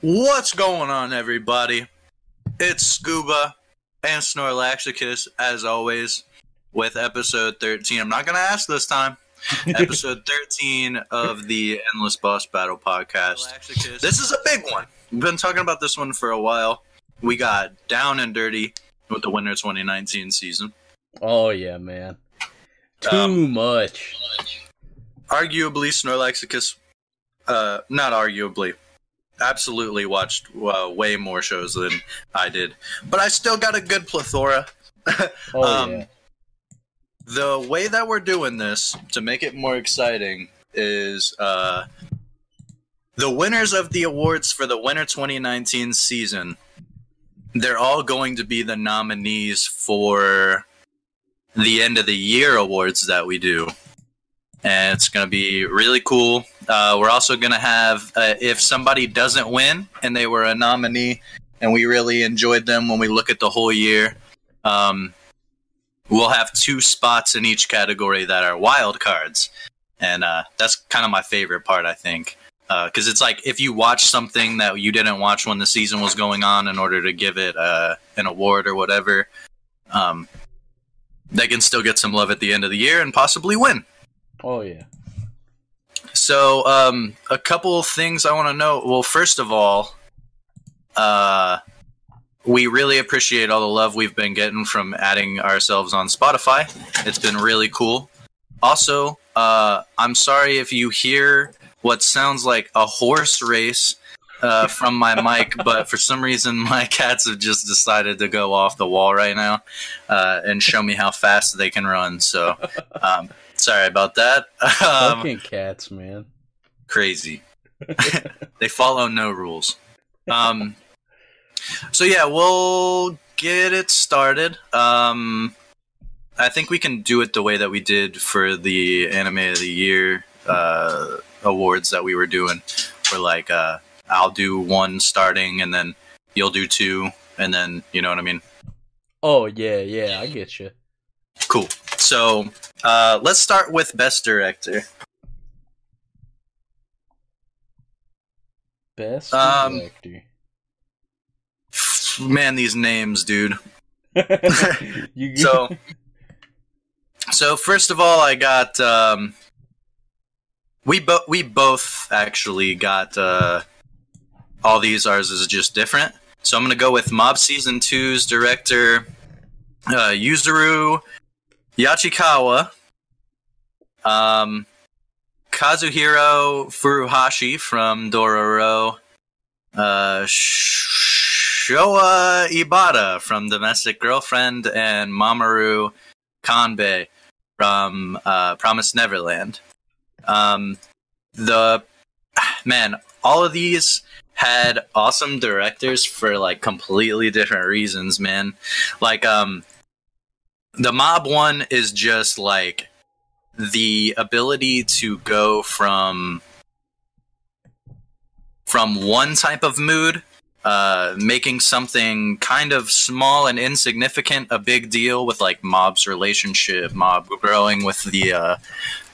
What's going on, everybody? It's Scuba and Snorlaxicus, as always, with episode 13. I'm not going to ask this time. episode 13 of the Endless Boss Battle podcast. This is a big one. We've been talking about this one for a while. We got down and dirty with the winter 2019 season. Oh yeah, man. Too Um, much. Arguably, Snorlaxicus, uh, not arguably, absolutely watched uh, way more shows than I did. But I still got a good plethora. Oh um, yeah. the way that we're doing this to make it more exciting is uh, the winners of the awards for the winter 2019 season they're all going to be the nominees for the end of the year awards that we do and it's going to be really cool. Uh, we're also going to have uh, if somebody doesn't win and they were a nominee and we really enjoyed them when we look at the whole year um, we'll have two spots in each category that are wild cards. And uh, that's kind of my favorite part i think. Because it's like if you watch something that you didn't watch when the season was going on in order to give it uh, an award or whatever um, they can still get some love at the end of the year and possibly win Oh yeah. so um, a couple of things i want to know well first of all uh, we really appreciate all the love we've been getting from adding ourselves on Spotify. It's been really cool. Also, uh, I'm sorry if you hear what sounds like a horse race uh, from my mic, but for some reason my cats have just decided to go off the wall right now uh, and show me how fast they can run. So, um, sorry about that. Um, Fucking cats, man. crazy. they follow no rules. Um, so yeah, we'll get it started. Um, I think we can do it the way that we did for the Anime of the Year uh, awards that we were doing. Where like uh, I'll do one starting, and then you'll do two, and then you know what I mean. Oh yeah, yeah. I get you. Cool. So uh, let's start with best director. Best Um, director. Man, these names, dude. you so so first of all i got um we both we both actually got uh all these ours is just different so i'm gonna go with mob season 2's director uh yuzuru yachikawa um kazuhiro furuhashi from dororo uh Shota Ibata from Domestic Girlfriend and Mamoru Kanbe from uh, Promised Neverland. Um, the man, all of these had awesome directors for like completely different reasons, man. Like, um, the mob one is just like the ability to go from from one type of mood uh, making something kind of small and insignificant a big deal with like mob's relationship, mob growing with the uh,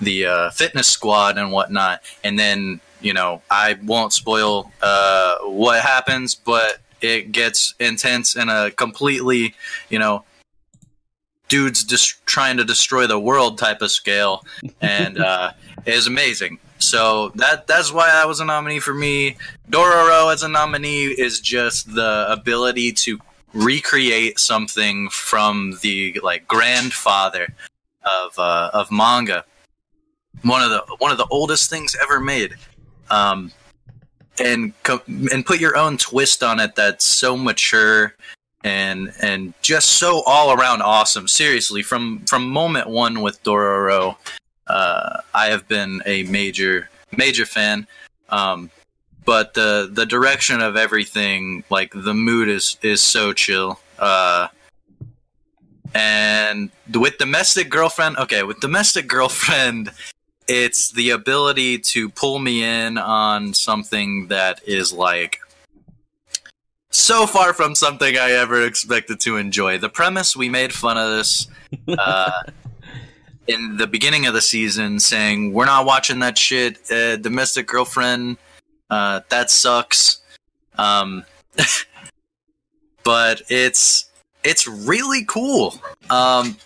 the uh, fitness squad and whatnot, and then you know I won't spoil uh, what happens, but it gets intense in a completely you know dudes just trying to destroy the world type of scale, and uh, it is amazing. So that that's why that was a nominee for me. Dororo as a nominee is just the ability to recreate something from the like grandfather of uh, of manga. One of the one of the oldest things ever made. Um, and co- and put your own twist on it that's so mature and and just so all around awesome. Seriously, from from moment one with Dororo, uh, I have been a major major fan. Um, but the the direction of everything, like the mood is is so chill. Uh, and with domestic girlfriend, okay, with domestic girlfriend, it's the ability to pull me in on something that is like so far from something I ever expected to enjoy. The premise we made fun of this uh, in the beginning of the season, saying we're not watching that shit. Uh, domestic girlfriend, uh, that sucks. Um, but it's it's really cool. Um,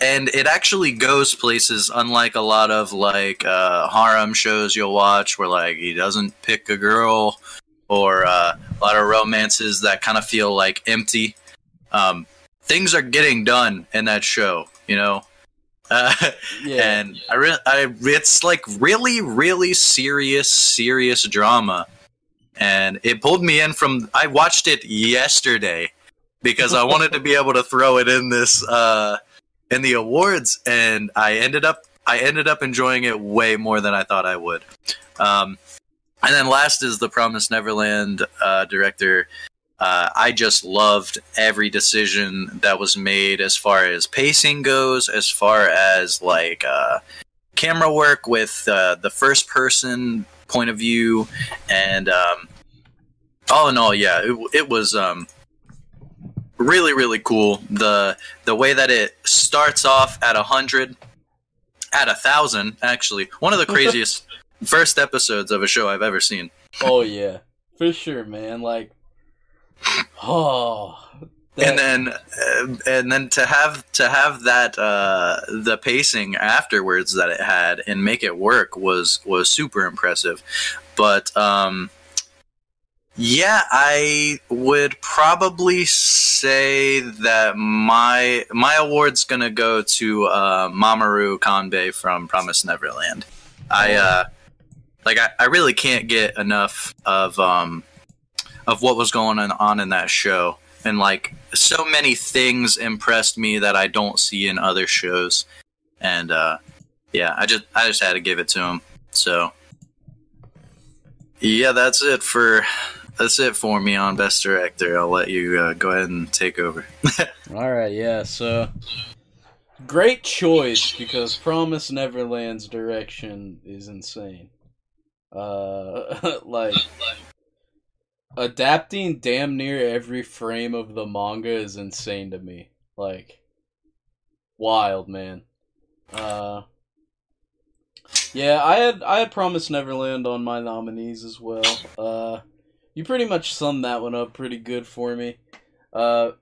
and it actually goes places unlike a lot of like uh, harem shows you'll watch where like he doesn't pick a girl or uh, a lot of romances that kind of feel like empty. Um, things are getting done in that show you know? Uh, Yeah. and I, re- I it's like really really serious serious drama. And it pulled me in from i watched it yesterday because i wanted to be able to throw it in this uh in the awards and i ended up i ended up enjoying it way more than i thought i would. Um and then last is the promised neverland uh director uh, I just loved every decision that was made as far as pacing goes, as far as like uh, camera work with uh, the first person point of view, and um, all in all, yeah, it, it was um, really really cool. the The way that it starts off at a hundred, at a thousand, actually, one of the craziest first episodes of a show I've ever seen. oh yeah, for sure, man. Like, oh, that- and then uh, and then to have to have that uh, the pacing afterwards that it had and make it work was was super impressive but um yeah i would probably say that my my award's gonna go to uh mamoru kanbe from promise neverland i uh like I, I really can't get enough of um of what was going on, in that show and like so many things impressed me that I don't see in other shows, and uh, yeah, I just I just had to give it to him. So yeah, that's it for that's it for me on best director. I'll let you uh, go ahead and take over. All right, yeah. So great choice because Promise Neverland's direction is insane. Uh, like adapting damn near every frame of the manga is insane to me. Like wild, man. Uh Yeah, I had I had promised Neverland on my nominees as well. Uh you pretty much summed that one up pretty good for me. Uh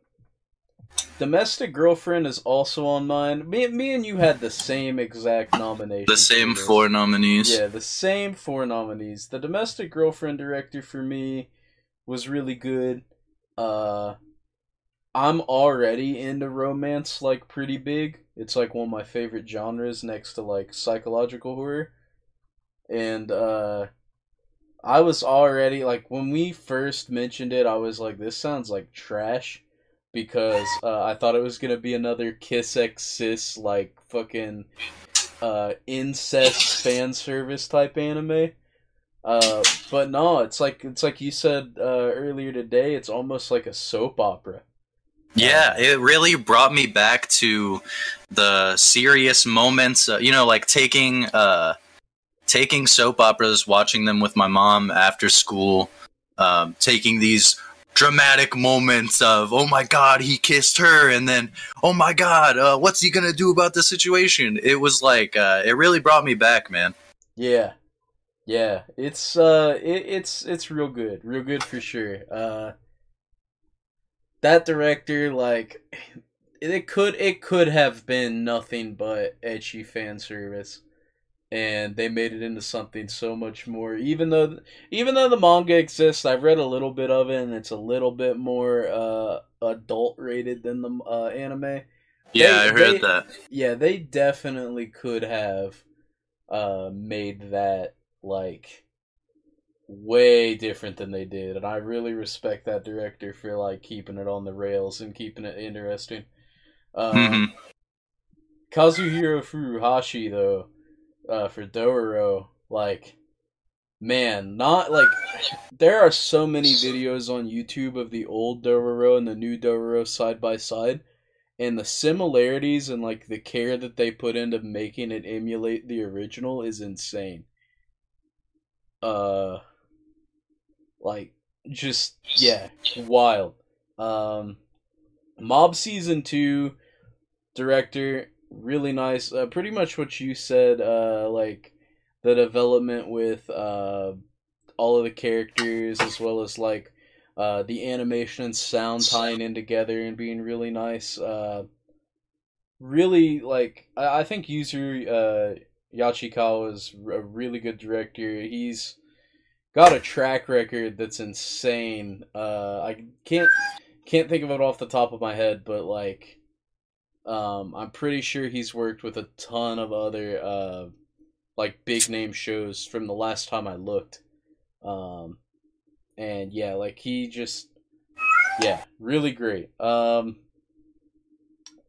Domestic Girlfriend is also on mine. Me, me and you had the same exact nomination. the same four nominees. Yeah, the same four nominees. The domestic girlfriend director for me was really good. Uh I'm already into romance like pretty big. It's like one of my favorite genres next to like psychological horror. And uh I was already like when we first mentioned it, I was like this sounds like trash because uh, I thought it was to be another Kiss X Sis like fucking uh incest fan service type anime. Uh, but no, it's like it's like you said uh, earlier today. It's almost like a soap opera. Yeah, it really brought me back to the serious moments. Uh, you know, like taking uh, taking soap operas, watching them with my mom after school, um, taking these dramatic moments of oh my god he kissed her and then oh my god uh, what's he gonna do about the situation? It was like uh, it really brought me back man. Yeah, yeah. It's uh, it, it's it's real good, real good for sure. Uh, that director, like, it could it could have been nothing but ecchi fan service, and they made it into something so much more. Even though even though the manga exists, I've read a little bit of it, and it's a little bit more uh adult rated than the uh, anime. yeah i heard they- that Yeah, they definitely could have uh made that like way different than they did and I really respect that director for like keeping it on the rails and keeping it interesting. Um Mhm. Kazuhiro Furuhashi though uh for Dororo like man, not like there are so many videos on YouTube of the old Dororo and the new Dororo side by side and the similarities and like the care that they put into making it emulate the original is insane. Uh like just yeah, wild. Um Mob season 2 director really nice. Uh, pretty much what you said uh like the development with uh all of the characters as well as like Uh, the animation and sound tying in together and being really nice. Uh, really like I, I think User uh, Yachikawa is a really good director. He's got a track record that's insane. Uh, I can't can't think of it off the top of my head, but like, um, I'm pretty sure he's worked with a ton of other uh, like big name shows from the last time I looked. Um, and yeah, like he just, yeah, really great. Um,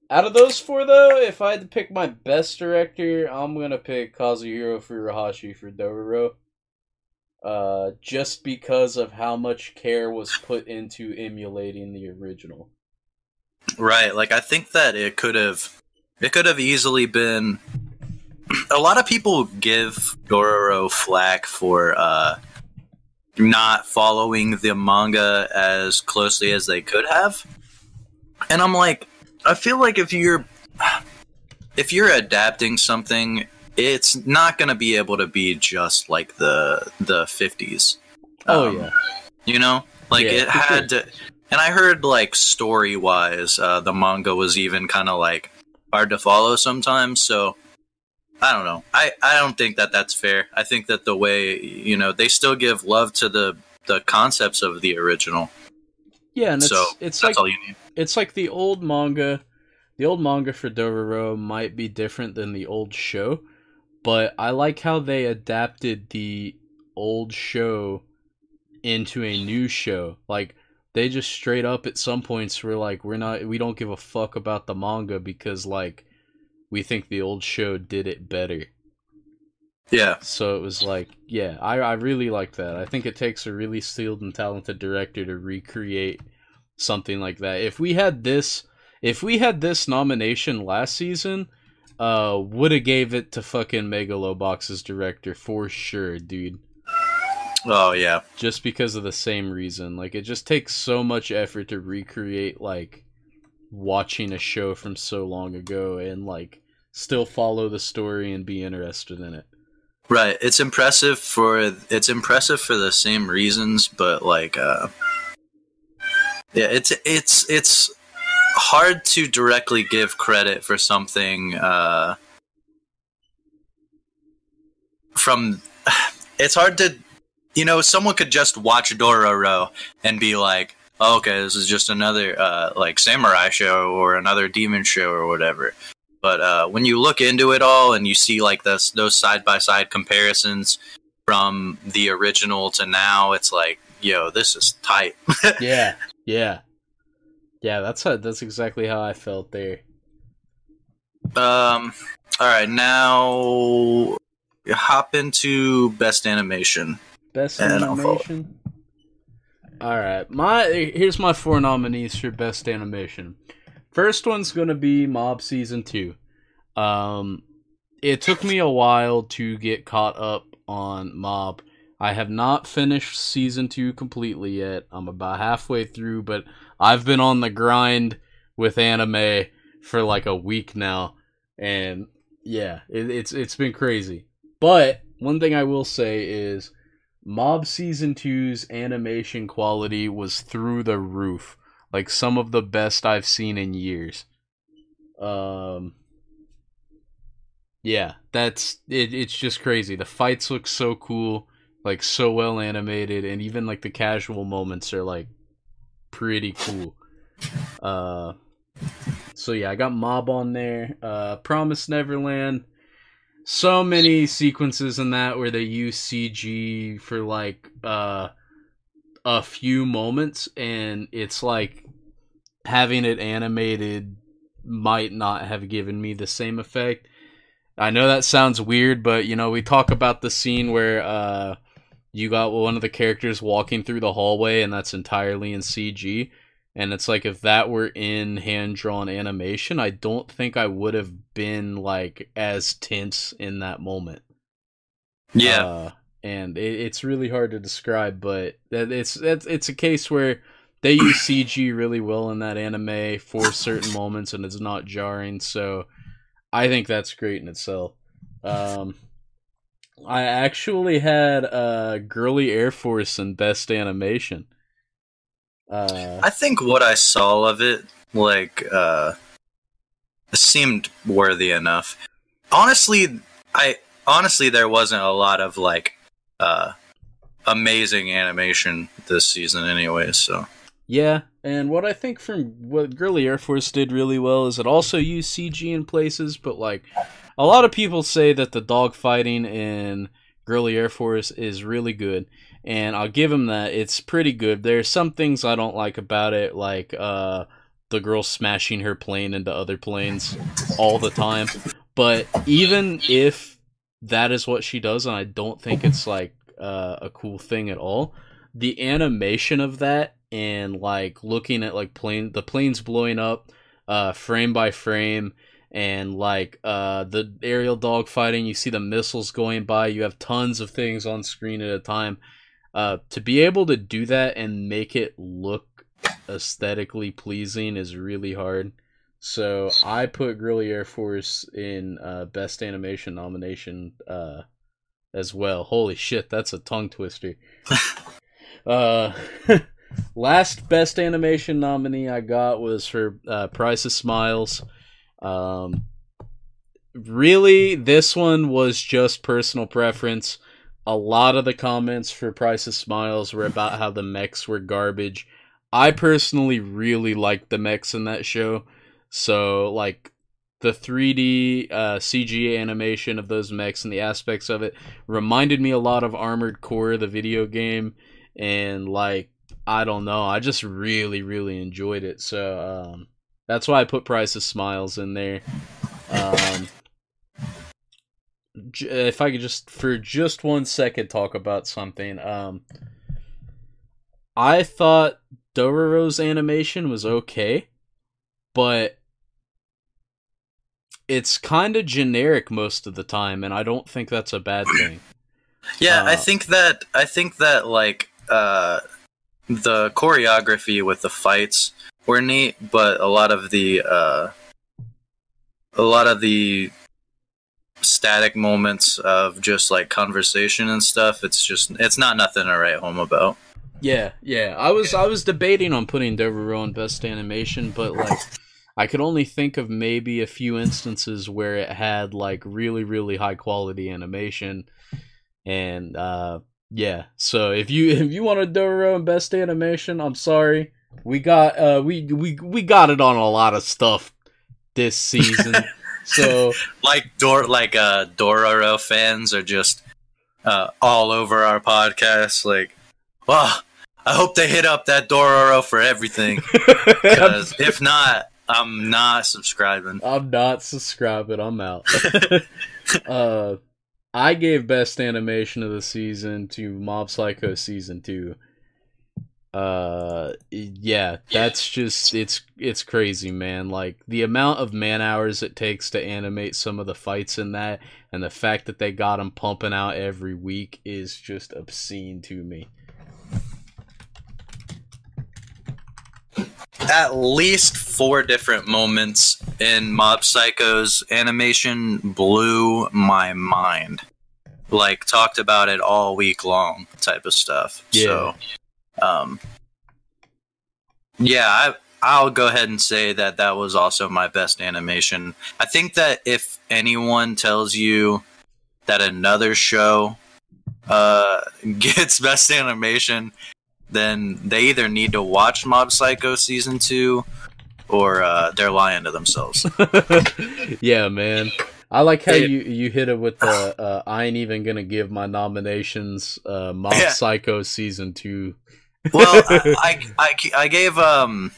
out of those four, though, if I had to pick my best director, I'm gonna pick Kazuhiro Furuhashi for Dororo. Uh, just because of how much care was put into emulating the original. Right, like I think that it could have, it could have easily been. A lot of people give Dororo flack for uh, not following the manga as closely as they could have, and I'm like, I feel like if you're if you're adapting something, it's not going to be able to be just like the the 50s. Oh um, yeah. You know? Like yeah, it had sure. to and I heard like story wise, uh, the manga was even kind of like hard to follow sometimes. So I don't know. I I don't think that that's fair. I think that the way you know they still give love to the the concepts of the original. Yeah, and so it's, it's like it's like the old manga. The old manga for Dororo might be different than the old show, but I like how they adapted the old show into a new show. Like they just straight up at some points were like, we're not, we don't give a fuck about the manga because like we think the old show did it better. Yeah. So it was like, yeah, I I really like that. I think it takes a really skilled and talented director to recreate something like that. If we had this, if we had this nomination last season, uh, would have gave it to fucking Megalobox's director for sure, dude. Oh yeah. Just because of the same reason. Like it just takes so much effort to recreate like watching a show from so long ago and like still follow the story and be interested in it. Right. It's impressive for it's impressive for the same reasons, but like uh yeah, it's it's it's hard to directly give credit for something uh from it's hard to you know, someone could just watch Dororo and be like, oh, okay, this is just another uh like samurai show or another demon show or whatever. But uh, when you look into it all and you see like this, those side by side comparisons from the original to now, it's like, yo, this is tight. yeah, yeah, yeah. That's how, that's exactly how I felt there. Um. All right, now hop into best animation. Best animation. All right, my here's my four nominees for best animation. First one's gonna be Mob season two. Um, it took me a while to get caught up on Mob. I have not finished season two completely yet. I'm about halfway through, but I've been on the grind with anime for like a week now, and yeah, it, it's it's been crazy. But one thing I will say is, Mob season 2's animation quality was through the roof like some of the best I've seen in years. Um Yeah, that's it it's just crazy. The fights look so cool, like so well animated and even like the casual moments are like pretty cool. Uh so yeah, I got Mob on there. Uh Promise Neverland. So many sequences in that where they use CG for like uh a few moments and it's like having it animated might not have given me the same effect. I know that sounds weird, but you know, we talk about the scene where uh you got one of the characters walking through the hallway and that's entirely in CG. And it's like if that were in hand drawn animation, I don't think I would have been like as tense in that moment. Yeah. Uh, and it, it's really hard to describe, but it's it's it's a case where they use CG really well in that anime for certain moments, and it's not jarring. So I think that's great in itself. Um, I actually had uh, Girly Air Force in Best Animation. Uh, I think what I saw of it, like, uh, seemed worthy enough. Honestly, I honestly there wasn't a lot of like uh amazing animation this season anyway, so yeah, and what I think from what Girly Air Force did really well is it also used CG in places, but like a lot of people say that the dogfighting in Girly Air Force is really good, and I'll give them that. It's pretty good. There's some things I don't like about it, like uh, the girl smashing her plane into other planes all the time. But even if that is what she does, and I don't think it's like uh, a cool thing at all, the animation of that and like looking at like plane the planes blowing up uh frame by frame and like uh the aerial dog fighting you see the missiles going by you have tons of things on screen at a time uh to be able to do that and make it look aesthetically pleasing is really hard so i put Girly air force in uh best animation nomination uh as well holy shit that's a tongue twister uh last best animation nominee I got was for uh, Price of Smiles. Um, really, this one was just personal preference. A lot of the comments for Price of Smiles were about how the mechs were garbage. I personally really liked the mechs in that show. So, like, the 3D uh, CG animation of those mechs and the aspects of it reminded me a lot of Armored Core, the video game. And, like, I don't know. I just really, really enjoyed it. So um, that's why I put Price of Smiles in there. Um, if I could just, for just one second, talk about something. Um, I thought Dororo's animation was okay, but it's kind of generic most of the time, and I don't think that's a bad thing. Yeah, uh, I think that I think that like uh the choreography with the fights were neat, but a lot of the uh, a lot of the static moments of just like conversation and stuff, it's just it's not nothing to write home about. Yeah, yeah. I was I was debating on putting Dororo in best animation, but like I could only think of maybe a few instances where it had like really really high quality animation and uh yeah. So if you if you want a Dororo and best animation, I'm sorry. We got uh we we we got it on a lot of stuff this season. so like Dor like uh Dororo fans are just uh all over our podcast like well I hope they hit up that Dororo for everything. Because if not, I'm not subscribing. I'm not subscribing. I'm out. uh, I gave best animation of the season to Mob Psycho season two. Uh, yeah, that's just it's it's crazy, man. Like the amount of man hours it takes to animate some of the fights in that, and the fact that they got them pumping out every week is just obscene to me. At least four different moments in Mob Psycho's animation blew my mind. Like talked about it all week long, type of stuff. Yeah. So, um, yeah, I I'll go ahead and say that that was also my best animation. I think that if anyone tells you that another show uh, gets best animation, then they either need to watch Mob Psycho season two or uh, they're lying to themselves. yeah, man. I like how it, you you hit it with the uh, I ain't even gonna give my nominations. Uh, Mob yeah. Psycho season two. Well, I, I, I gave um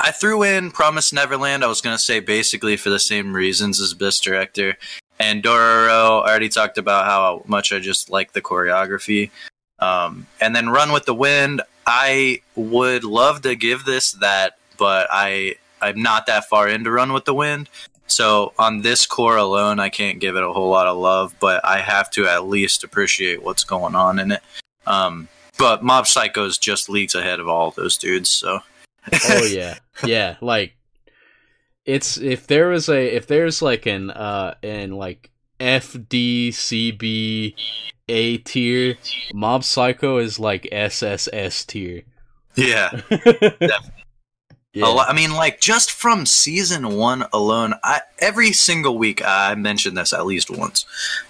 I threw in Promise Neverland. I was gonna say basically for the same reasons as best director. And Dororo, I already talked about how much I just like the choreography. Um, and then Run with the Wind, I would love to give this that, but I I'm not that far into Run with the Wind. So on this core alone, I can't give it a whole lot of love, but I have to at least appreciate what's going on in it. Um, but Mob Psycho is just leagues ahead of all of those dudes. So. oh yeah, yeah. Like it's if there was a if there's like an uh an like FDCB A tier, Mob Psycho is like SSS tier. Yeah. yeah. I mean, like just from season one alone, I every single week I mentioned this at least once.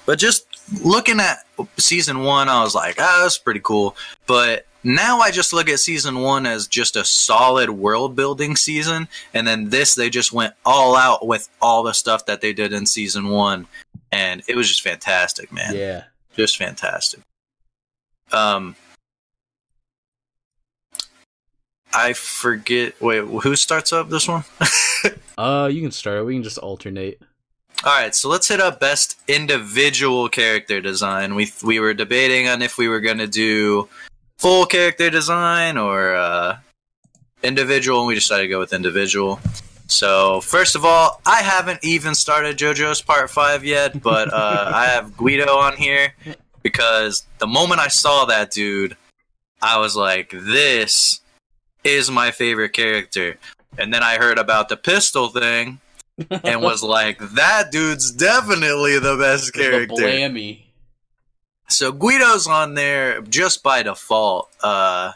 But just looking at season one, I was like, ah, that's pretty cool. But now I just look at season one as just a solid world building season, and then this they just went all out with all the stuff that they did in season one, and it was just fantastic, man yeah. just fantastic. Um, I forget. Wait, who starts up this one? Uh, you can start. We can just alternate. All right, so let's hit up best individual character design. We we were debating on if we were gonna do full character design or uh, individual, and we decided to go with individual. So first of all, I haven't even started JoJo's Part Five yet, but uh, I have Guido on here because the moment I saw that dude, I was like, "This is my favorite character." And then I heard about the pistol thing, and was like, "That dude's definitely the best The character." Blammy. So Guido's on there just by default. Uh,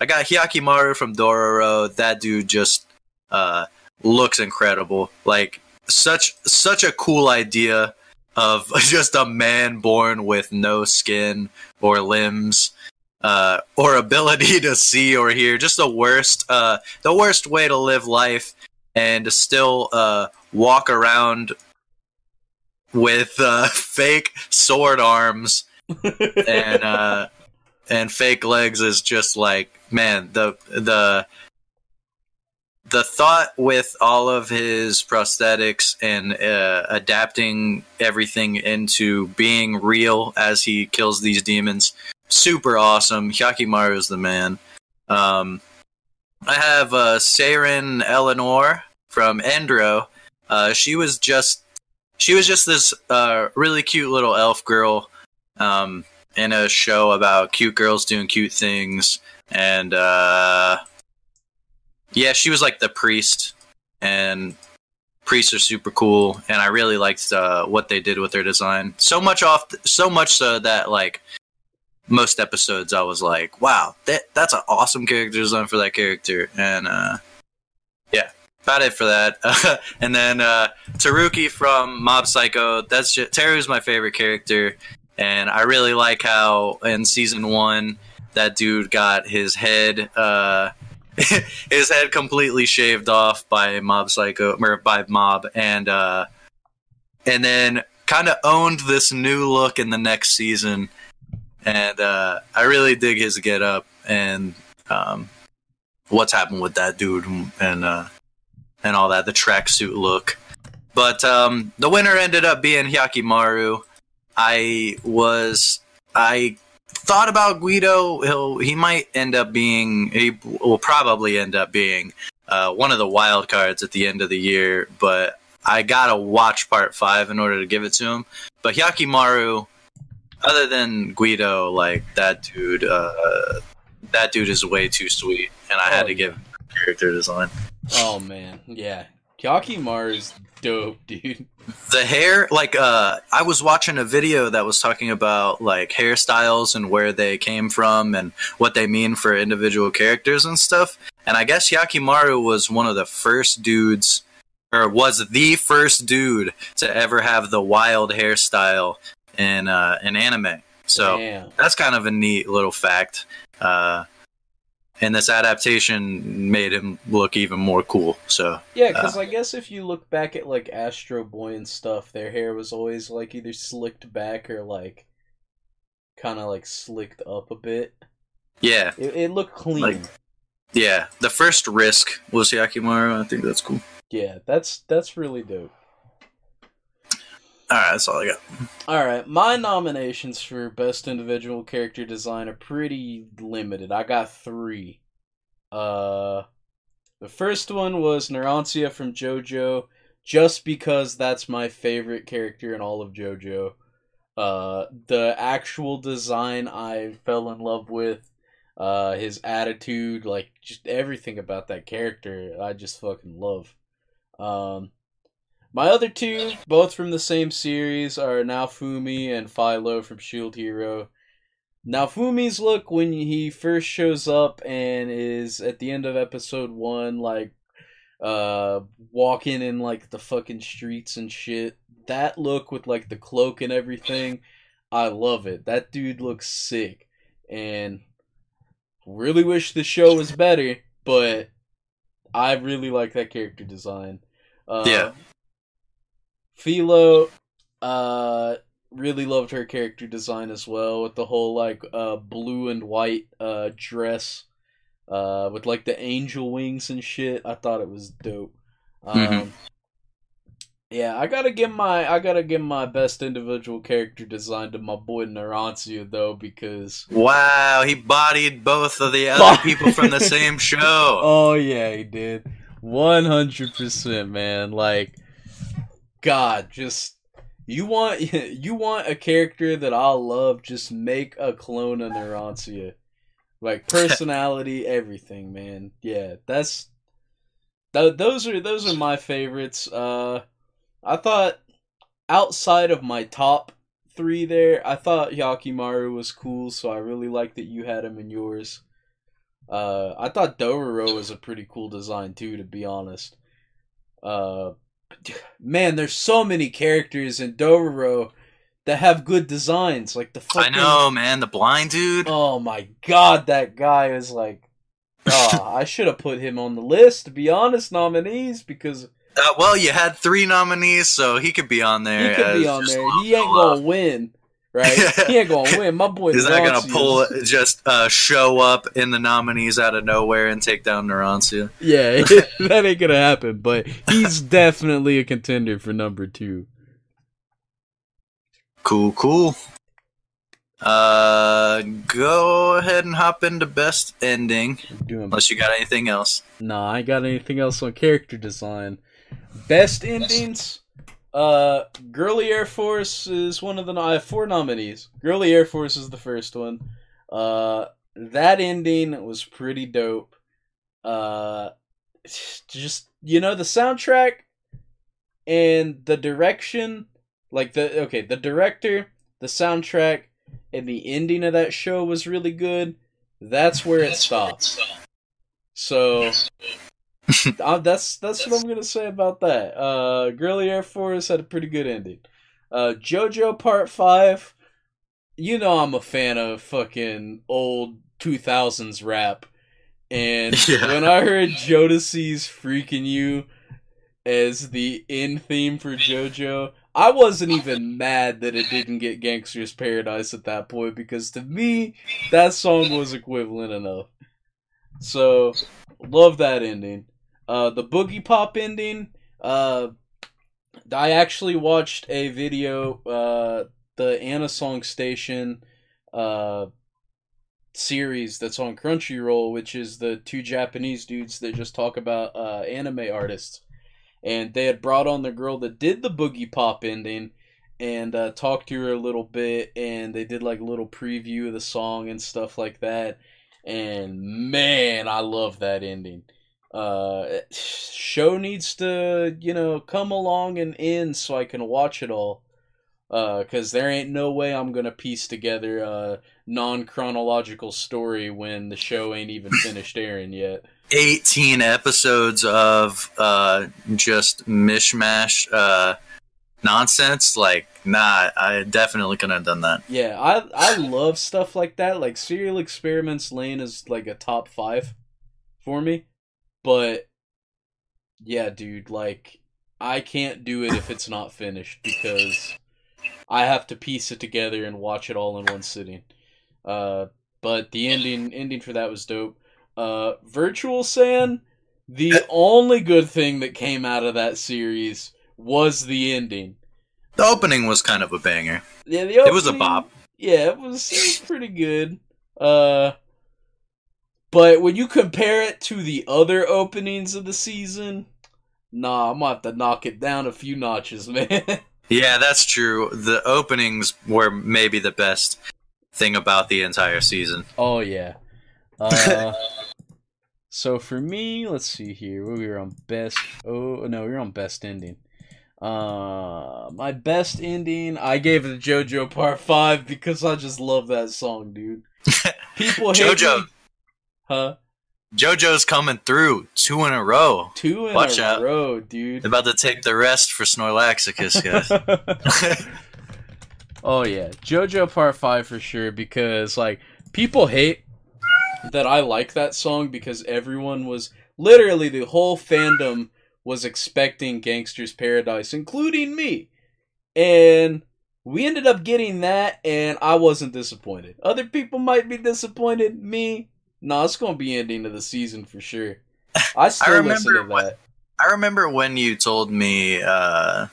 I got Hyakkimaru from Dororo. That dude just uh, looks incredible. Like such such a cool idea of just a man born with no skin or limbs. Uh, or ability to see or hear, just the worst, uh, the worst way to live life, and still uh, walk around with uh, fake sword arms and uh and fake legs is just like man the the the thought with all of his prosthetics and uh, adapting everything into being real as he kills these demons super awesome. Hyakkimaru is the man. Um i have uh Saren eleanor from endro uh she was just she was just this uh really cute little elf girl um, in a show about cute girls doing cute things, and uh, yeah, she was like the priest, and priests are super cool, and I really liked uh, what they did with their design. So much off, so much so that like most episodes, I was like, wow, that that's an awesome character design for that character, and uh. About it for that, and then uh, Teruki from Mob Psycho. That's just, Teru's my favorite character. And I really like how in season one that dude got his head uh, his head completely shaved off by Mob Psycho or by Mob, and uh, and then kind of owned this new look in the next season, and uh, I really dig his get up and um, what's happened with that dude and uh, and all that the tracksuit look. But um, the winner ended up being Hyakkimaru. I was I thought about Guido. He'll he might end up being he will probably end up being uh, one of the wild cards at the end of the year. But I gotta watch part five in order to give it to him. But Hyakkimaru, other than Guido, like that dude, uh, that dude is way too sweet, and I had Oh, to give him character design. Oh man, yeah. Hyakkimaru's dope, dude. the hair like uh i was watching a video that was talking about like hairstyles and where they came from and what they mean for individual characters and stuff and i guess yakimaru was one of the first dudes or was the first dude to ever have the wild hairstyle in uh in anime so Damn. that's kind of a neat little fact uh and this adaptation made him look even more cool so Yeah, uh, because I guess if you look back at like Astro Boy and stuff, their hair was always like either slicked back or like kind of like slicked up a bit. yeah It, it looked clean. Like- Yeah, the first risk was Yakimaru. I think that's cool. yeah, that's that's really dope. All right, that's all I got. All right, my nominations for best individual character design are pretty limited. I got three. Uh, the first one was Narancia from JoJo, just because that's my favorite character in all of JoJo. Uh, the actual design I fell in love with. Uh, his attitude, like just everything about that character, I just fucking love. Um, my other two, both from the same series, are Naofumi and Filo from Shield Hero. Naofumi's look when he first shows up and is at the end of episode one, like uh walking in like the fucking streets and shit. That look with like the cloak and everything, I love it. That dude looks sick. And really wish the show was better, but I really like that character design. Uh, Yeah. Filo, uh, really loved her character design as well with the whole like uh blue and white uh dress, uh with like the angel wings and shit. I thought it was dope. Um, Mhm. Yeah, I gotta give my I gotta give my best individual character design to my boy Narancia though because Wow, he bodied both of the other people from the same show. Oh yeah, he did. One hundred percent, man. Like, God, just you want you want a character that I love. Just make a clone of Narancia. Like personality, everything, man. Yeah, that's th- those are those are my favorites. Uh, I thought outside of my top three there, I thought Yakimaru was cool, so I really like that you had him in yours. Uh, I thought Dororo was a pretty cool design too, to be honest. Uh, man, there's so many characters in Dororo that have good designs, like the I fucking. know, man. The blind dude. Oh my god, that guy is like. Oh, I should have put him on the list, to be honest, nominees, because Uh, well, you had three nominees, so he could be on there. he could be on there. He ain't gonna win, right? he ain't gonna win. My boy is not gonna pull just uh, show up in the nominees out of nowhere and take down Narancia. Yeah, that ain't gonna happen. But he's definitely a contender for number two. Cool, cool. Uh, go ahead and hop into best ending, doing. unless you got anything else. Nah, I got anything else on character design. Best endings. Uh, Girly Air Force is one of the. I have four nominees. Girly Air Force is the first one. Uh, that ending was pretty dope. Uh, just you know the soundtrack and the direction, like the okay, the director, the soundtrack, and the ending of that show was really good. That's where it stops. So uh, that's that's what I'm gonna say about that. Uh, Girly Air Force had a pretty good ending. Uh, JoJo Part Five, you know I'm a fan of fucking old 2000s rap, and Yeah. when I heard Jodeci's "Freek'n You" as the end theme for JoJo, I wasn't even mad that it didn't get Gangsta's Paradise at that point because to me that song was equivalent enough. So love that ending. Uh, the Boogiepop ending. Uh, I actually watched a video. Uh, the Anna Song Station. Uh, series that's on Crunchyroll, which is the two Japanese dudes that just talk about uh, anime artists, and they had brought on the girl that did the Boogiepop ending. And uh, talked to her a little bit, and they did like a little preview of the song and stuff like that and man, I love that ending. Uh, show needs to, you know, come along and end so I can watch it all. Uh, cause there ain't no way I'm gonna piece together a non-chronological story when the show ain't even finished airing yet. 18 episodes of uh, just mishmash uh, nonsense. Like, nah, I definitely couldn't have done that. Yeah, I I love stuff like that. Like Serial Experiments Lain is like a top five for me, but yeah, dude, like I can't do it if it's not finished because I have to piece it together and watch it all in one sitting. Uh, but the ending ending for that was dope. Uh, Virtual-san, the only good thing that came out of that series was the ending. The opening was kind of a banger. Yeah, the opening, It was a bop. Yeah, it was, it was pretty good. Uh, but when you compare it to the other openings of the season, nah, I'm gonna have to knock it down a few notches, man. Yeah, that's true. The openings were maybe the best thing about the entire season. oh yeah. Uh, so for me, let's see here. We were on best. Oh no, we were on best ending. Uh, my best ending, I gave it to JoJo Part Five because I just love that song, dude. People hate JoJo. me- huh? JoJo's coming through two in a row. Two in Watch a out. row, dude. About to take the rest for Snorlaxicus, guys. oh yeah, JoJo Part Five for sure because like people hate that I like that song because everyone was literally the whole fandom was expecting Gangsta's Paradise, including me, and we ended up getting that, and I wasn't disappointed. Other people might be disappointed. Me, no, it's gonna be ending of the season for sure. I still remember listen to when- that. I remember when you told me uh,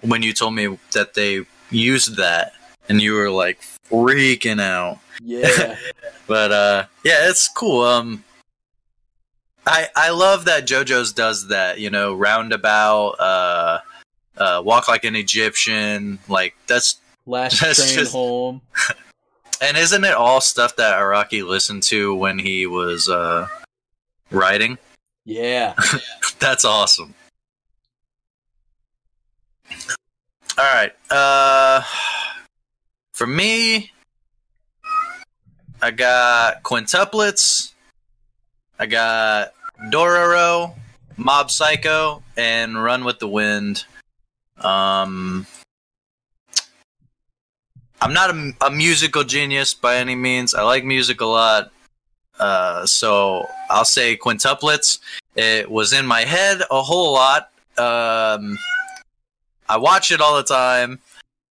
when you told me that they used that, and you were like freaking out. Yeah. But uh, yeah, it's cool. Um, I I love that JoJo's does that. You know, roundabout, uh, uh, walk like an Egyptian. Like that's Last That's train just- home. And isn't it all stuff that Araki listened to when he was uh writing? Yeah. That's awesome. All right. Uh for me I got quintuplets. I got Dororo, Mob Psycho, and Run with the Wind. Um I'm not a, a musical genius by any means. I like music a lot. Uh, so I'll say quintuplets. It was in my head a whole lot. Um, I watch it all the time.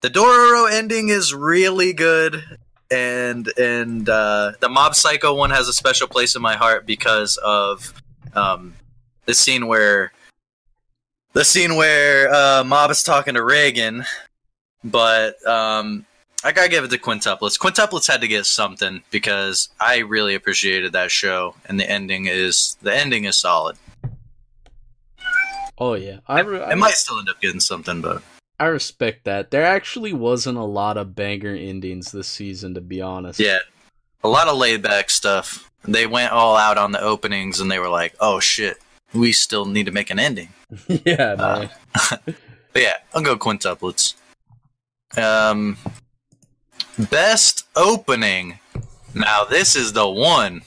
The Dororo ending is really good, and and uh, the Mob Psycho one has a special place in my heart because of um, the scene where the scene where uh, Mob is talking to Reigen, but um, I gotta give it to quintuplets. Quintuplets had to get something because I really appreciated that show, and the ending is the ending is solid. Oh yeah. I, re- I, It might still end up getting something, but I respect that. There actually wasn't a lot of banger endings this season, to be honest. yeah, a lot of laid back stuff. They went all out on the openings, and they were like, "Oh shit, we still need to make an ending." yeah. Uh, But yeah, I'll go quintuplets. Um, best opening. Now this is the one.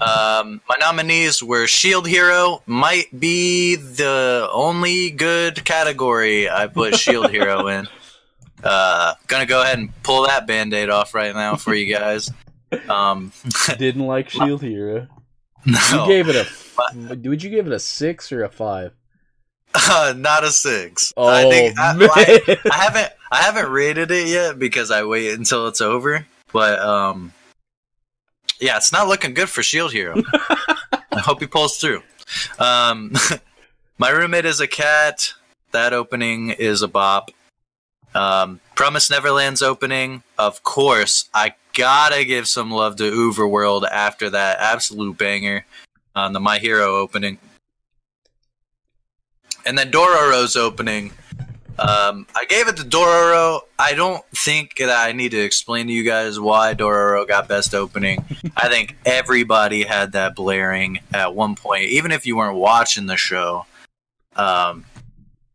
Um, my nominees were Shield Hero. Might be the only good category I put Shield Hero in. Uh, gonna go ahead and pull that band-aid off right now for you guys. Um, Didn't like Shield Hero. no, You gave it a. Would you give it a six or a five? Uh, not a six. Oh I think I, man. I, I haven't I haven't rated it yet because I wait until it's over. But um, yeah, it's not looking good for Shield Hero. I hope he pulls through. Um, my roommate is a cat. That opening is a bop. Um, Promise Neverland's opening, of course. I gotta give some love to UVERworld after that absolute banger on the My Hero opening. And then Dororo's opening. Um, I gave it to Dororo. I don't think that I need to explain to you guys why Dororo got best opening. I think everybody had that blaring at one point, even if you weren't watching the show. Um,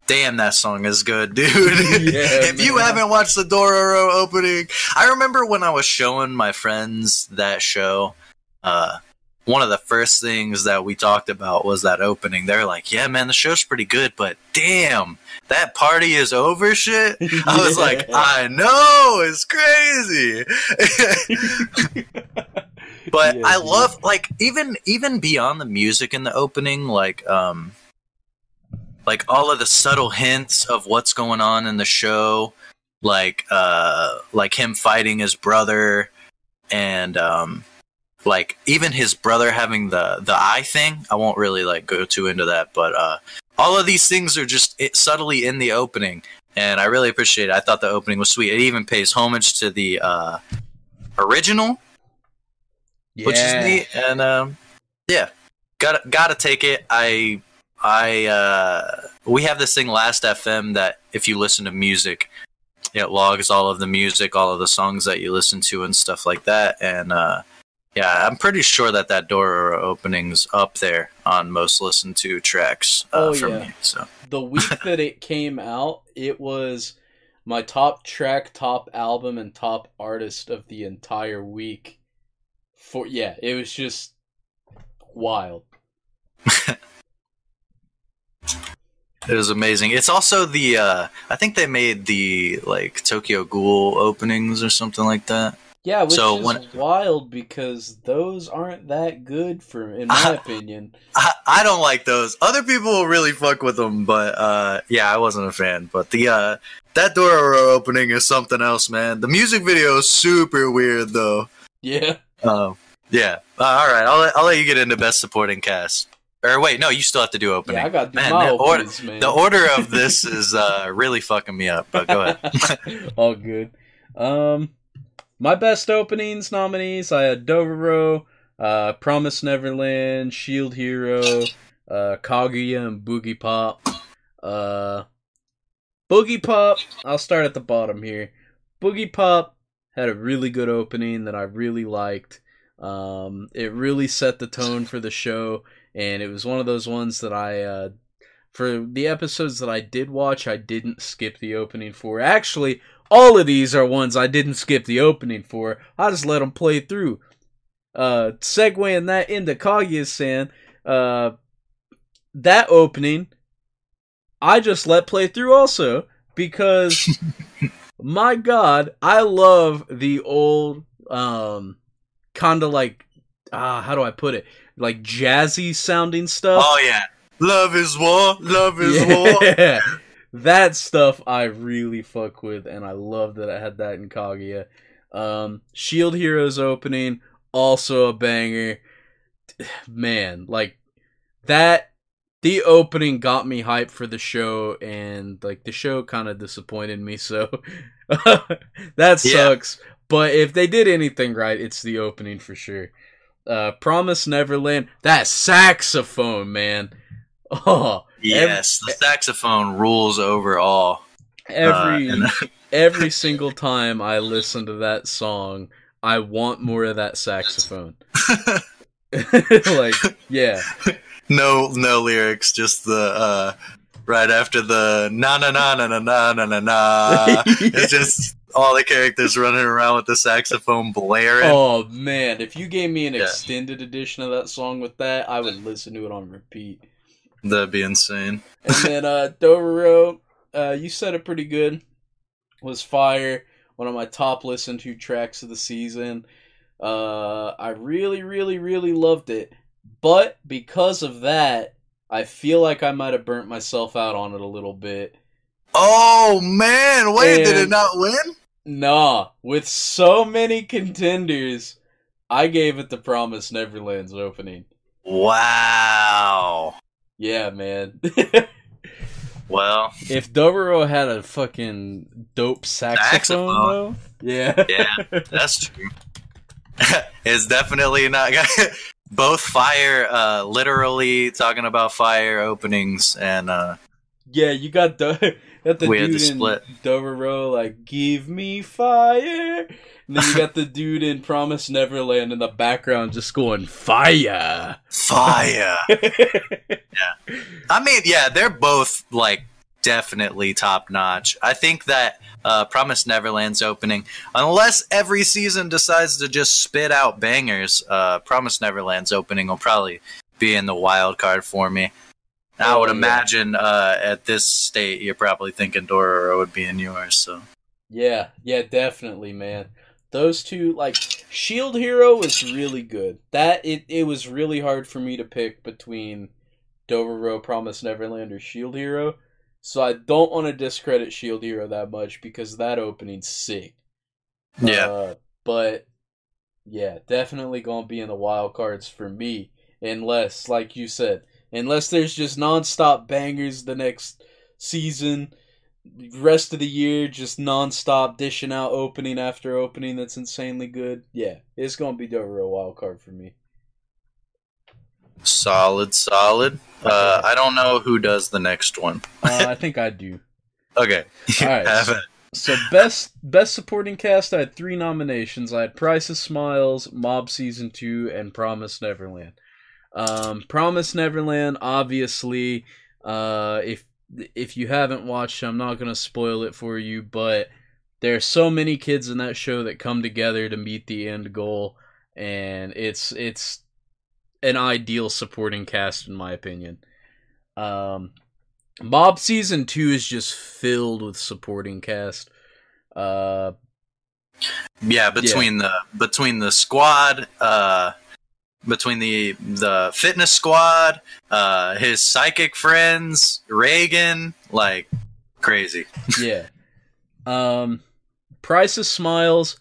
damn, that song is good, dude. if you haven't watched the Dororo opening, I remember when I was showing my friends that show. Uh, one of the first things that we talked about was that opening. They're like, "Yeah, man, the show's pretty good, but damn, that party is over." Shit. I was like, "I know, it's crazy." but Yeah, I love like even even beyond the music in the opening, like um, like all of the subtle hints of what's going on in the show, like uh, like him fighting his brother, and um, like even his brother having the the eye thing. I won't really like go too into that, but uh, all of these things are just subtly in the opening, and I really appreciate it. I thought the opening was sweet. It even pays homage to the uh, original which is neat. And um, yeah, gotta gotta take it. I I uh, we have this thing Last FM that if you listen to music, it logs all of the music, all of the songs that you listen to, and stuff like that. And uh, Yeah, I'm pretty sure that that Dororo opening's up there on most listened to tracks uh, Oh, for yeah. me. So The week that it came out, it was my top track, top album, and top artist of the entire week. For yeah, it was just wild. it was amazing. It's also the uh, I think they made the like Tokyo Ghoul openings or something like that. Yeah, which So is when- wild because those aren't that good for, in my opinion. I, I don't like those. Other people will really fuck with them, but uh, yeah, I wasn't a fan. But the uh, that door opening is something else, man. The music video is super weird though. Yeah. Um, yeah. Uh, all right, I'll let, I'll let you get into best supporting cast. Or wait, no, you still have to do opening. Yeah, I got Man, the order- man. The order of this is uh, really fucking me up. But go ahead. All good. Um, my best openings nominees: I had Dororo, uh, Promise Neverland, Shield Hero, uh, Kaguya, and Boogiepop. Uh, Boogiepop. I'll start at the bottom here. Boogiepop had a really good opening that I really liked. Um, it really set the tone for the show, and it was one of those ones that I uh, for the episodes that I did watch, I didn't skip the opening for. Actually, all of these are ones I didn't skip the opening for. I just let them play through. Uh, segueing that into Kaguya-san, uh, that opening, I just let play through also because, my God, I love the old, um, kind of like, ah, how do I put it? Like jazzy sounding stuff. oh yeah, love is war. Love is war. Yeah. That stuff I really fuck with, and I love that I had that in Kaguya. Um, Shield Heroes opening, also a banger. Man, like that. The opening got me hyped for the show, and like the show kind of disappointed me. So that Yeah. sucks. But if they did anything right, it's the opening for sure. Uh, Promise Neverland, that saxophone, man. Oh, Yes, the saxophone rules over all. every Uh, every single time I listen to that song, I want more of that saxophone. like, yeah, no, no lyrics, just the uh, right after the na na na na na na na na na. It's just all the characters running around with the saxophone blaring. Oh man, if you gave me an Yeah. extended edition of that song with that, I would listen to it on repeat. That'd be insane. And then uh Dororo, uh you said it pretty good. Was Fire, one of my top listened to tracks of the season. Uh I really really really loved it. But because of that, I feel like I might have burnt myself out on it a little bit. Oh man, wait, did it not win? Nah, with so many contenders, I gave it the Promise Neverland's opening. Wow. Yeah, man. Well, if Dororo had a fucking dope saxophone, Saxophone. though, yeah, yeah, that's true. it's definitely not. Both fire, uh, literally talking about fire openings, and uh, yeah, you got the got the We had dude to in split. Row like "Give me fire," and then you got the dude in Promise Neverland in the background just going "Fire." fire. yeah, I mean, yeah, they're both like definitely top notch. I think that uh, Promise Neverland's opening, unless every season decides to just spit out bangers, uh, Promise Neverland's opening will probably be in the wild card for me. I would imagine uh, at this state, you're probably thinking Dororo would be in yours. So Yeah, yeah, definitely, man. Those two, like Shield Hero, was really good. That it it was really hard for me to pick between Dororo, Promise Neverland, or Shield Hero. So I don't want to discredit Shield Hero that much because that opening's sick. yeah, Uh, but yeah, definitely gonna be in the wild cards for me, unless, like you said, unless there's just nonstop bangers the next season, rest of the year just nonstop dishing out opening after opening that's insanely good. Yeah, it's gonna be Dororo wild card for me. solid, solid. Uh, I don't know who does the next one. Uh, I think I do. Okay, All right. It. So best best supporting cast, I had three nominations. I had Price of Smiles, Mob Season Two, and Promise Neverland. Um, Promise Neverland, obviously, uh, if if you haven't watched, I'm not gonna spoil it for you, but there are so many kids in that show that come together to meet the end goal, and it's it's an ideal supporting cast in my opinion. Um, Mob season two is just filled with supporting cast. Uh, yeah, between yeah. the between the squad, uh, between the the fitness squad, uh, his psychic friends, Reigen, like crazy. yeah. Um, Price of Smiles.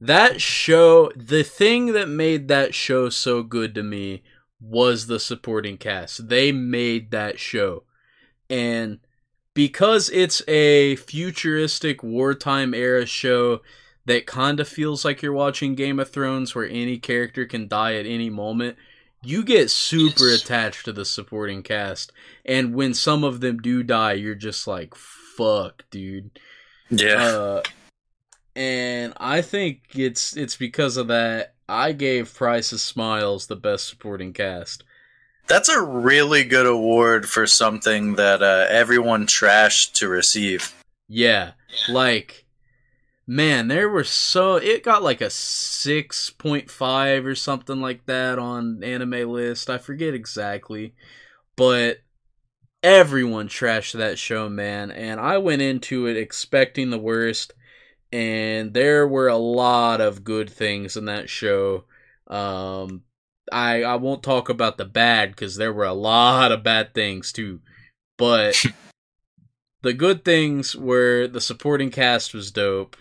That show, the thing that made that show so good to me was the supporting cast. They made that show. And because it's a futuristic wartime era show that kind of feels like you're watching Game of Thrones where any character can die at any moment, you get super yes. attached to the supporting cast. And when some of them do die, you're just like, fuck, dude. Yeah. Uh, and I think it's it's because of that I gave Price of Smiles the best supporting cast. That's a really good award for something that uh, everyone trashed to receive. Yeah, like man, there were so it got like a six point five or something like that on anime list. I forget exactly, but everyone trashed that show, man. And I went into it expecting the worst, and there were a lot of good things in that show. Um, I I won't talk about the bad because there were a lot of bad things too, but the good things were the supporting cast was dope.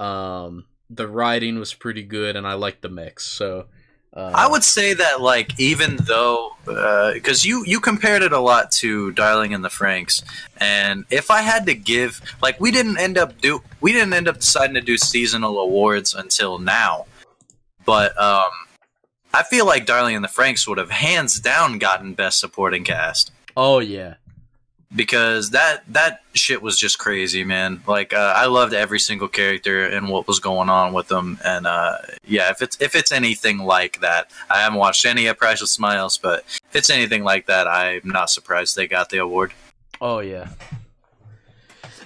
Um, the writing was pretty good, and I liked the mix. So. Uh, I would say that, like, even though, because uh, you you compared it a lot to Darling in the Franxx, and if I had to give, like, we didn't end up do we didn't end up deciding to do seasonal awards until now, but um, I feel like Darling in the Franxx would have hands down gotten best supporting cast. Oh yeah. Because that that shit was just crazy, man. Like uh, I loved every single character and what was going on with them, and uh, yeah, if it's if it's anything like that, I haven't watched any of Price of Smiles, but if it's anything like that, I'm not surprised they got the award. Oh yeah,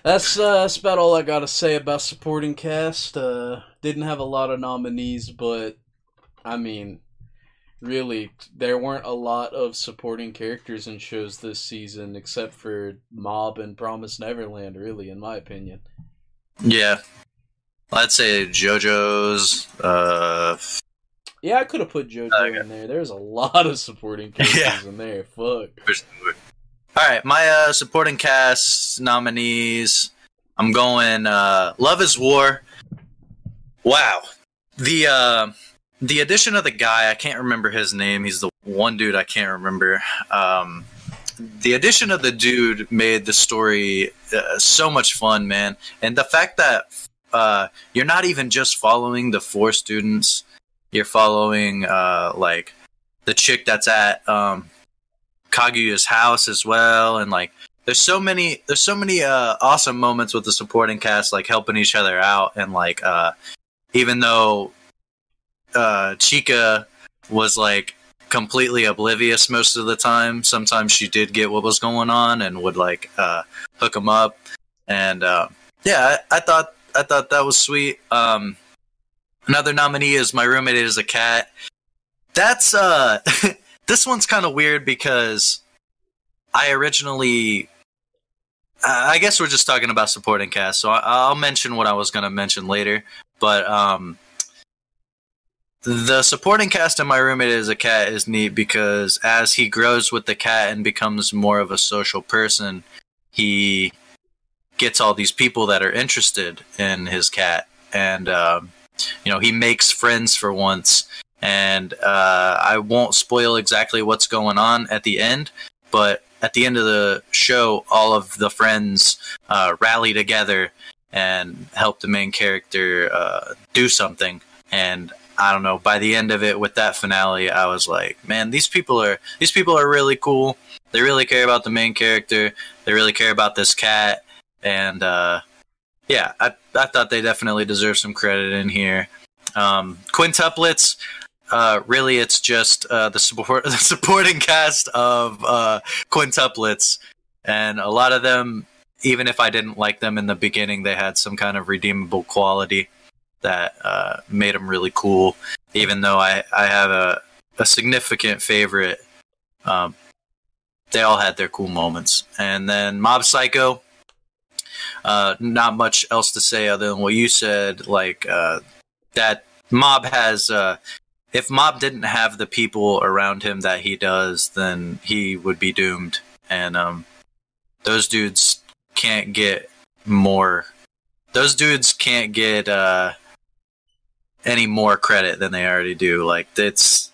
that's uh, that's about all I got to say about supporting cast. Uh, didn't have a lot of nominees, but I mean, really there weren't a lot of supporting characters in shows this season except for mob and promise neverland really in my opinion. Yeah. I'd say jojo's uh yeah i could have put jojo okay. in there. There's a lot of supporting characters yeah. in there. Fuck. All right my uh supporting cast nominees i'm going uh love is war. Wow. The uh the addition of the guy i can't remember his name. He's the one dude i can't remember. Um, the addition of the dude made the story uh, so much fun man. And the fact that uh, you're not even just following the four students. You're following uh, like the chick that's at um, kaguya's house as well. And like there's so many there's so many uh, awesome moments with the supporting cast like helping each other out. And like uh, even though uh, Chika was like completely oblivious most of the time. Sometimes she did get what was going on and would like uh, hook him up. And uh, yeah, I, I, thought I thought that was sweet. Um, another nominee is my roommate is a cat. That's uh, this one's kind of weird because I originally. I guess we're just talking about supporting cast, so I'll mention what I was going to mention later. But um, the supporting cast in my roommate is a cat is neat because as he grows with the cat and becomes more of a social person he gets all these people that are interested in his cat. And um, you know he makes friends for once. And uh, i won't spoil exactly what's going on at the end but at the end of the show all of the friends uh, rally together and help the main character uh, do something. And I don't know. By the end of it, with that finale, I was like, man, these people are these people are really cool. They really care about the main character. They really care about this cat, and uh, yeah, I, I thought they definitely deserve some credit in here. Um, quintuplets, uh, really, it's just uh, the support the supporting cast of uh, quintuplets, and a lot of them, even if I didn't like them in the beginning, they had some kind of redeemable quality that uh, made them really cool. Even though I I have a a significant favorite, um, they all had their cool moments. And then Mob Psycho, uh, not much else to say other than what you said. Like uh, that Mob has. Uh, if Mob didn't have the people around him that he does, then he would be doomed. And um, those dudes can't get more. Those dudes can't get uh, any more credit than they already do. Like it's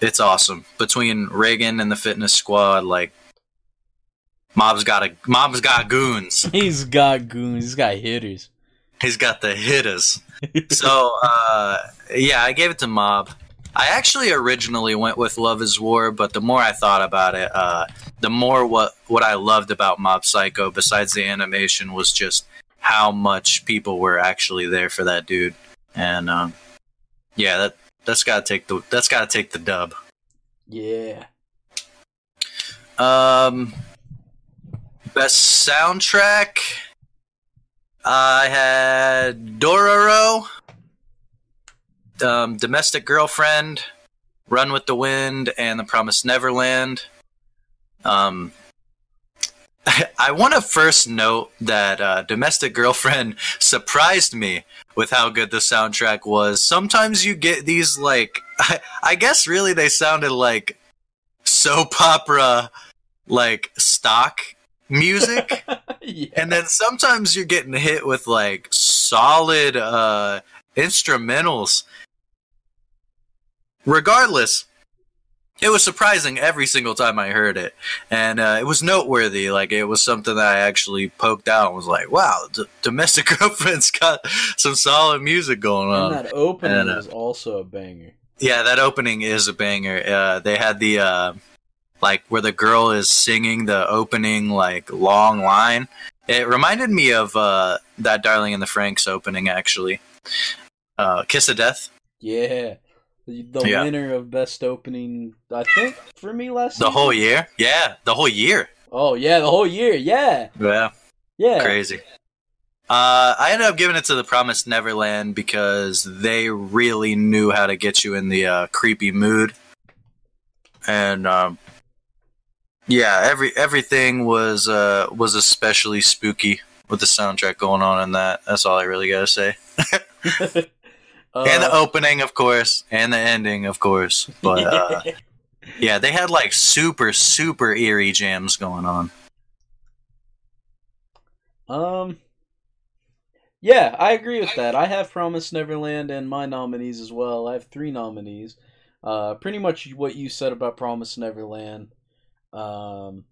it's awesome between Reigen and the fitness squad. Like Mob's got a Mob's got goons. He's got goons. He's got hitters. He's got the hitters. so uh, yeah, I gave it to Mob. I actually originally went with Love Is War, but the more I thought about it, uh, the more what what I loved about Mob Psycho, besides the animation, was just how much people were actually there for that dude. And um, yeah, that that's gotta take the that's gotta take the dub. Yeah. Um, best soundtrack. I had Dororo, um, Domestic Girlfriend, Run with the Wind, and The Promised Neverland. Um, I want to first note that uh, Domestic Girlfriend surprised me with how good the soundtrack was. Sometimes you get these, like, I, I guess really they sounded like soap opera, like stock music. yeah. and then sometimes you're getting hit with like solid uh instrumentals regardless it was surprising every single time i heard it and uh, it was noteworthy like it was something that i actually poked out and was like wow D- domestic girlfriend's got some solid music going on and that opening and, uh, was also a banger. yeah, that opening is a banger. Uh, they had the uh, like where the girl is singing the opening like long line. It reminded me of uh, that "Darling in the Franxx" opening actually. Uh, "Kiss of Death." Yeah. The, the Yeah. winner of best opening, I think, for me last The season. whole year, yeah, the whole year. Oh yeah, the whole year. Yeah, Yeah, yeah. crazy. Uh, I ended up giving it to the Promised Neverland because they really knew how to get you in the uh, creepy mood, and um, yeah, every everything was uh, was especially spooky with the soundtrack going on in that. That's all I really gotta say. Uh, and the opening, of course, and the ending, of course. But uh, yeah, they had like super super eerie jams going on. Um. Yeah, I agree with that. I have Promised Neverland and my nominees as well. I have three nominees. Uh, pretty much what you said about Promised Neverland. Um,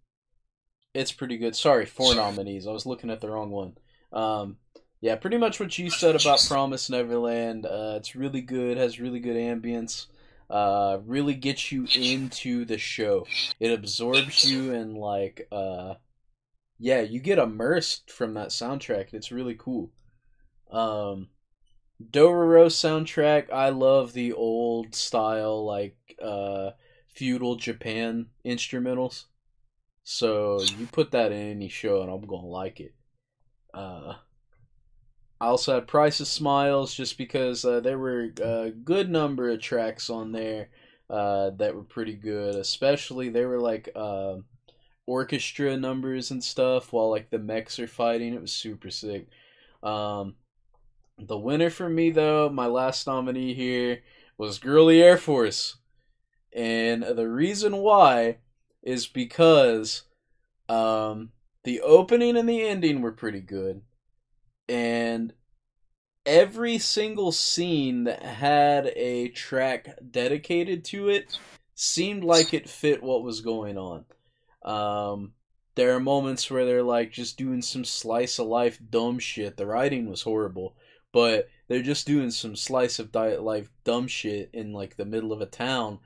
it's pretty good. Sorry, four nominees. I was looking at the wrong one. Um, yeah, pretty much what you said about Promise Neverland. Uh, it's really good. Has really good ambience. Uh, really gets you into the show. It absorbs you and like uh yeah, you get immersed from that soundtrack. It's really cool. Um, Dororo soundtrack. I love the old style, like uh, feudal Japan instrumentals. So you put that in any show, and I'm gonna like it. Uh, I also had Price of Smiles, just because uh, there were a good number of tracks on there uh, that were pretty good. Especially they were like. Uh, orchestra numbers and stuff while like the mechs are fighting. It was super sick. Um, the winner for me though, my last nominee here was Girly Air Force, and the reason why is because um, the opening and the ending were pretty good, and every single scene that had a track dedicated to it seemed like it fit what was going on. Um, there are moments where they're like just doing some slice of life dumb shit. The writing was horrible, but they're just doing some slice of diet life dumb shit in like the middle of a town.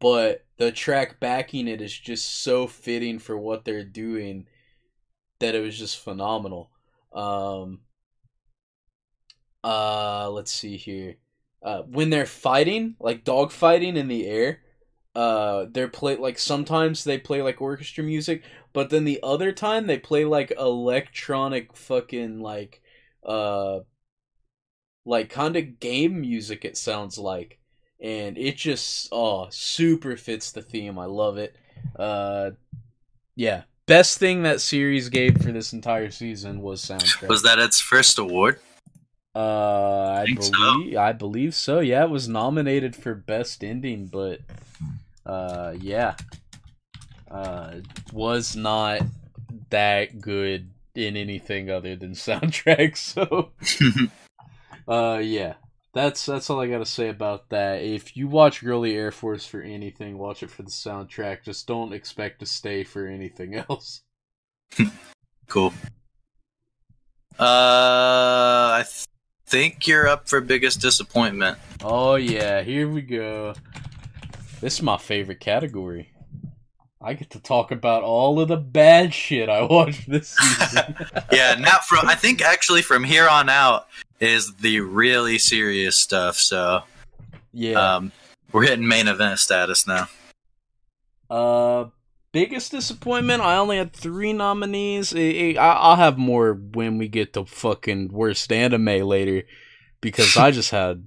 But the track backing it is just so fitting for what they're doing that it was just phenomenal. Um, uh let's see here. Uh when they're fighting, like dog fighting in the air, uh they're play like sometimes they play like orchestra music, but then the other time they play like electronic fucking like uh like kind of game music it sounds like. And it just oh super fits the theme. I love it. Uh yeah. Best thing that series gave for this entire season was soundtrack. Was that its first award? Uh i so. believe i believe so. Yeah it was nominated for best ending but uh yeah. Uh was not that good in anything other than soundtrack so. Uh yeah. That's that's all i gotta say about that. If you watch girly air force for anything watch it for the soundtrack. Just don't expect to stay for anything else. Cool. Uh, I think you're up for biggest disappointment. oh yeah here we go this is my favorite category i get to talk about all of the bad shit i watched this season Yeah, now from I think actually from here on out is the really serious stuff. So yeah um, we're hitting main event status now. Uh, biggest disappointment. I only had three nominees. I'll have more when we get to fucking worst anime later, because I just had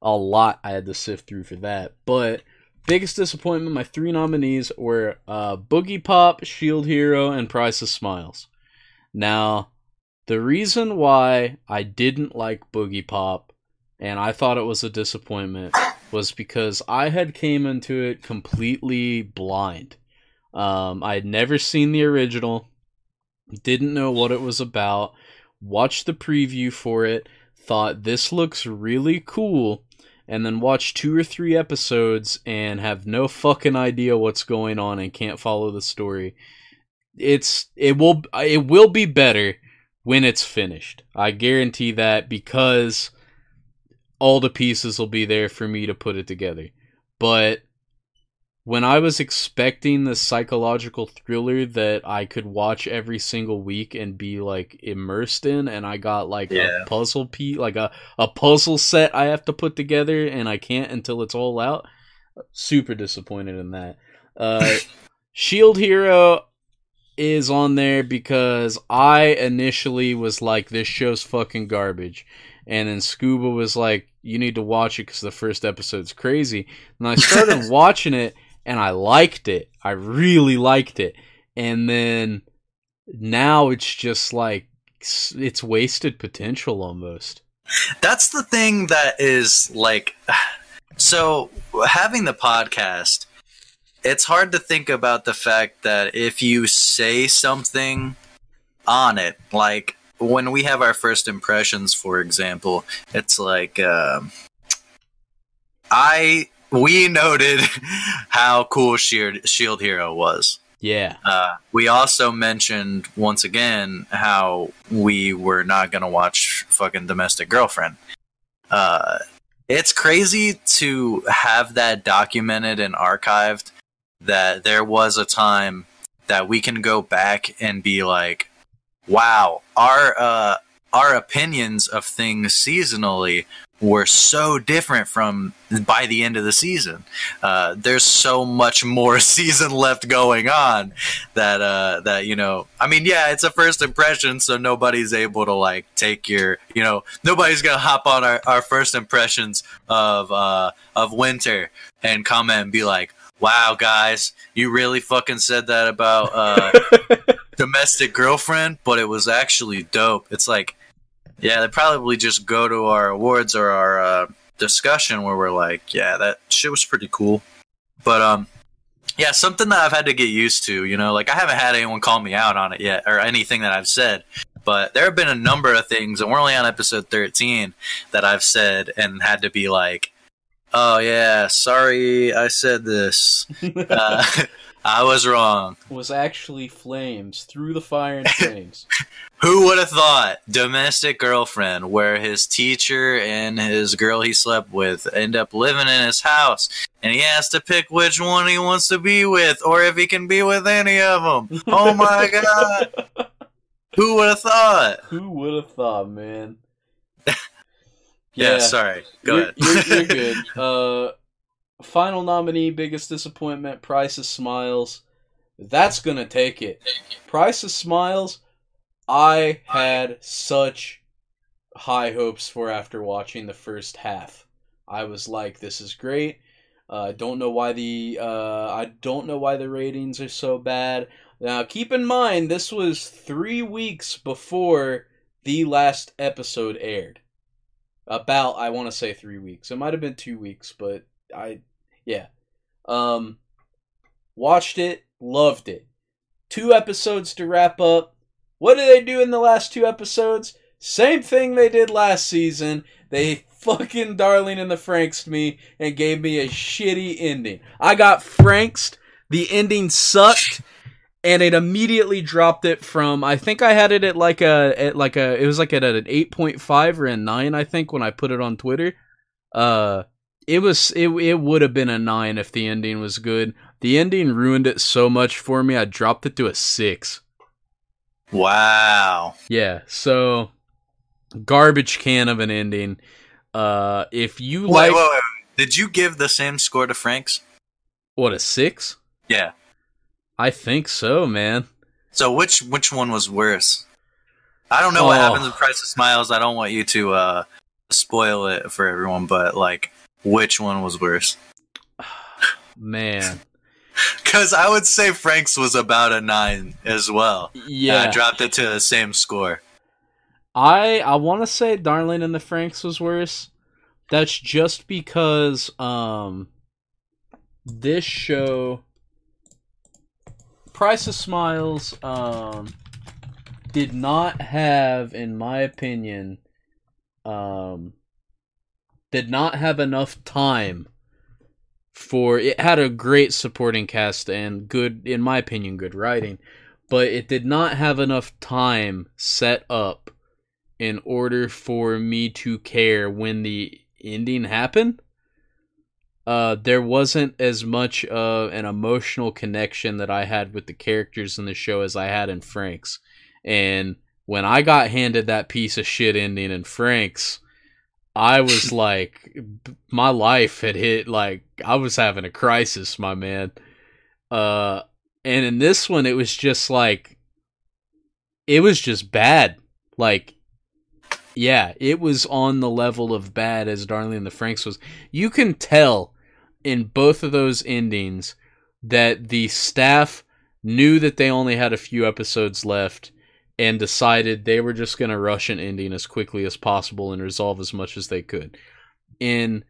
a lot I had to sift through for that. But biggest disappointment. My three nominees were uh, Boogiepop, Shield Hero, and Price of Smiles. Now, the reason why I didn't like Boogiepop and I thought it was a disappointment was because I had came into it completely blind. Um, I had never seen the original, didn't know what it was about, watched the preview for it, thought this looks really cool, and then watched two or three episodes and have no fucking idea what's going on and can't follow the story. It's it will it will be better when it's finished. I guarantee that because all the pieces will be there for me to put it together. But when I was expecting the psychological thriller that I could watch every single week and be like immersed in, and I got like Yeah. a puzzle piece, like a, a puzzle set I have to put together, and I can't until it's all out. Super disappointed in that. Uh, Shield Hero is on there because I initially was like, this show's fucking garbage. And then Scuba was like, you need to watch it because the first episode's crazy. And I started watching it and I liked it. I really liked it. And then now it's just like, it's wasted potential almost. That's the thing that is like so having the podcast it's hard to think about the fact that if you say something on it like when we have our first impressions for example it's like um i we noted how cool shield shield hero was Yeah. uh, we also mentioned once again how we were not going to watch fucking Domestic Girlfriend. Uh, it's crazy to have that documented and archived that there was a time that we can go back and be like, wow, our uh, our opinions of things seasonally were so different from by the end of the season. Uh, there's so much more season left going on that uh, that you know. I mean, yeah, it's a first impression, so nobody's able to like take your you know nobody's gonna hop on our, our first impressions of uh, of winter and comment and be like, "Wow, guys, you really fucking said that about." Uh, domestic girlfriend, but it was actually dope. It's like, yeah, they probably just go to our awards or our uh, discussion where we're like, yeah, that shit was pretty cool. But um, yeah, something that I've had to get used to. You know, like I haven't had anyone call me out on it yet or anything that I've said. But there have been a number of things, and we're only on episode 13 that I've said and had to be like, oh yeah, sorry, I said this. Uh, I was wrong. was actually flames through the fire and flames. Who would have thought domestic girlfriend, where his teacher and his girl he slept with end up living in his house, and he has to pick which one he wants to be with, or if he can be with any of them. Oh my god! Who would have thought? Who would have thought, man? Yeah, sorry. Go you're, ahead. You're, you're good. Uh, final nominee, biggest disappointment, Price of Smiles. That's gonna take it. Price of Smiles, I had such high hopes for after watching the first half. I was like, this is great. I uh, don't know why the uh, I don't know why the ratings are so bad. Now, keep in mind, this was three weeks before the last episode aired. About, I want to say three weeks. It might have been two weeks, but I, yeah. Um, watched it, loved it. Two episodes to wrap up. What did they do in the last two episodes? Same thing they did last season. They fucking Darling in the Franxx me and gave me a shitty ending. I got Franxx. The ending sucked and it immediately dropped it from I think I had it at like a at like a it was like at an 8.5 or a 9 I think when I put it on Twitter. Uh it was it it would have been a 9 if the ending was good. The ending ruined it so much for me. I dropped it to a 6. Wow. Yeah, so garbage can of an ending. Uh if you Wait, like wait, wait. Did you give the same score to Franxx's? what a 6? Yeah. I think so, man. So which which one was worse? I don't know what Oh. happens in Price of Smiles. I don't want you to uh spoil it for everyone, but like which one was worse? Man. Because I would say Franxx's was about a nine as well. Yeah. I dropped it to the same score. I I want to say Darling and the Franxx was worse. That's just because um this show Price of Smiles um did not have in my opinion um did not have enough time for it had a great supporting cast and good in my opinion good writing but it did not have enough time set up in order for me to care when the ending happened. Uh, there wasn't as much of an emotional connection that I had with the characters in the show as I had in Franxx's. And when I got handed that piece of shit ending in Franxx's, I was like, my life had hit, like, I was having a crisis, my man. Uh, and in this one, it was just like, it was just bad. Like, yeah, it was on the level of bad as Darling in the Franxx was. You can tell in both of those endings that the staff knew that they only had a few episodes left and decided they were just going to rush an ending as quickly as possible and resolve as much as they could. In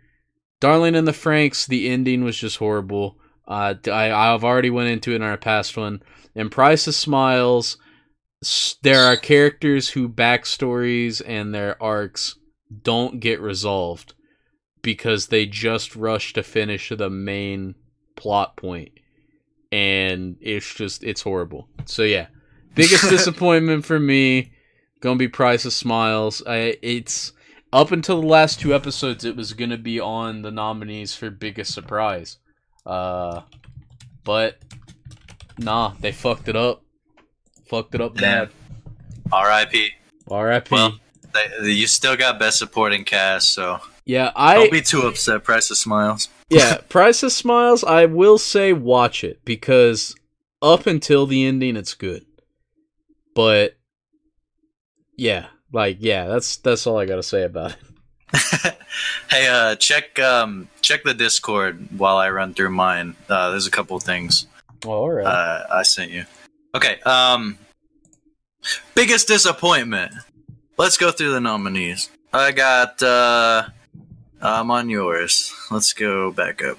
Darling in the Franxx, the ending was just horrible. Uh, I, I've already went into it in our past one. In Price of Smiles, there are characters who backstories and their arcs don't get resolved because they just rush to finish the main plot point and it's just it's horrible so yeah biggest disappointment for me gonna be price of smiles I, it's up until the last two episodes it was gonna be on the nominees for biggest surprise uh but nah they fucked it up fucked it up bad R.I.P. R.I.P. Well, They, you still got best supporting cast, so yeah, I don't be too upset. Price of Smiles. yeah, Price of Smiles. I will say watch it because up until the ending, it's good. But yeah, like yeah, that's that's all I gotta say about it. hey, uh, check um check the Discord while I run through mine. Uh, there's a couple of things all right. uh, I sent you. Okay. Um, biggest disappointment. Let's go through the nominees. I got. Uh, I'm on yours. Let's go back up.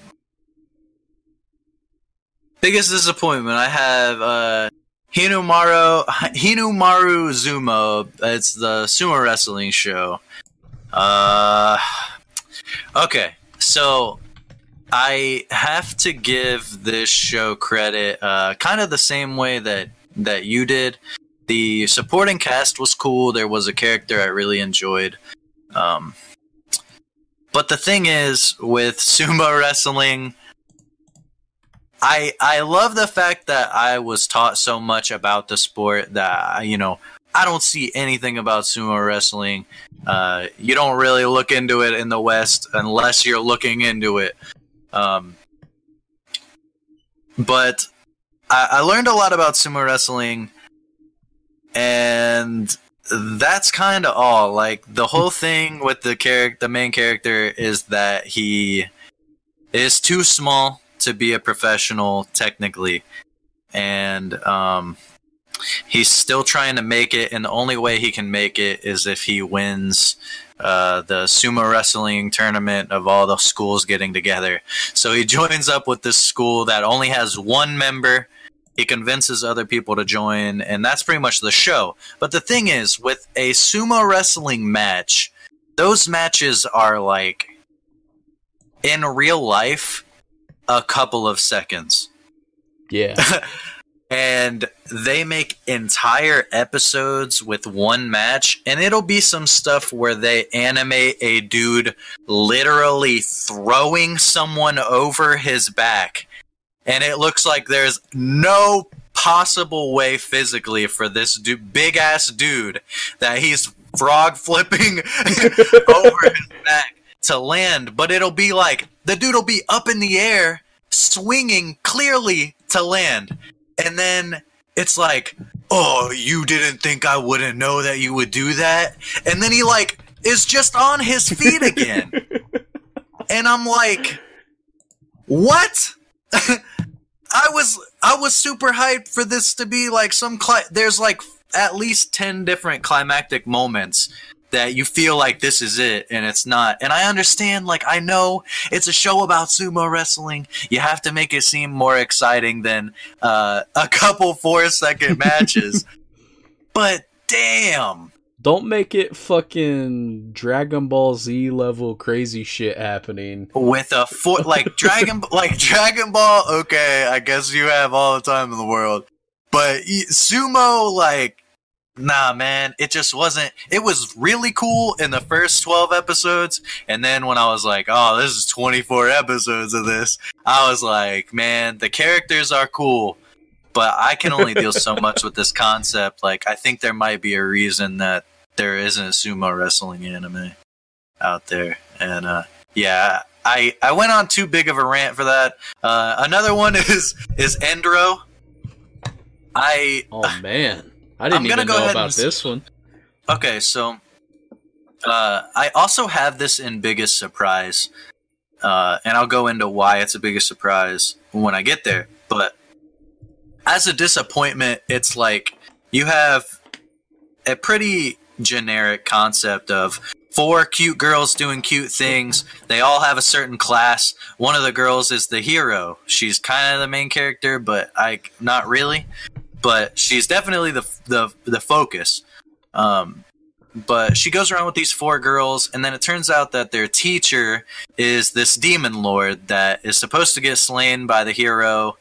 Biggest disappointment. I have uh, Hinomaru Hinomaru Zumo. It's the sumo wrestling show. Uh, okay, so I have to give this show credit, uh, kind of the same way that that you did. The supporting cast was cool. There was a character I really enjoyed. Um, but the thing is, with sumo wrestling, I I love the fact that I was taught so much about the sport that I, you know I don't see anything about sumo wrestling. Uh, you don't really look into it in the West unless you're looking into it. Um, but I, I learned a lot about sumo wrestling, and that's kind of all. Like the whole thing with the character, the main character, is that he is too small to be a professional technically, and um, he's still trying to make it. And the only way he can make it is if he wins uh, the sumo wrestling tournament of all the schools getting together. So he joins up with this school that only has one member. He convinces other people to join, and that's pretty much the show. But the thing is, with a sumo wrestling match, those matches are like in real life a couple of seconds. Yeah. and they make entire episodes with one match and it'll be some stuff where they animate a dude literally throwing someone over his back and it looks like there's no possible way physically for this du- big ass dude that he's frog flipping over his back to land but it'll be like the dude will be up in the air swinging clearly to land and then it's like, "Oh, you didn't think I wouldn't know that you would do that?" And then he like is just on his feet again. and I'm like, "What?" I was I was super hyped for this to be like some cli- there's like at least 10 different climactic moments that you feel like this is it and it's not. And I understand, like, I know it's a show about sumo wrestling. You have to make it seem more exciting than uh, a couple four second matches. but damn. Don't make it fucking Dragon Ball Z level crazy shit happening. With a foot like Dragon like Dragon Ball, okay, I guess you have all the time in the world. But sumo like nah man it just wasn't it was really cool in the first 12 episodes and then when i was like oh this is 24 episodes of this i was like man the characters are cool but i can only deal so much with this concept like i think there might be a reason that there isn't a sumo wrestling anime out there and uh yeah i i went on too big of a rant for that. Uh another one is is endro. I oh man I didn't even know about this one. Okay, so uh, I also have this in biggest surprise, uh, and I'll go into why it's a biggest surprise when I get there. But as a disappointment, it's like you have a pretty generic concept of four cute girls doing cute things. They all have a certain class. One of the girls is the hero. She's kind of the main character, but I not really but she's definitely the the the focus. Um, but she goes around with these four girls, and then it turns out that their teacher is this demon lord that is supposed to get slain by the hero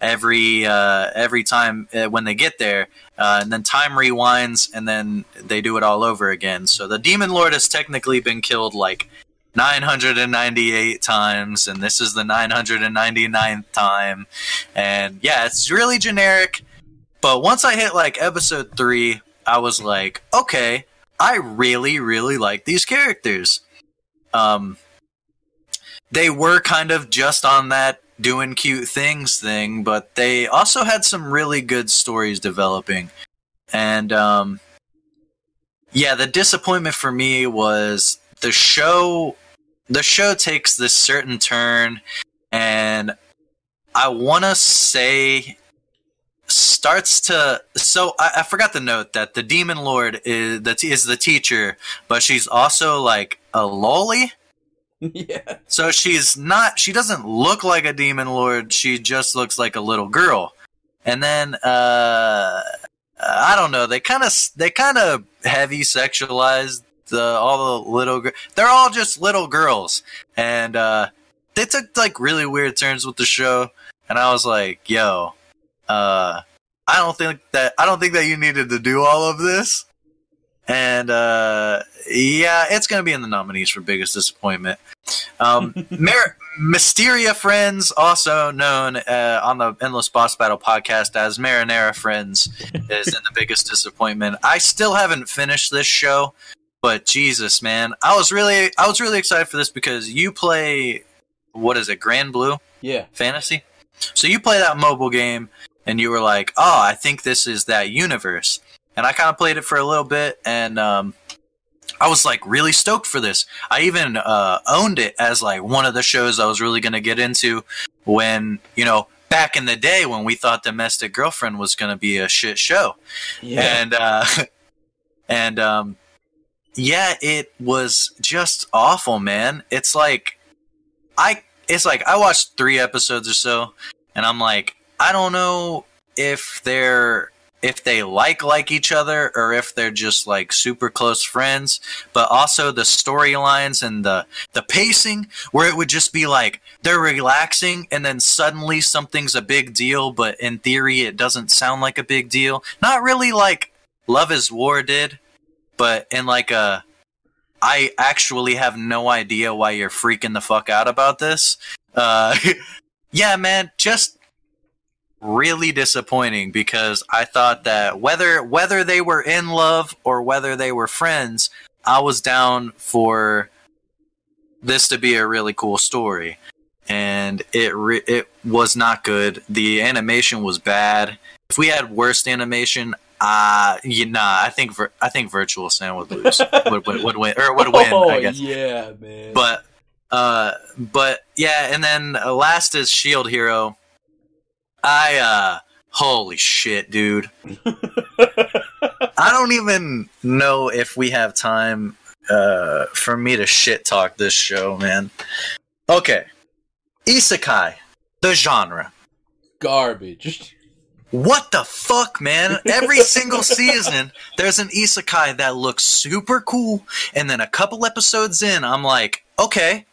every uh, every time uh, when they get there, uh, and then time rewinds, and then they do it all over again. So the demon lord has technically been killed like 998 times, and this is the 999th time, and yeah, it's really generic. But once I hit like episode three, I was like, okay, I really, really like these characters. Um, they were kind of just on that doing cute things thing, but they also had some really good stories developing. And um, yeah, the disappointment for me was the show. The show takes this certain turn, and I want to say starts to so I, I, forgot to note that the demon lord is that is the teacher but she's also like a loli? Yeah so she's not she doesn't look like a demon lord she just looks like a little girl. And then uh i don't know they kind of they kind of heavy sexualized the all the little they're all just little girls. And uh they took like really weird turns with the show and i was like yo uh, I don't think that I don't think that you needed to do all of this. And uh, yeah, it's going to be in the nominees for biggest disappointment. Um, Mer- Mysteria Friends, also known uh, on the Endless Boss Battle podcast as Marinara Friends, is in the biggest disappointment. I still haven't finished this show, but Jesus, man, I was really, I was really excited for this because you play, what is it, Granblue Yeah. Fantasy? So you play that mobile game, and you were like, "Oh, I think this is that universe." And I kind of played it for a little bit, and um, I was like really stoked for this. I even uh, owned it as like one of the shows I was really going to get into when you know back in the day when we thought Domestic Girlfriend was going to be a shit show, Yeah. and uh, and um, yeah, it was just awful, man. It's like I it's like I watched three episodes or so, and I'm like, I don't know if they're if they like like each other or if they're just like super close friends but also the storylines and the the pacing where it would just be like they're relaxing and then suddenly something's a big deal but in theory it doesn't sound like a big deal. Not really like love is war did but in like a i actually have no idea why you're freaking the fuck out about this. Uh yeah man just really disappointing because I thought that whether whether they were in love or whether they were friends, I was down for this to be a really cool story. And it re- it was not good. The animation was bad. If we had worst animation, uh yeah, nah, I think vir- I think Virtual-san would lose. would, would, would win or would win, oh, I guess. yeah, man. But uh but yeah, and then uh, last is Shield Hero. I uh holy shit, dude. I don't even know if we have time uh for me to shit talk this show, man. Okay. Isekai, the genre. Garbage. What the fuck, man? Every single season, there's an isekai that looks super cool, and then a couple episodes in, I'm like, okay,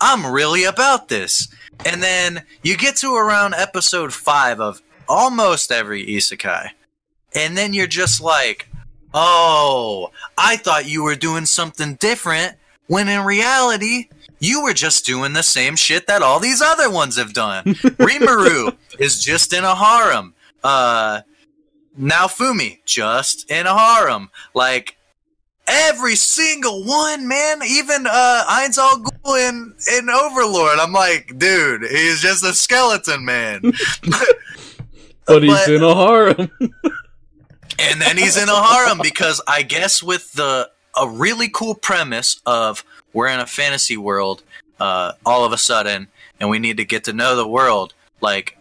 I'm really about this. And then you get to around episode five of almost every isekai, and then you're just like, oh, I thought you were doing something different, when in reality, you were just doing the same shit that all these other ones have done. Rimuru is just in a harem. Uh, Naofumi just in a harem. Like every single one, man. Even uh, Ainz Ooal Gown in in Overlord. I'm like, dude, he's just a skeleton man. But he's But- in a harem. and then he's in a harem because I guess with the a really cool premise of we're in a fantasy world uh, all of a sudden and we need to get to know the world like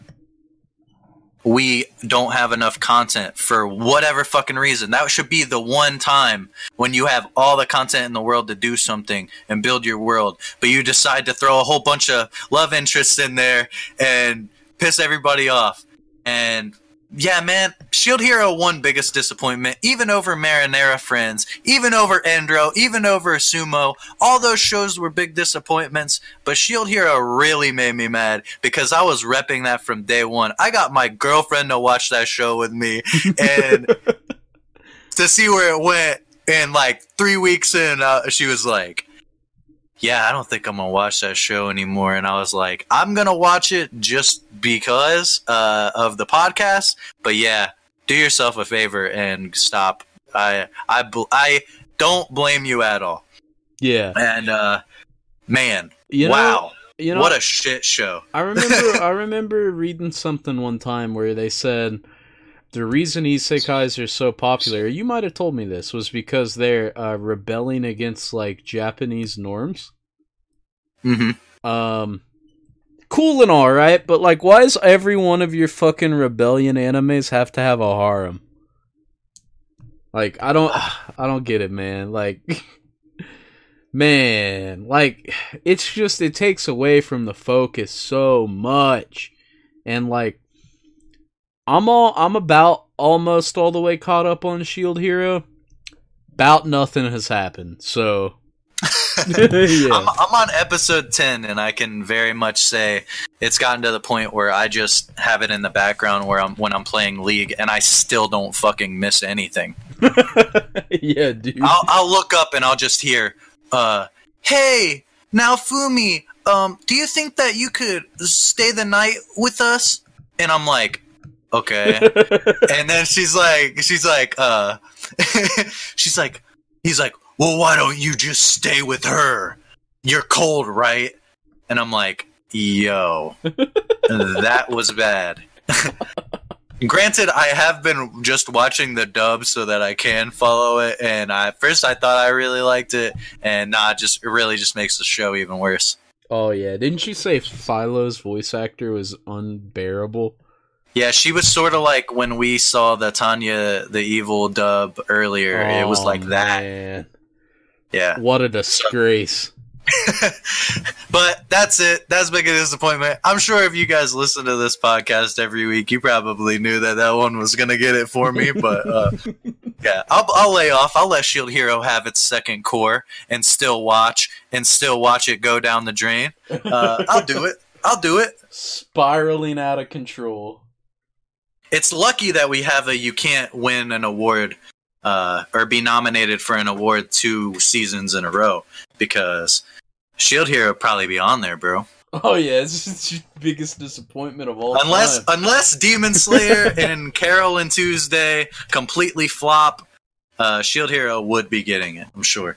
we don't have enough content for whatever fucking reason. That should be the one time when you have all the content in the world to do something and build your world. But you decide to throw a whole bunch of love interests in there and piss everybody off. And yeah, man, Shield Hero one biggest disappointment, even over Marinara Friends, even over Endro, even over Sumo. All those shows were big disappointments, but Shield Hero really made me mad because I was repping that from day one. I got my girlfriend to watch that show with me, and to see where it went. And like three weeks in, uh, she was like, yeah, I don't think I'm gonna watch that show anymore. And I was like, I'm gonna watch it just because uh, of the podcast. But yeah, do yourself a favor and stop. I I bl- I don't blame you at all. yeah. And uh, man, You know, wow, You know, what a shit show. I remember I remember reading something one time where they said the reason isekais are so popular, you might have told me this, was because they're uh, rebelling against like Japanese norms. Hmm Um cool and all right, but like why does every one of your fucking rebellion animes have to have a harem? Like I don't I don't get it, man. Like man, like it's just it takes away from the focus so much. And like I'm all I'm about almost all the way caught up on Shield Hero. About nothing has happened. So yeah. I'm, I'm on episode 10 and i can very much say it's gotten to the point where i just have it in the background where i'm when i'm playing league and i still don't fucking miss anything yeah, dude. I'll, I'll look up and I'll just hear, uh, "Hey, Naofumi, um, do you think that you could stay the night with us? And I'm like, okay. and then she's like, she's like, uh, she's like, he's like, well, why don't you just stay with her? You're cold, right? And I'm like, yo, that was bad. Granted, I have been just watching the dub so that I can follow it, and I first I thought I really liked it, and nah, just it really just makes the show even worse. oh yeah, didn't you say Filo's voice actor was unbearable? Yeah, she was sort of like when we saw the Tanya the Evil dub earlier. it was Oh, like that. Man. Yeah. What a disgrace. but that's it. That's big a disappointment. I'm sure if you guys listen to this podcast every week, you probably knew that that one was gonna get it for me. But uh, yeah, I'll, I'll lay off. I'll let Shield Hero have its second cour and still watch and still watch it go down the drain. Uh, I'll do it. I'll do it. Spiraling out of control. It's lucky that we have a you can't win an award uh, or be nominated for an award two seasons in a row because Shield Hero would probably be on there, bro. Oh yeah, it's just your biggest disappointment of all unless time. unless Demon Slayer and Carol and Tuesday completely flop, uh, Shield Hero would be getting it. I'm sure.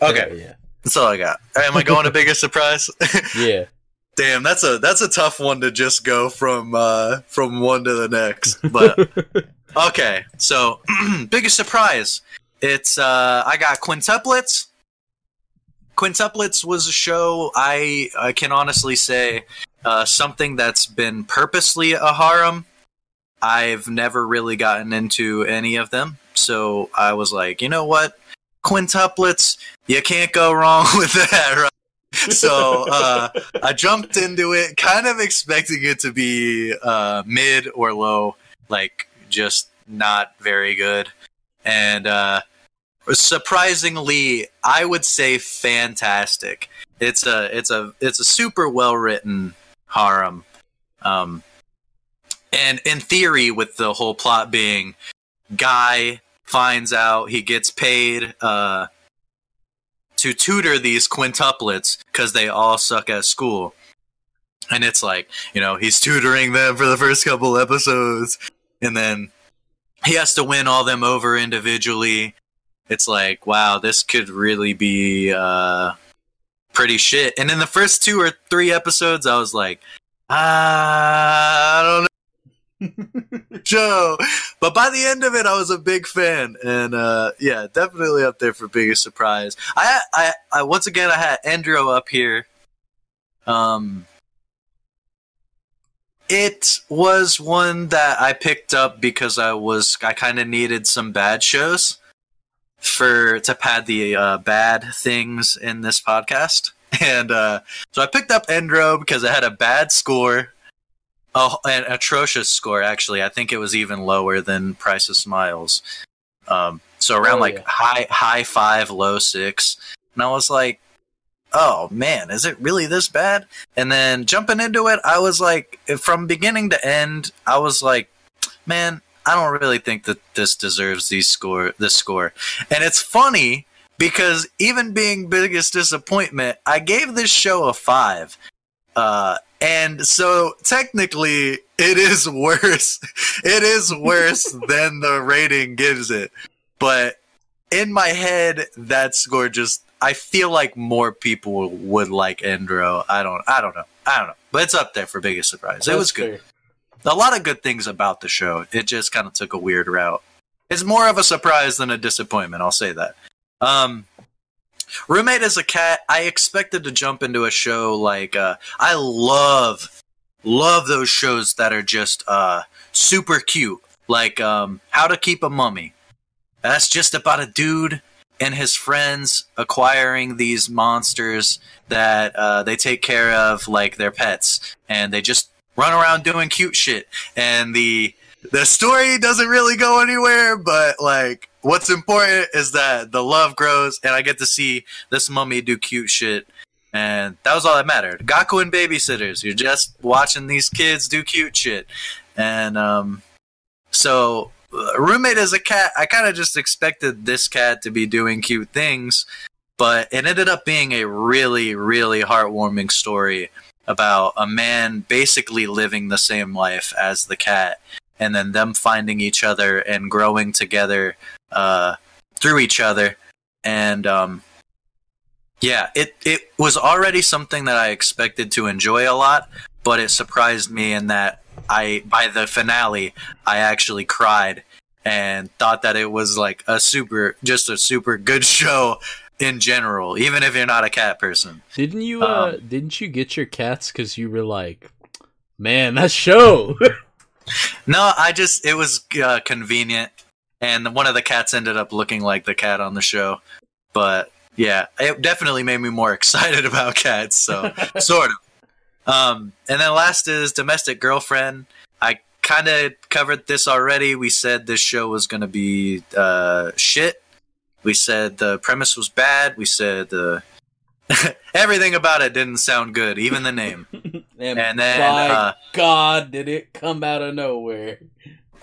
Okay, Yeah. that's all I got. Am I going to biggest surprise? Yeah. Damn, that's a that's a tough one to just go from uh, from one to the next. But okay, so biggest surprise. It's uh, I got quintuplets. Quintuplets was a show I I can honestly say uh, something that's been purposely a harem. I've never really gotten into any of them, so I was like, you know what, quintuplets, you can't go wrong with that, right? so uh, I jumped into it, kind of expecting it to be uh, mid or low, like just not very good. And uh, surprisingly, I would say fantastic. It's a it's a it's a super well written harem. Um, and in theory, with the whole plot being, guy finds out he gets paid. Uh, to tutor these quintuplets because they all suck at school. And it's like, you know, he's tutoring them for the first couple episodes, and then he has to win all them over individually. It's like, wow, this could really be uh, pretty shit. And in the first two or three episodes, I was like, ah, I don't know. Joe, but by the end of it, I was a big fan, and uh, yeah, definitely up there for biggest surprise. I, I, I once again, I had Endro up here. Um, it was one that I picked up because I was I kind of needed some bad shows for to pad the uh, bad things in this podcast, and uh, so I picked up Endro because it had a bad score. Oh, an atrocious score actually. I think it was even lower than Price of Smiles. Um, so around Oh, like yeah. high high five, low six, and I was like, "Oh man, is it really this bad?" And then jumping into it, I was like, from beginning to end, I was like, "Man, I don't really think that this deserves these score this score." And it's funny because even being biggest disappointment, I gave this show a five. Uh, and so technically, it is worse. It is worse than the rating gives it. But in my head, that score just. I feel like more people would like Endro. I don't. I don't know. I don't know. But it's up there for biggest surprise. it was good. fair. A lot of good things about the show. It just kind of took a weird route. It's more of a surprise than a disappointment. I'll say that. Um, Roommate as a cat. I expected to jump into a show like uh, I love, love those shows that are just uh, super cute, like um, How to Keep a Mummy. That's just about a dude and his friends acquiring these monsters that uh, they take care of like their pets, and they just run around doing cute shit. And the the story doesn't really go anywhere, but like what's important is that the love grows, and I get to see this mummy do cute shit. And that was all that mattered. Gaku and babysitters. You're just watching these kids do cute shit. And um, so, roommate is a cat, I kind of just expected this cat to be doing cute things. but it ended up being a really, really heartwarming story about a man basically living the same life as the cat, and then them finding each other and growing together uh, through each other. And um, yeah, it it was already something that I expected to enjoy a lot, but it surprised me in that I by the finale I actually cried and thought that it was like a super just a super good show in general, even if you're not a cat person. Didn't you? Uh, um, didn't you get your cats because you were like, man, that show? no, I just it was uh, convenient, and one of the cats ended up looking like the cat on the show. But yeah, it definitely made me more excited about cats. So sort of. Um, and then last is domestic girlfriend. I kind of covered this already. We said this show was going to be uh, shit we said the premise was bad. We said the everything about it didn't sound good, even the name. and, and, then, by uh, God, did it come out of nowhere?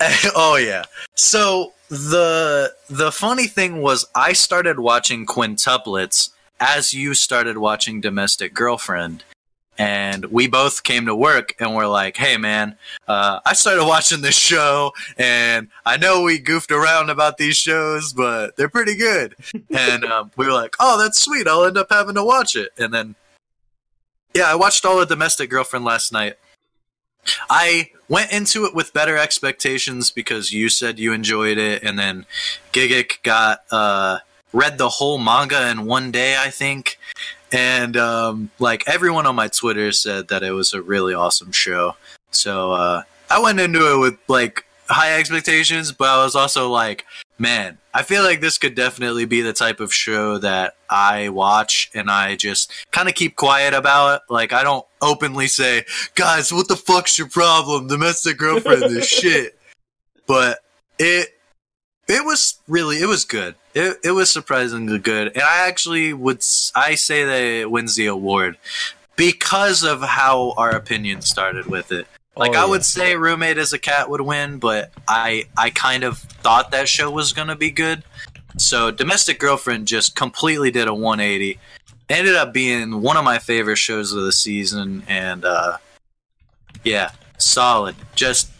oh yeah. So the the funny thing was, I started watching quintuplets as you started watching Domestic Girlfriend, and we both came to work and we're like, "Hey, man, uh, I started watching this show, and I know we goofed around about these shows, but they're pretty good." and um, we were like, "Oh, that's sweet. I'll end up having to watch it." And then, yeah, I watched all of Domestic Girlfriend last night. I went into it with better expectations because you said you enjoyed it, and then Gigic got uh, read the whole manga in one day, I think and um, like everyone on my Twitter said that it was a really awesome show. So uh, I went into it with like high expectations, but I was also like, man, I feel like this could definitely be the type of show that I watch and I just kind of keep quiet about it. Like I don't openly say, guys, what the fuck's your problem? Domestic girlfriend is shit. But it it was really it was good. It it was surprisingly good, and I actually would I say that it wins the award because of how our opinion started with it. Like oh, I would say, roommate as a cat would win, but I I kind of thought that show was gonna be good. So domestic girlfriend just completely did a 180. Ended up being one of my favorite shows of the season, and uh, yeah, solid. Just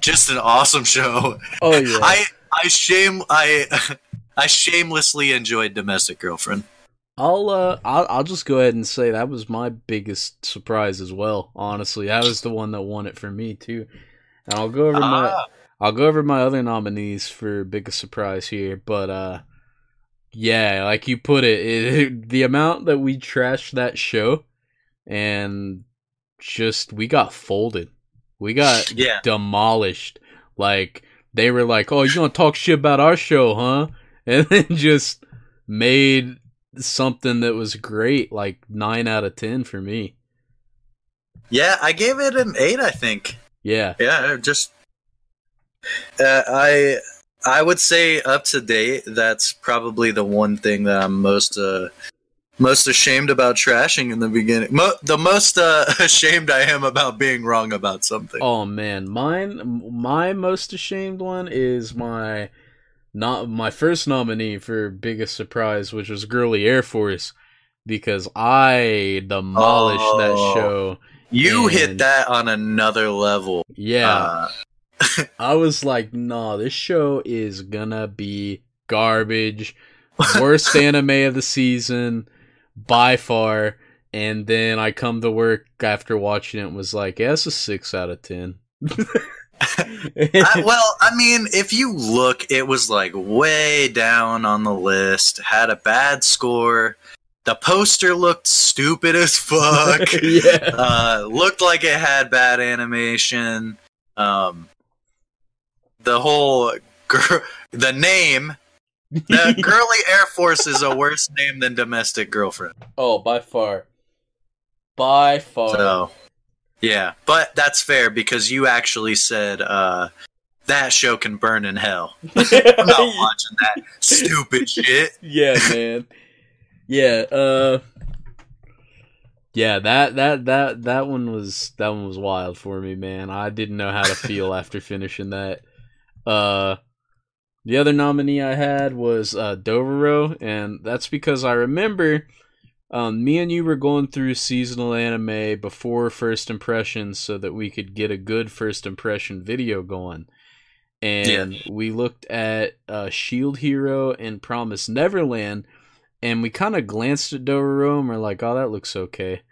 just an awesome show. Oh yeah. I I shame I I shamelessly enjoyed Domestic Girlfriend. I'll uh I'll, I'll just go ahead and say that was my biggest surprise as well. Honestly, that was the one that won it for me too. And I'll go over ah. my I'll go over my other nominees for biggest surprise here, but uh yeah, like you put it, it the amount that we trashed that show and just we got folded. We got yeah. demolished. Like they were like, "Oh, you gonna talk shit about our show, huh?" And then just made something that was great, like nine out of ten for me. Yeah, I gave it an eight. I think. Yeah. Yeah, just uh, I I would say up to date. That's probably the one thing that I'm most uh, most ashamed about trashing in the beginning. Mo- the most uh, ashamed I am about being wrong about something. Oh man, mine my most ashamed one is my not my first nominee for biggest surprise, which was Girly Air Force, because I demolished oh, that show. You hit that on another level. Yeah. Uh. I was like, nah, this show is gonna be garbage. Worst anime of the season by far. And then I come to work after watching it and was like, yeah, it's a six out of ten. I, well, I mean, if you look, it was like way down on the list, had a bad score. The poster looked stupid as fuck. yeah. Uh, looked like it had bad animation. Um, the whole gr- the name the girly Air Force is a worse name than domestic girlfriend. Oh, by far. By far. So, yeah, but that's fair because you actually said uh, that show can burn in hell. I'm not watching that stupid shit. Yeah, man. Yeah, uh yeah, that that that that one was that one was wild for me, man. I didn't know how to feel after finishing that. Uh The other nominee I had was uh, Dororo, and that's because I remember um, me and you were going through seasonal anime before first impressions so that we could get a good first impression video going. And yeah. we looked at uh, Shield Hero and Promise Neverland, and we kind of glanced at Dororo and we're like, oh, that looks okay.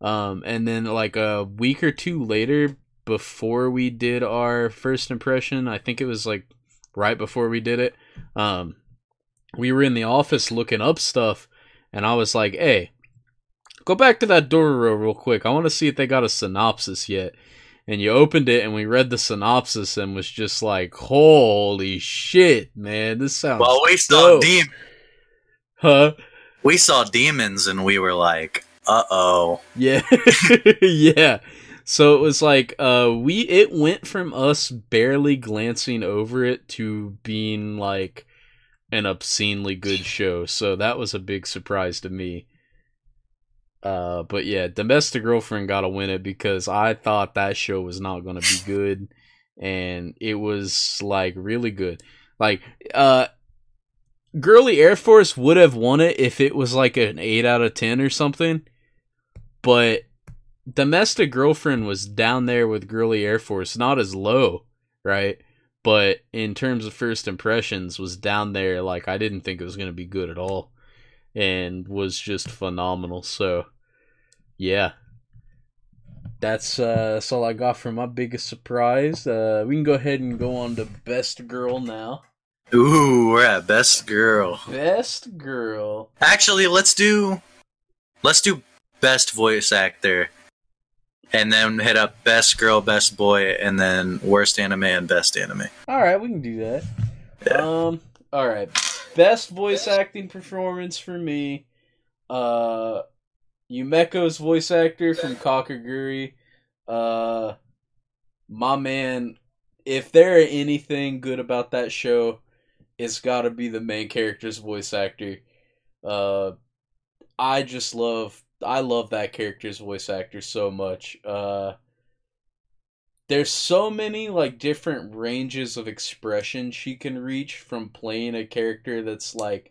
Um, and then, like a week or two later, before we did our first impression, I think it was like right before we did it, um, we were in the office looking up stuff and I was like, "Hey, go back to that Dororo real quick. I want to see if they got a synopsis yet." And you opened it, and we read the synopsis, and was just like, "Holy shit, man! This sounds." Well, we saw demons. Huh? We saw demons, and we were like, "Uh oh." Yeah, yeah. So it was like uh we it went from us barely glancing over it to being like an obscenely good show. So that was a big surprise to me. Uh, but yeah, Domestic Girlfriend got to win it because I thought that show was not going to be good, and it was like really good. Like, uh, Girly Air Force would have won it if it was like an eight out of ten or something, but Domestic Girlfriend was down there with Girly Air Force, not as low, right? but in terms of first impressions was down there like I didn't think it was going to be good at all and was just phenomenal. So yeah. That's uh that's all I got for my biggest surprise. Uh we can go ahead and go on to best girl now. Ooh, we're at best girl. Best girl. Actually, let's do let's do best voice actor and then hit up best girl, best boy, and then worst anime and best anime. All right, we can do that. Yeah. Um. All right. Best voice acting performance for me. Uh, Yumeko's voice actor from Kakegurui. Uh, my man. If there are anything good about that show, it's got to be the main character's voice actor. Uh, I just love I love that character's voice actor so much. Uh there's so many like different ranges of expression she can reach from playing a character that's like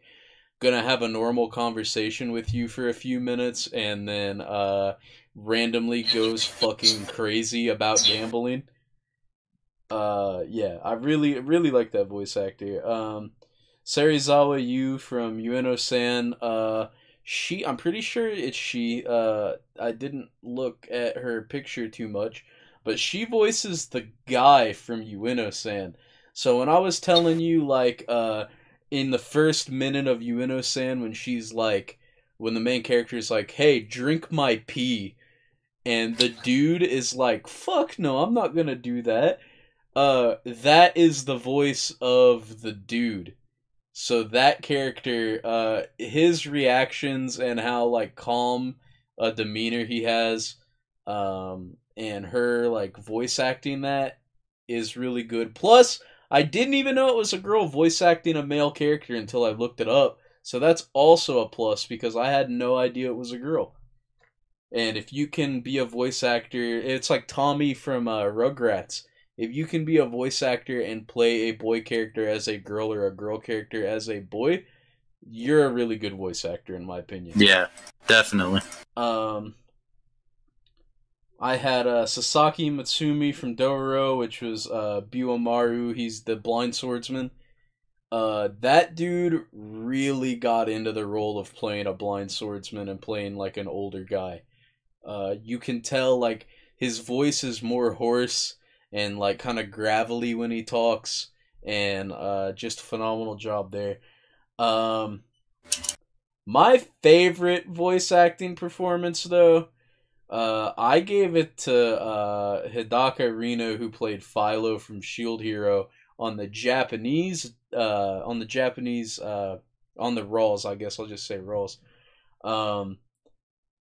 gonna have a normal conversation with you for a few minutes and then uh randomly goes fucking crazy about gambling. Uh yeah, I really really like that voice actor. Um Serizawa Yu from Ueno-san uh she i'm pretty sure it's she uh i didn't look at her picture too much but she voices the guy from ueno-san so when i was telling you like uh in the first minute of ueno-san when she's like when the main character is like hey drink my pee and the dude is like fuck no i'm not gonna do that uh that is the voice of the dude so that character, uh, his reactions and how like calm a demeanor he has, um, and her like voice acting that is really good. Plus, I didn't even know it was a girl voice acting a male character until I looked it up. So that's also a plus because I had no idea it was a girl. And if you can be a voice actor, it's like Tommy from uh, Rugrats if you can be a voice actor and play a boy character as a girl or a girl character as a boy, you're a really good voice actor in my opinion. Yeah, definitely. Um I had uh, Sasaki Matsumi from Dororo, which was uh, Biwamaru. He's the blind swordsman. Uh, that dude really got into the role of playing a blind swordsman and playing like an older guy. Uh, you can tell like his voice is more hoarse and like kind of gravelly when he talks and uh just phenomenal job there. Um my favorite voice acting performance though uh i gave it to uh hidaka rina who played Filo from shield hero on the japanese uh on the japanese uh on the rolls i guess i'll just say rolls um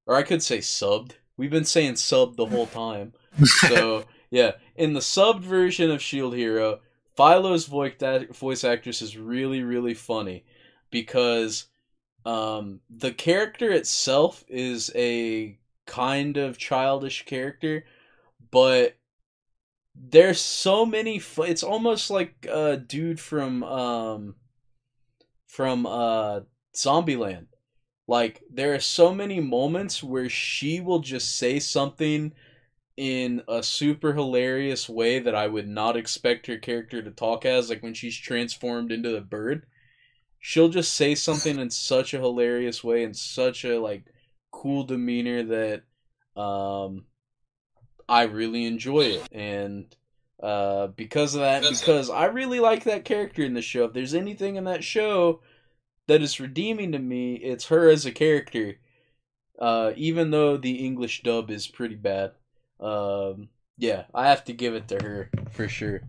or i could say subbed. We've been saying subbed the whole time. So yeah, in the subbed version of Shield Hero, Filo's voice actress is really really funny because um, the character itself is a kind of childish character, but there's so many it's almost like a dude from um from uh Zombieland. Like there are so many moments where she will just say something in a super hilarious way that I would not expect her character to talk as like when she's transformed into the bird. She'll just say something in such a hilarious way and such a like cool demeanor that um I really enjoy it and uh because of that because I really like that character in the show. If there's anything in that show that is redeeming to me, it's her as a character. Uh even though the English dub is pretty bad. Um yeah, I have to give it to her for sure.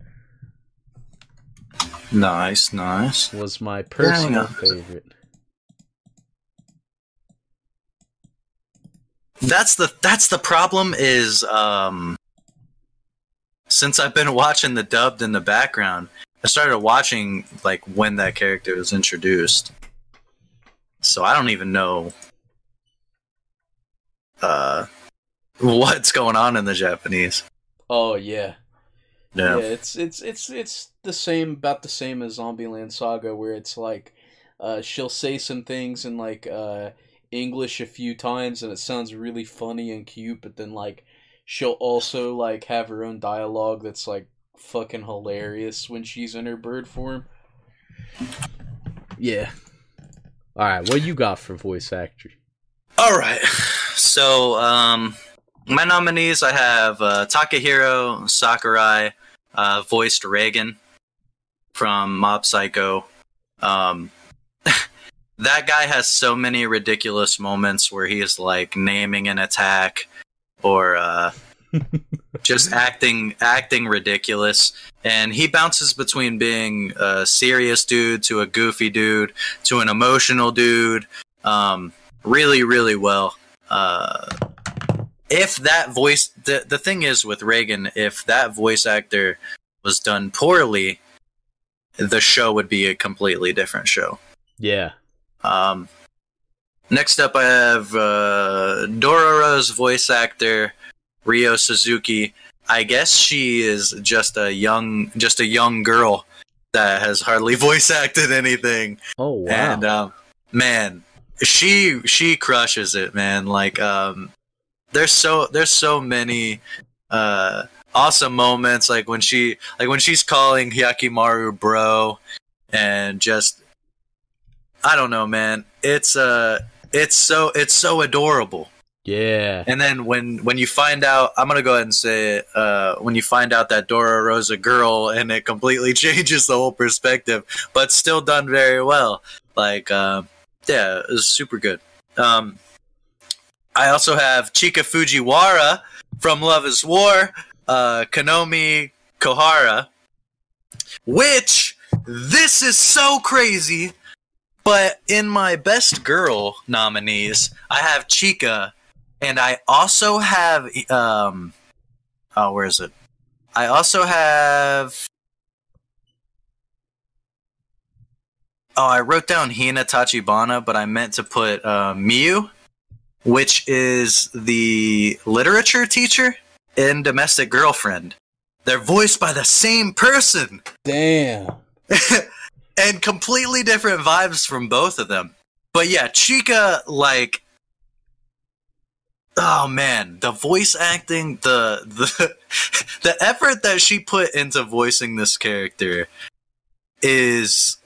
Nice, nice. Was my personal favorite. That's the that's the problem is um since I've been watching the dubbed in the background, I started watching like when that character was introduced. So I don't even know uh what's going on in the Japanese. Oh yeah. Yeah. Yeah, it's it's it's it's the same about the same as Zombieland Saga where it's like uh she'll say some things in like uh English a few times and it sounds really funny and cute, but then like she'll also like have her own dialogue that's like fucking hilarious when she's in her bird form. Yeah. All right, what you got for voice actor? All right. So, um, my nominees I have uh, Takahiro Sakurai, uh, voiced Reigen from Mob Psycho. Um, that guy has so many ridiculous moments where he is like naming an attack or uh, just acting acting ridiculous. And he bounces between being a serious dude to a goofy dude to an emotional dude. Um, really really well. Uh, if that voice the, the thing is with Reigen if that voice actor was done poorly the show would be a completely different show Yeah. um, next up, I have uh, Dororo's voice actor, Rio Suzuki. I guess she is just a young, just a young girl that has hardly voice acted anything. Oh wow. And um, man, she she crushes it, man. Like um, there's so there's so many uh, awesome moments. Like when she like when she's calling Hyakkimaru bro, and just I don't know, man. It's uh it's so it's so adorable. yeah. And then when when you find out, I'm gonna go ahead and say it. Uh, when you find out that Dororo's a girl, and it completely changes the whole perspective, but still done very well. Like, uh, yeah, it was super good. Um, I also have Chika Fujiwara from Love Is War, uh, Kohara, which this is so crazy. But in my best girl nominees, I have Chika and I also have um oh where is it? I also have Oh, I wrote down Hina Tachibana, but I meant to put uh, Miyu, which is the literature teacher and Domestic Girlfriend. They're voiced by the same person Damn. and completely different vibes from both of them. But yeah, Chika, like, oh man, the voice acting, the the the effort that she put into voicing this character is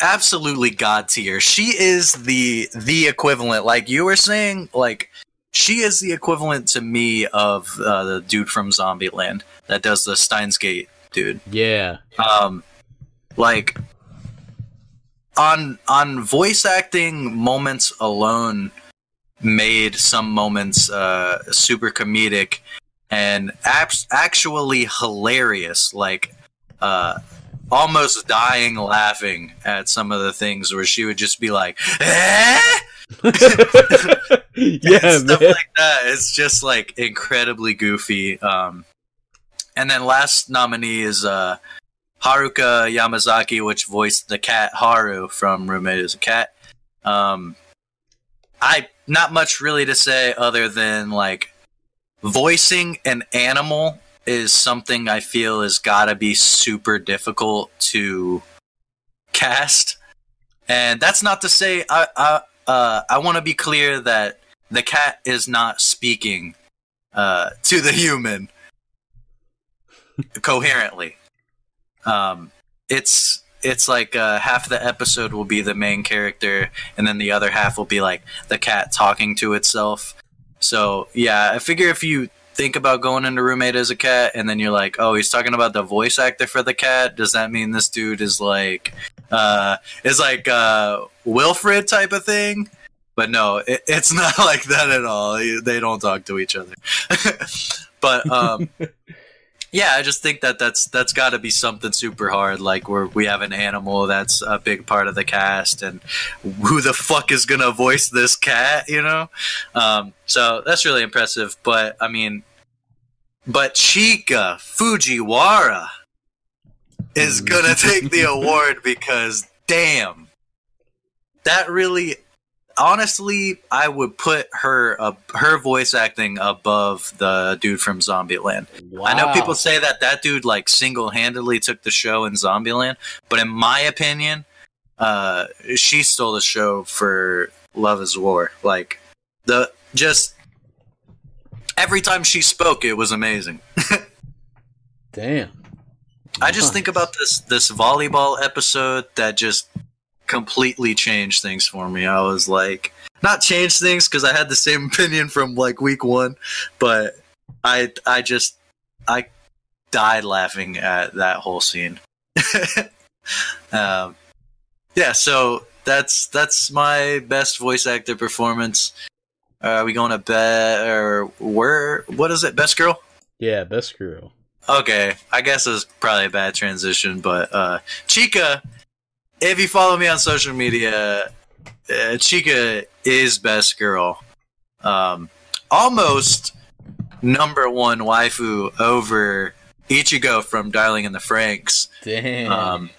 absolutely god tier. She is the the equivalent, like you were saying, like she is the equivalent to me of uh, the dude from Zombieland that does the Steins Gate dude Yeah. um like on on voice acting moments alone made some moments uh super comedic and abs- actually hilarious like uh almost dying laughing at some of the things where she would just be like eh? yeah, stuff man. like that. It's just like incredibly goofy. Um, and then last nominee is uh, Haruka Yamazaki, which voiced the cat Haru from Roommate is a Cat. Um, I not much really to say other than like voicing an animal is something I feel has got to be super difficult to cast. And that's not to say I I uh, I want to be clear that the cat is not speaking uh, to the human coherently. Um, it's it's like uh, half the episode will be the main character, and then the other half will be like the cat talking to itself. So yeah, I figure if you think about going into roommate as a cat, and then you're like, oh, he's talking about the voice actor for the cat. Does that mean this dude is like uh, is like uh, Wilfred type of thing? But no, it, it's not like that at all. They don't talk to each other. but um, yeah, I just think that that's that's got to be something super hard. Like where we have an animal that's a big part of the cast, and who the fuck is gonna voice this cat? You know, um, so that's really impressive. But I mean, but Chika Fujiwara is gonna take the award because damn, that really honestly, I would put her uh, her voice acting above the dude from Zombieland. Wow. I know people say that that dude like single handedly took the show in Zombieland, but in my opinion, uh, she stole the show for Love Is War. Like the just every time she spoke, it was amazing. Damn. I just think about this this volleyball episode that just completely changed things for me. I was like, not changed things because I had the same opinion from like week one, but I I just I died laughing at that whole scene. um, yeah, so that's that's my best voice actor performance. Uh, are we going to bet or where? What is it? Best girl. Yeah, best girl. Okay, I guess it's probably a bad transition, but uh, Chika, if you follow me on social media, uh, Chika is best girl. Um, almost number one waifu over Ichigo from Darling in the Franxx. Damn. Um,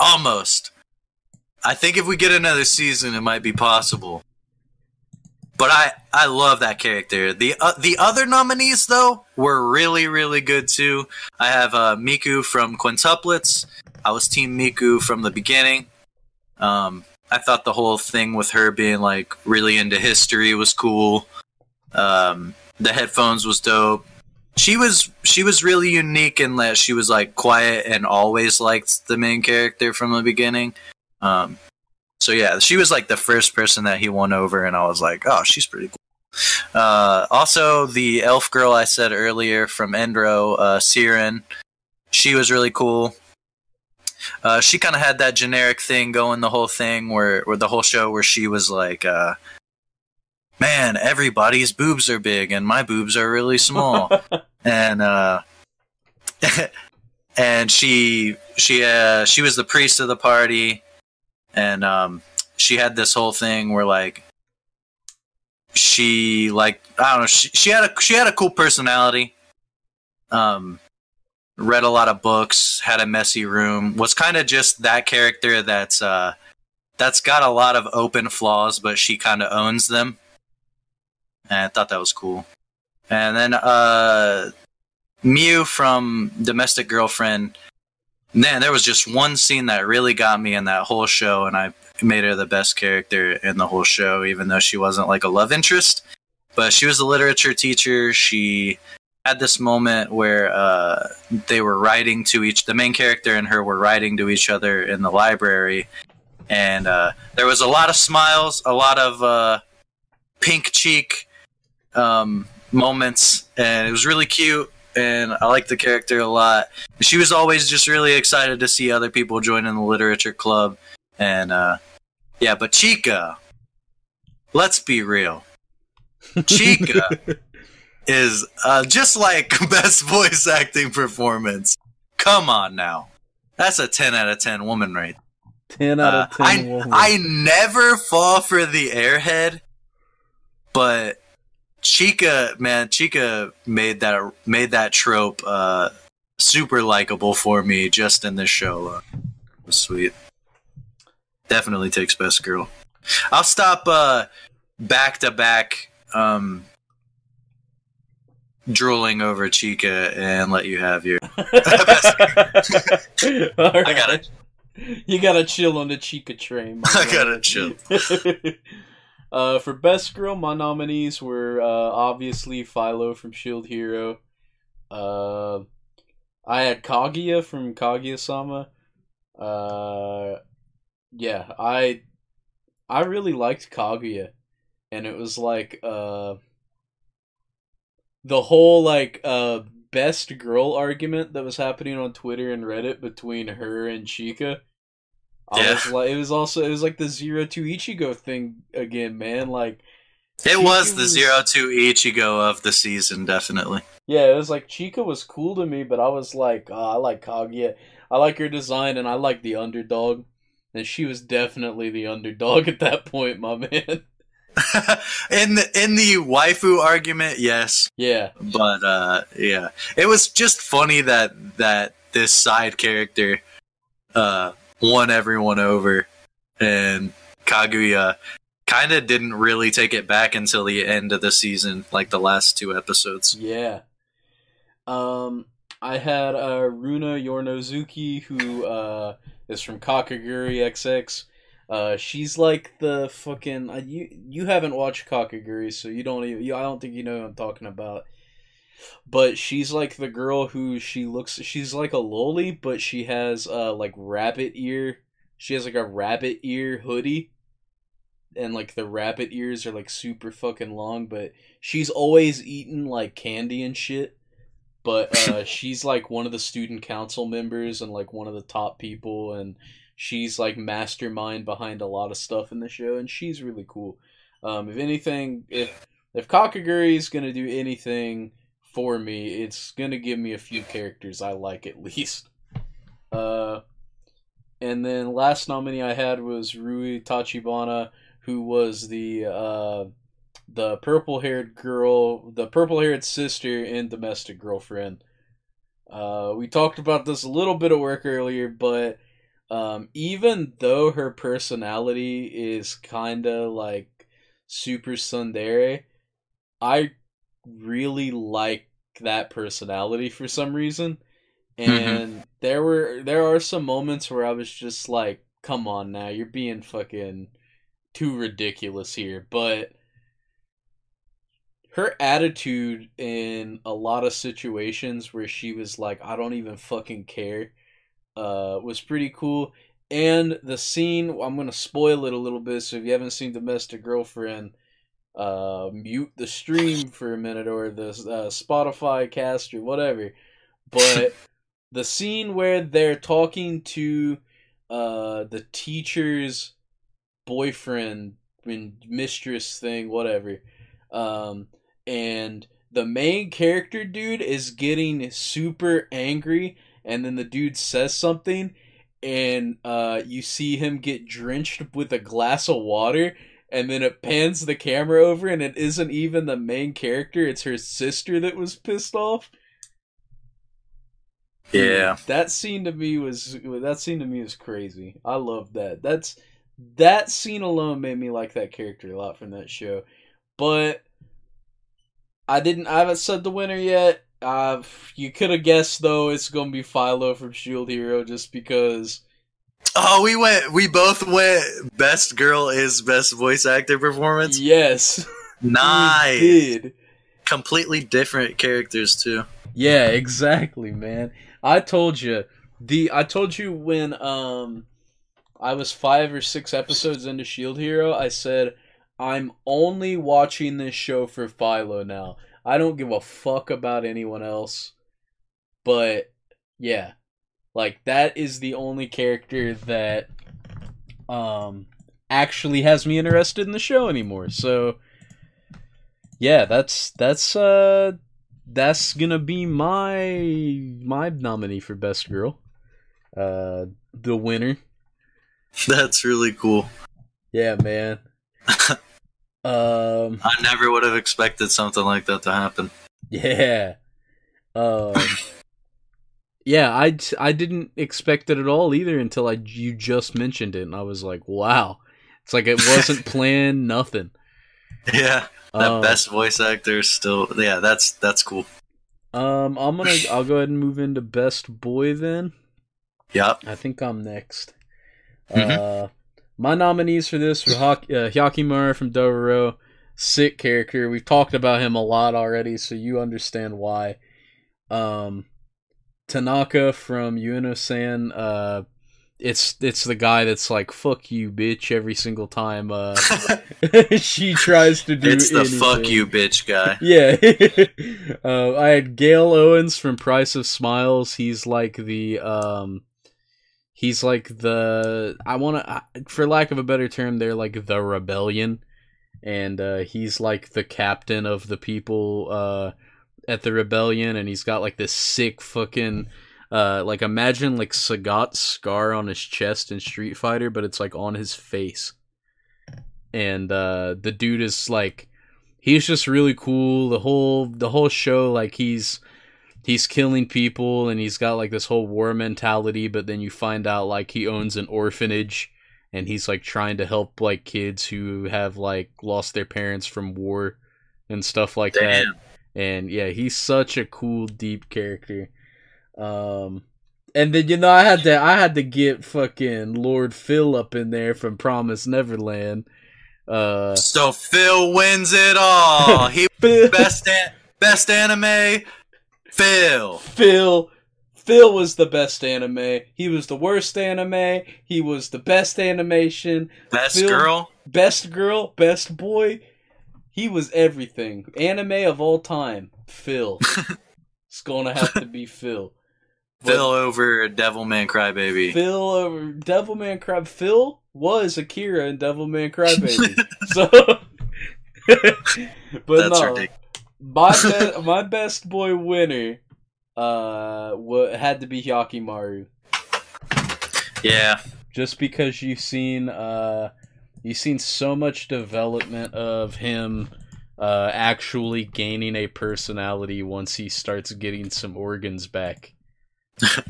almost. I think if we get another season, it might be possible. But I, I love that character. The uh, the other nominees though were really really good too. I have uh, Miku from Quintuplets. I was Team Miku from the beginning. Um, I thought the whole thing with her being like really into history was cool. Um, the headphones was dope. She was she was really unique in that she was like quiet and always liked the main character from the beginning. Um, so yeah, she was like the first person that he won over, and I was like, oh, she's pretty cool. Uh, also, the elf girl I said earlier from Endro, uh, Seilun, she was really cool. Uh, she kind of had that generic thing going the whole thing where, where the whole show where she was like, uh, man, everybody's boobs are big and my boobs are really small. and, uh, and she, she, uh, she was the priest of the party and, um, she had this whole thing where like, she like, I don't know, she, she had a, she had a cool personality. Um, read a lot of books, had a messy room, was kind of just that character that's uh that's got a lot of open flaws, but she kind of owns them. And I thought that was cool. And then uh Miu from Domestic Girlfriend. Man, there was just one scene that really got me in that whole show, and I made her the best character in the whole show, even though she wasn't like a love interest. But she was a literature teacher. She had this moment where uh, they were writing to each the main character and her were writing to each other in the library and uh, there was a lot of smiles a lot of uh, pink cheek um, moments and it was really cute and i like the character a lot she was always just really excited to see other people join in the literature club and uh, yeah but chika let's be real chika is uh, just like best voice acting performance. Come on now, that's a ten out of ten woman rate. ten out Uh, of ten. I woman. I never fall for the airhead, but Chika, man, Chika made that made that trope uh, super likable for me just in this show. Uh, it sweet. Definitely takes best girl. I'll stop uh, back to back. Um, drooling over Chika and let you have your. I I gotta, You gotta chill on the Chika train. I gotta chill. uh, for best girl, my nominees were uh, obviously Filo from Shield Hero. Uh, I had Kaguya from Kaguya-sama. Uh, yeah, I I really liked Kaguya, and it was like uh, the whole like uh best girl argument that was happening on Twitter and Reddit between her and Chika. I Yeah. was like, it was also it was like the zero to Ichigo thing again, man. Like, It was the was- zero two Ichigo of the season, definitely. yeah, it was like Chika was cool to me, but I was like, oh, I like Kaguya. I like her design, and I like the underdog. And she was definitely the underdog at that point, my man. in the in the waifu argument, yes, yeah, but uh, yeah, it was just funny that that this side character uh, won everyone over, and Kaguya kind of didn't really take it back until the end of the season, like the last two episodes. yeah. Um, I had uh, Runa Yomozuki, who uh, is from Kakegurui XX. Uh, she's like the fucking uh, you. You haven't watched Kakegurui, so you don't even. You, I don't think you know who I'm talking about. But she's like the girl who she looks. She's like a loli, but she has uh like rabbit ear. She has like a rabbit ear hoodie, and like the rabbit ears are like super fucking long. But she's always eating like candy and shit. But uh, she's like one of the student council members and like one of the top people, and she's like mastermind behind a lot of stuff in the show, and she's really cool. Um, if anything, if if Kakegurui is gonna do anything for me, it's gonna give me a few characters I like at least. Uh, and then last nominee I had was Rui Tachibana, who was the uh, the purple haired girl, the purple haired sister and Domestic Girlfriend. Uh, we talked about this a little bit at work earlier, but um, even though her personality is kind of like super tsundere, I really like that personality for some reason. And there were there are some moments where I was just like, "Come on now, you're being fucking too ridiculous here." But her attitude in a lot of situations where she was like, "I don't even fucking care," uh, was pretty cool. And the scene, I'm gonna spoil it a little bit, so if you haven't seen Domestic Girlfriend, uh, mute the stream for a minute or the uh, Spotify cast or whatever. But the scene where they're talking to uh, the teacher's boyfriend and mistress thing, whatever, um, and the main character dude is getting super angry, and then the dude says something, and uh, you see him get drenched with a glass of water and then it pans the camera over and it isn't even the main character it's her sister that was pissed off. Yeah, that scene to me was that scene to me was crazy. I love that. That's that scene alone made me like that character a lot from that show. But i didn't i haven't said the winner yet. Uh you could have guessed though it's gonna be filo from shield hero just because Oh, we went. We both went. Best girl is best voice actor performance. yes Nice. did Completely different characters too. Yeah, exactly, man. I told you the I told you when um I was 5 or 6 episodes into Shield Hero, I said I'm only watching this show for Filo now. I don't give a fuck about anyone else. But yeah. Like that is the only character that um actually has me interested in the show anymore. So yeah, that's that's uh that's gonna be my my nominee for best girl. Uh, the winner. That's really cool. Yeah, man. um, I never would have expected something like that to happen. yeah. Um, yeah, I I didn't expect it at all either until I you just mentioned it, and I was like, wow. It's like it wasn't planned, nothing. Yeah, that Um, best voice actor still. Yeah, that's that's cool. Um, I'm gonna. I'll go ahead and move into best boy then. Yep. I think I'm next. Mhm. Uh, my nominees for this were Hak- uh, Hyakkimaru from Dororo. Sick character. We've talked about him a lot already, so you understand why. Um, Tanaka from Ueno-san. Uh, it's it's the guy that's like "fuck you, bitch" every single time. Uh, she tries to do. it's the anything. fuck you, bitch guy. Yeah. uh, I had Gail Owens from Price of Smiles. He's like the um he's like the I want to for lack of a better term they're like the rebellion and uh he's like the captain of the people uh at the rebellion and he's got like this sick fucking uh like imagine like Sagat's scar on his chest in Street Fighter but it's like on his face. And uh the dude is like he's just really cool. The whole the whole show, like he's he's killing people and he's got like this whole war mentality. But then you find out like he owns an orphanage and he's like trying to help like kids who have like lost their parents from war and stuff like that. And yeah, he's such a cool, deep character. Um, and then you know I had to I had to get fucking Lord Phil up in there from Promise Neverland. Uh, So Phil wins it all. He best an- best anime. Phil. Phil Phil was the best anime. He was the worst anime. He was the best animation. Best Phil- girl. Best girl, best boy. He was everything. Anime of all time. Phil. it's gonna have to be Phil. But Phil over Devilman Crybaby. Phil over Devilman Cry. Phil was Akira in Devilman Crybaby. so, but That's no, my be- my best boy winner uh wa- had to be Hyakkimaru. Yeah. just because you've seen uh you've seen so much development of him uh actually gaining a personality once he starts getting some organs back.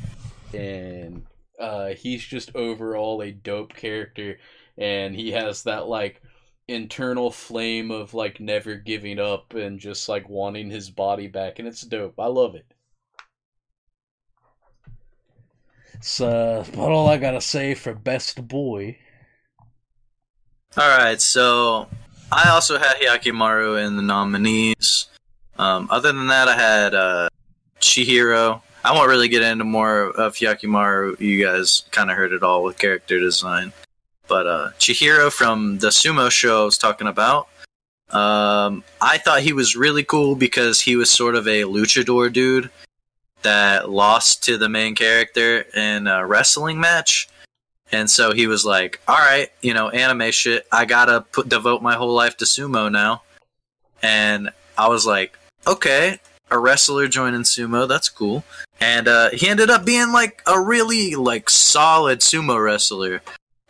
And uh he's just overall a dope character. And he has that like internal flame of like never giving up and just like wanting his body back. And it's dope. I love it. So that's about all i gotta say for best boy All right. So I also had Hyakkimaru in the nominees. Um, other than that, I had uh, Chihiro. I won't really get into more of Hyakkimaru. You guys kind of heard it all with character design. But uh, Chihiro from the sumo show I was talking about, um, I thought he was really cool because he was sort of a luchador dude that lost to the main character in a wrestling match. And so he was like, "All right, you know, anime shit. I gotta put devote my whole life to sumo now." And I was like, "Okay, a wrestler joining sumo. That's cool." And uh, he ended up being like a really like solid sumo wrestler.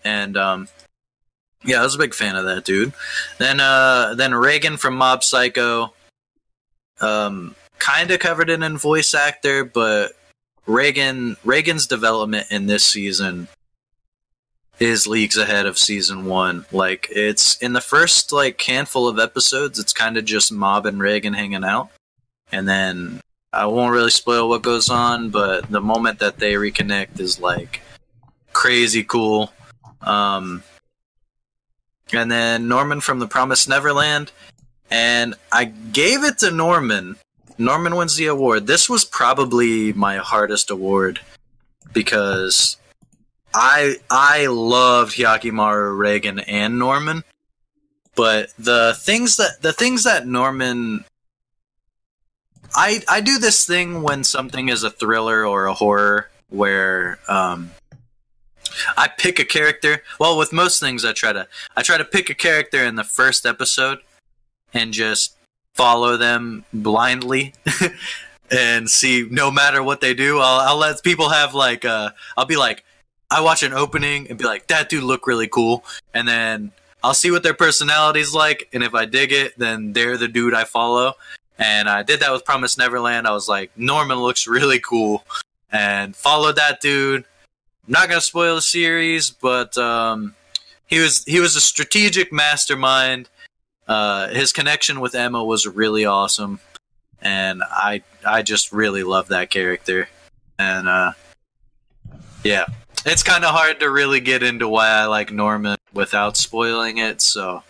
And um, yeah, I was a big fan of that dude. Then uh, then Reigen from Mob Psycho, um, kind of covered it in voice actor, but Reigen Reigen's development in this season is leagues ahead of season one. Like it's in the first like handful of episodes, it's kind of just Mob and Reigen hanging out, and then I won't really spoil what goes on, but the moment that they reconnect is like crazy cool. Um, and then Norman from The Promised Neverland, and I gave it to Norman. Norman wins the award. This was probably my hardest award because I I loved Hyakkimaru, Reigen, and Norman, but the things that the things that Norman I I do this thing when something is a thriller or a horror where um I pick a character. Well, with most things I try to I try to pick a character in the first episode and just follow them blindly and see no matter what they do. I'll I'll let people have like uh I'll be like I watch an opening and be like that dude look really cool and then I'll see what their personality's like and if I dig it then they're the dude I follow. And I did that with Promise Neverland. I was like Norman looks really cool and followed that dude. I'm not gonna spoil the series, but um he was he was a strategic mastermind uh, his connection with Emma was really awesome, and I I just really love that character, and uh, yeah, it's kind of hard to really get into why I like Norman without spoiling it, so.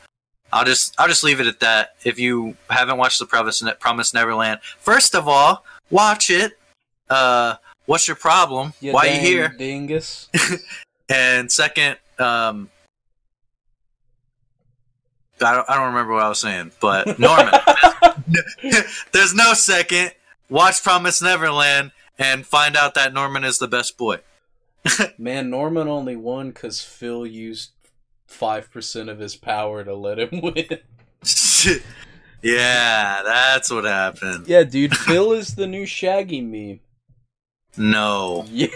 I'll just I'll just leave it at that. If you haven't watched the Promise, Promise Neverland, first of all, watch it. Uh, what's your problem? You Why dang you here? Dingus. And second, um, I don't, I don't remember what I was saying, but Norman. There's no second. Watch Promise Neverland and find out that Norman is the best boy. Man, Norman only won because Phil used 5% of his power to let him win. yeah, that's what happened. yeah, dude, Phil is the new Shaggy meme. No, Yeah.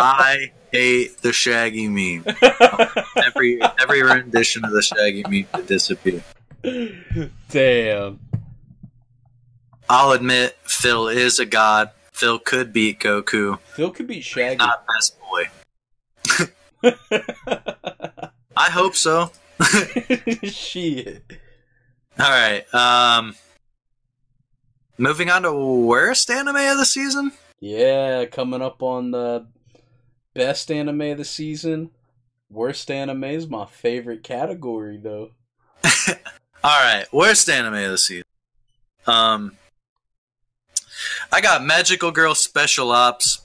I hate the Shaggy meme. Every every rendition of the Shaggy meme to disappear. Damn. I'll admit, Phil is a god. Phil could beat Goku. Phil could beat Shaggy. Not best boy. I hope so. Shit. All right. Um, moving on to worst anime of the season. Yeah, coming up on the best anime of the season. Worst anime is my favorite category, though. All right, worst anime of the season. Um, I got Magical Girl Special Ops.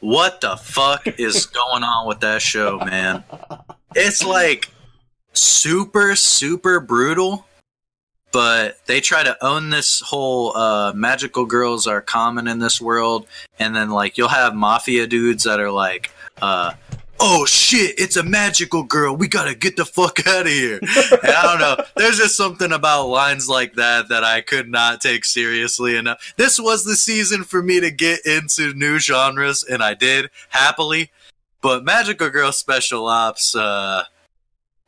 What the fuck is going on with that show, man? It's like super, super brutal, but they try to own this whole uh, magical girls are common in this world, and then like you'll have mafia dudes that are like, uh, "Oh shit, it's a magical girl. We gotta get the fuck out of here." And I don't know. There's just something about lines like that that I could not take seriously enough. This was the season for me to get into new genres, and I did happily. But Magical Girl Special Ops, uh,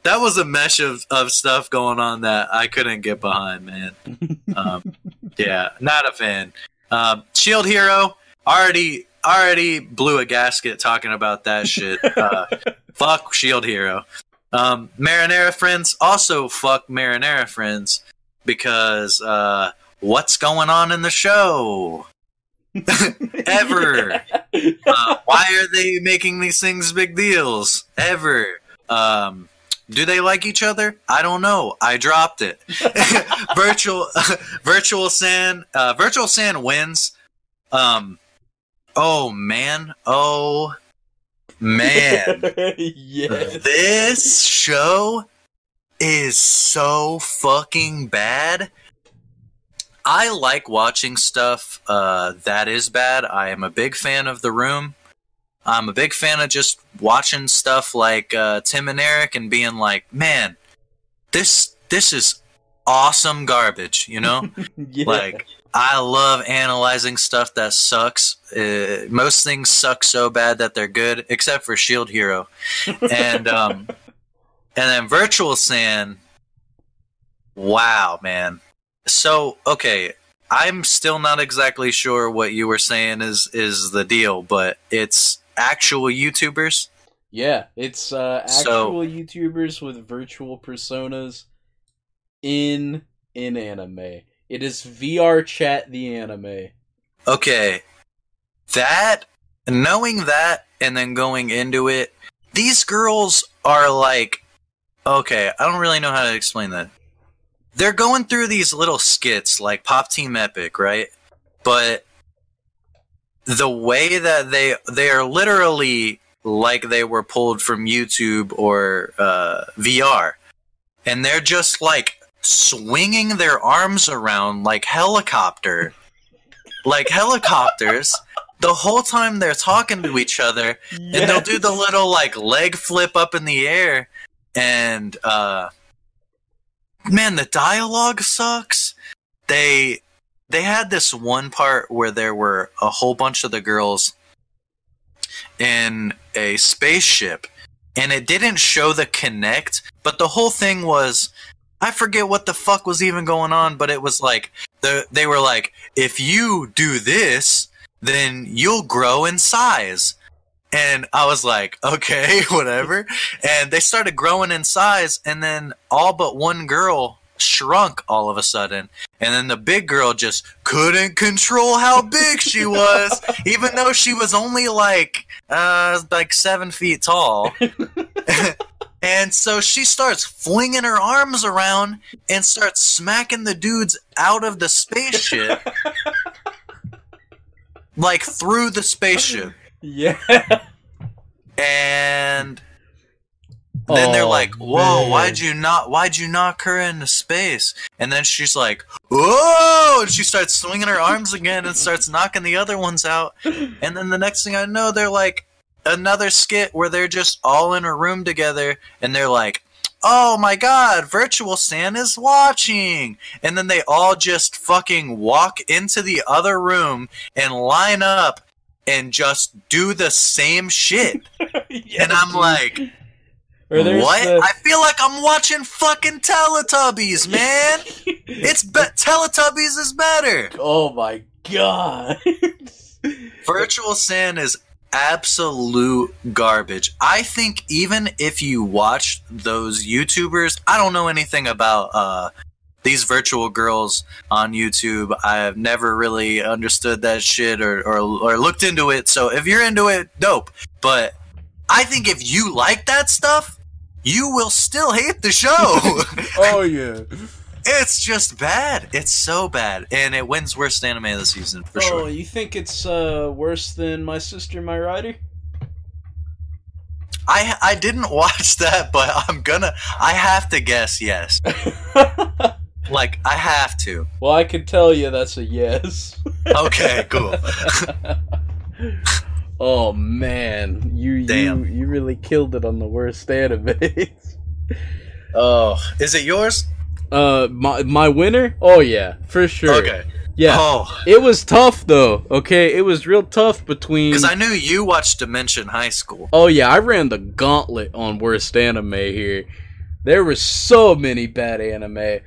that was a mesh of, of stuff going on that I couldn't get behind, man. Um, yeah, not a fan. Um, Shield Hero already already blew a gasket talking about that shit. Uh, fuck Shield Hero. Um, Manaria Friends also fuck Manaria Friends because uh, what's going on in the show? Ever. Uh, why are they making these things big deals? Ever. Um, do they like each other? I don't know. I dropped it. virtual, Virtual-san, uh, Virtual-san wins. Um, oh man, oh man, yes. this show is so fucking bad. I like watching stuff uh, that is bad. I am a big fan of The Room. I'm a big fan of just watching stuff like uh, Tim and Eric and being like, man, this this is awesome garbage, you know? yeah. Like I love analyzing stuff that sucks. Uh, most things suck so bad that they're good, except for Shield Hero, and um, and then Virtual-san. Wow, man. So okay, I'm still not exactly sure what you were saying is is the deal, but it's actual YouTubers. Yeah, it's uh, actual So- YouTubers with virtual personas in in anime. It is VR chat the anime. Okay, that knowing that and then going into it, these girls are like, okay, I don't really know how to explain that. They're going through these little skits like Pop Team Epic, right? But the way that they they are literally like they were pulled from YouTube or uh, VR, and they're just like swinging their arms around like helicopter, like helicopters. The whole time they're talking to each other, and they'll do the little like leg flip up in the air, and uh, man, the dialogue sucks. They they had this one part where there were a whole bunch of the girls in a spaceship and it didn't show the connect but the whole thing was i forget what the fuck was even going on but it was like the, they were like if you do this then you'll grow in size And I was like, okay, whatever. And they started growing in size, and then all but one girl shrunk all of a sudden. And then the big girl just couldn't control how big she was, even though she was only like uh like seven feet tall. And so she starts flinging her arms around and starts smacking the dudes out of the spaceship. like through the spaceship. Yeah. And then they're Oh, like, "Whoa, man. why'd you not? Why'd you knock her into space?" And then she's like, "Whoa!" And she starts swinging her arms again and starts knocking the other ones out. And then the next thing I know, they're like another skit where they're just all in a room together, and they're like, "Oh my God, Virtual Santa's watching!" And then they all just fucking walk into the other room and line up and just do the same shit. Yeah, and I'm like. What? the- I feel like I'm watching fucking Teletubbies, man. it's be- Teletubbies is better. oh my god. Virtual-san is absolute garbage. I think even if you watch those YouTubers, I don't know anything about uh, these virtual girls on YouTube. I have never really understood that shit or, or or looked into it. So if you're into it, dope. But I think if you like that stuff, you will still hate the show. oh yeah. It's just bad. It's so bad, and it wins worst anime of the season for oh, sure. you think it's uh, worse than my sister, my rider? I I didn't watch that, but I'm gonna. I have to guess yes. Like I have to. well, I can tell you that's a yes. Okay, cool. oh man, you Damn. you you really killed it on the worst animes. Oh, is it yours? Uh, my my winner? Oh yeah, for sure. Okay. Yeah. Oh, It was tough though. Okay, it was real tough between. because I knew you watched Dimension High School. Oh yeah, I ran the gauntlet on worst anime here. There were so many bad anime.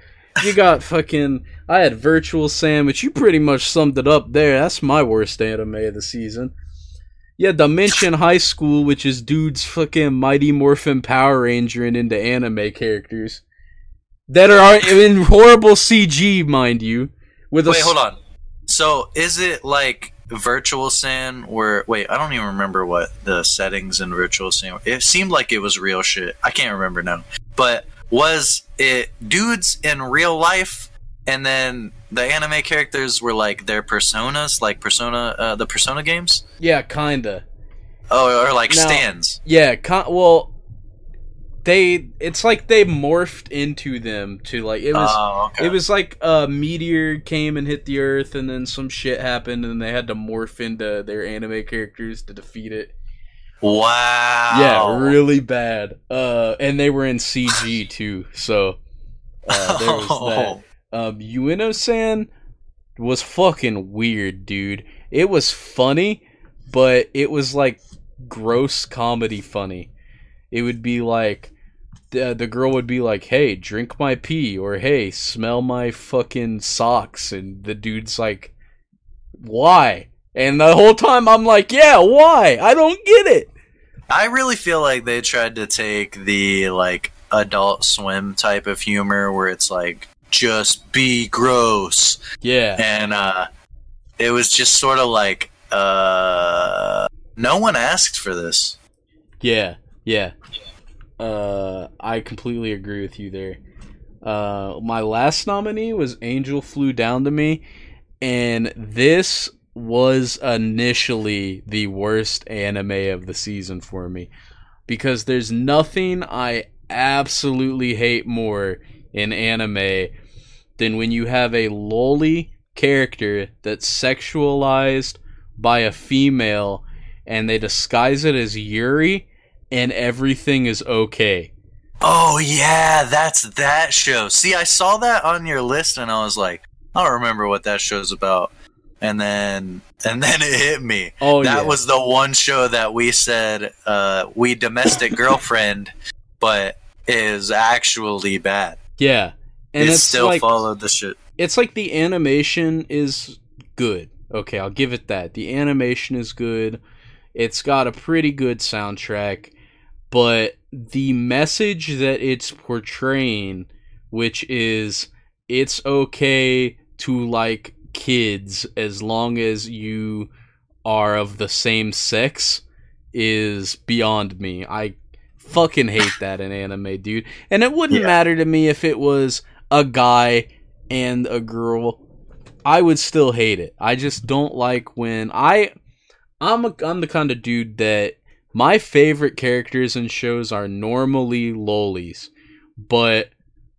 You got fucking. I had Virtual Sandwich. You pretty much summed it up there. That's my worst anime of the season. Yeah, Dimension High School, which is dudes fucking Mighty Morphin Power Rangering into anime characters that are in horrible CG, mind you. With a Wait, s- hold on. So is it like Virtual-san? Where wait, I don't even remember what the settings in Virtual were. It seemed like it was real shit. I can't remember now. But was it dudes in real life? And then the anime characters were like their personas, like Persona, uh, the Persona games. Yeah, kinda. Oh, or like No. stands. Yeah, con- well, they it's like they morphed into them to like it was oh, okay. it was like a meteor came and hit the earth and then some shit happened and they had to morph into their anime characters to defeat it. wow. Yeah, really bad. Uh and they were in CG too. So uh there was that. Um Ueno-san was fucking weird, dude. It was funny, but it was like gross comedy funny. It would be like the, the girl would be like, "Hey, drink my pee," or "Hey, smell my fucking socks," and the dude's like, "Why?" And the whole time I'm like, "Yeah, why? I don't get it." I really feel like they tried to take the like adult swim type of humor where it's like just be gross Yeah, and uh it was just sort of like uh no one asked for this. yeah, yeah. Uh, I completely agree with you there. Uh, my last nominee was Angel Flew Down to Me, and this was initially the worst anime of the season for me because there's nothing I absolutely hate more in anime than when you have a loli character that's sexualized by a female and they disguise it as Yuri and everything is okay. Oh yeah, that's that show. See, I saw that on your list and I was like, I don't remember what that show's about. And then and then it hit me. Oh that yeah. was the one show that we said uh, we domestic girlfriend, but is actually bad. yeah. And it it's still like followed the shit. it's like the animation is good. Okay, I'll give it that. The animation is good. It's got a pretty good soundtrack, but the message that it's portraying, which is it's okay to like kids as long as you are of the same sex, is beyond me. I fucking hate that in anime, dude. And it wouldn't Yeah. matter to me if it was a guy and a girl. I would still hate it. I just don't like when I I'm a, I'm the kind of dude that my favorite characters in shows are normally lolis. But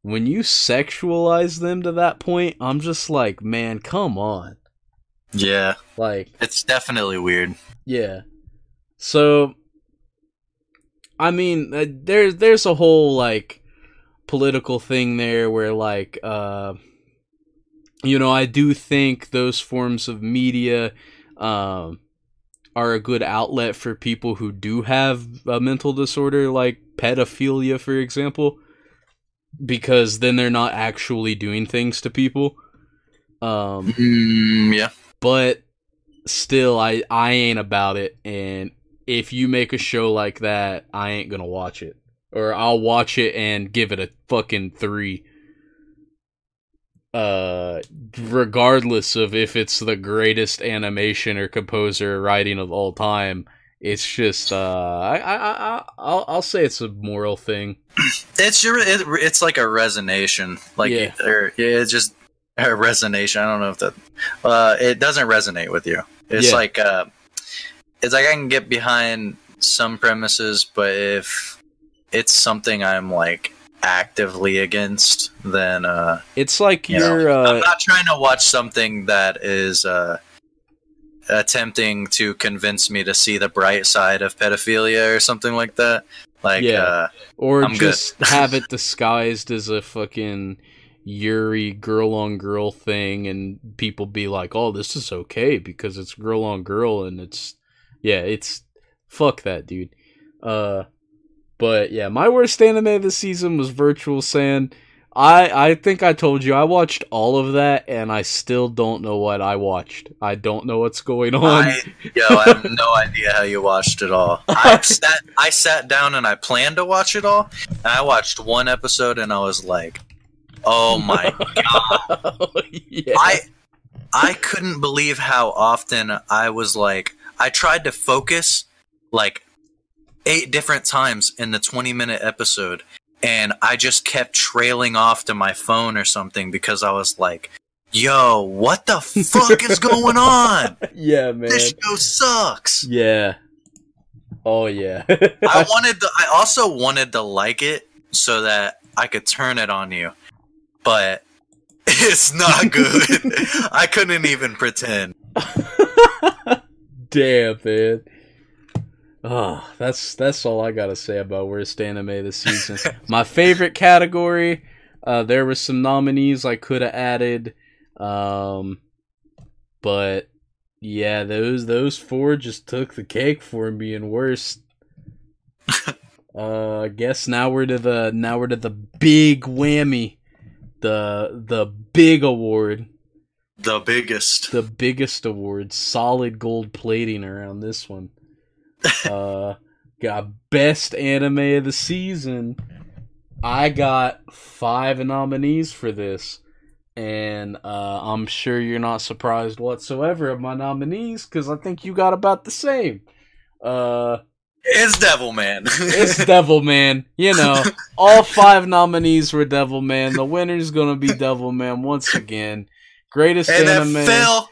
when you sexualize them to that point, I'm just like, man, come on. Yeah, Like it's definitely weird. yeah. So I mean, uh, there's there's a whole like political thing there where like uh you know, I do think those forms of media um are a good outlet for people who do have a mental disorder like pedophilia for example because then they're not actually doing things to people. Um Mm, yeah, but still I I ain't about it and if you make a show like that, I ain't going to watch it. Or I'll watch it and give it a fucking 3. Uh regardless of if it's the greatest animation or composer writing of all time, it's just uh I I I I'll, I'll say it's a moral thing. it's your it, it's like a resonation, like Yeah. or yeah, it's just a resonation. I don't know if that uh, it doesn't resonate with you. It's Yeah. like uh, it's like I can get behind some premises, but if it's something I'm like actively against, then uh, It's like you know, you're I'm uh not trying to watch something that is uh, attempting to convince me to see the bright side of pedophilia or something like that. Like, Yeah. uh, or I'm just have it disguised as a fucking Yuri girl on girl thing and people be like, "Oh, this is okay because it's girl on girl and it's yeah, it's fuck that, dude." Uh but yeah, my worst anime this season was Virtual-san. I I think I told you I watched all of that and I still don't know what I watched. I don't know what's going on. I, yo, I have no idea how you watched it all. I sat, I sat down and I planned to watch it all, and I watched one episode and I was like, "Oh my god!" yeah. I, I couldn't believe how often I was like, I tried to focus like eight different times in the twenty-minute episode, and I just kept trailing off to my phone or something because I was like, "Yo, what the fuck is going on?" yeah, man. this show sucks. Yeah. Oh yeah. I wanted to. I also wanted to like it so that I could turn it on you, but it's not good. I couldn't even pretend. Damn, man. Oh, that's that's all I gotta say about worst anime this season. My favorite category. Uh, there were some nominees I could have added, um, but yeah, those those four just took the cake for being worst. uh, I guess now we're to the now we're to the big whammy, the the big award The biggest. the biggest award, solid gold plating around this one. Uh, got best anime of the season. I got five nominees for this, and uh, I'm sure you're not surprised whatsoever of my nominees because I think you got about the same. Uh, It's Devil Man. it's Devil Man. You know, all five nominees were Devilman. The winner's gonna be Devil Man once again. Greatest and anime. Phil,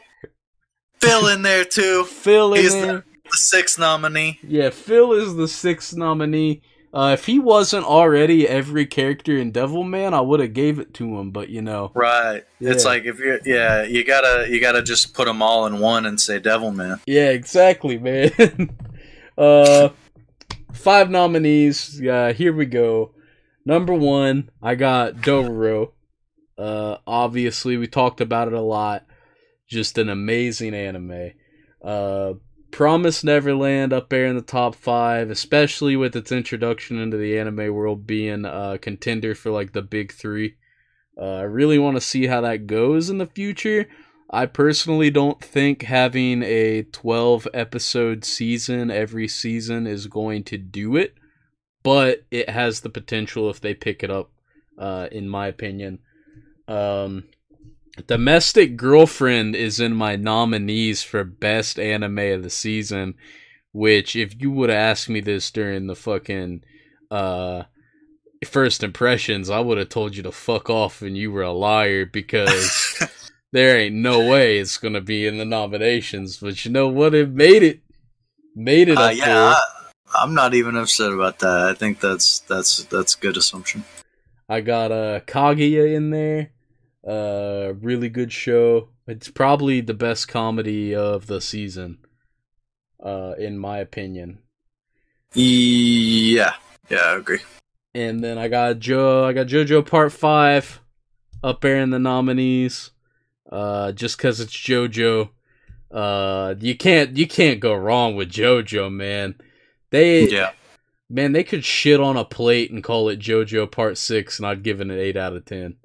Phil in there too. Phil in He's there. The sixth nominee. Yeah, Phil is the sixth nominee. Uh, if he wasn't already every character in Devilman, I would have gave it to him. But you know, Right. It's like if you yeah, you gotta you gotta just put them all in one and say Devilman. yeah, exactly, man. uh, five nominees. Yeah, here we go. Number one, I got Dororo. Uh, obviously, we talked about it a lot. Just an amazing anime. Uh, Promise Neverland up there in the top five, especially with its introduction into the anime world being a contender for like the big three. Uh, I really want to see how that goes in the future. I personally don't think having a 12 episode season every season is going to do it, but it has the potential if they pick it up, uh, in my opinion. Um, Domestic Girlfriend is in my nominees for best anime of the season, which if you would have asked me this during the fucking uh first impressions, I would have told you to fuck off and you were a liar because there ain't no way it's gonna be in the nominations. But you know what? It made it. Made it Uh, up yeah, there. I, I'm not even upset about that. I think that's that's that's a good assumption. I got uh Kaguya in there. Uh really good show. It's probably the best comedy of the season. Uh in my opinion. Yeah, yeah, I agree. And then I got Joe I got JoJo Part 5 up there in the nominees. Uh just cuz it's JoJo. Uh you can't you can't go wrong with JoJo, man. They Yeah, man, they could shit on a plate and call it JoJo Part 6 and I'd give it an 8 out of 10.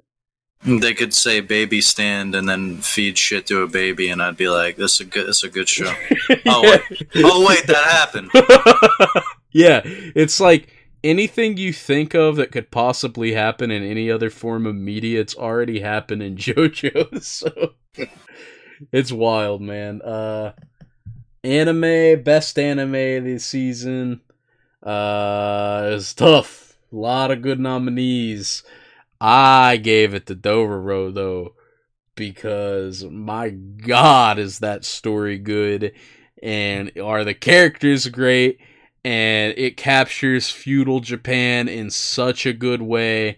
They could say "baby stand" and then feed shit to a baby, and I'd be like, "This is a good, this is a good show." Oh, wait. oh wait, that happened. yeah, it's like anything you think of that could possibly happen in any other form of media, it's already happened in JoJo. So it's wild, man. Uh anime, best anime this season. Uh it's tough. A lot of good nominees. I gave it to Dororo though because my god is that story good and are the characters great and it captures feudal Japan in such a good way.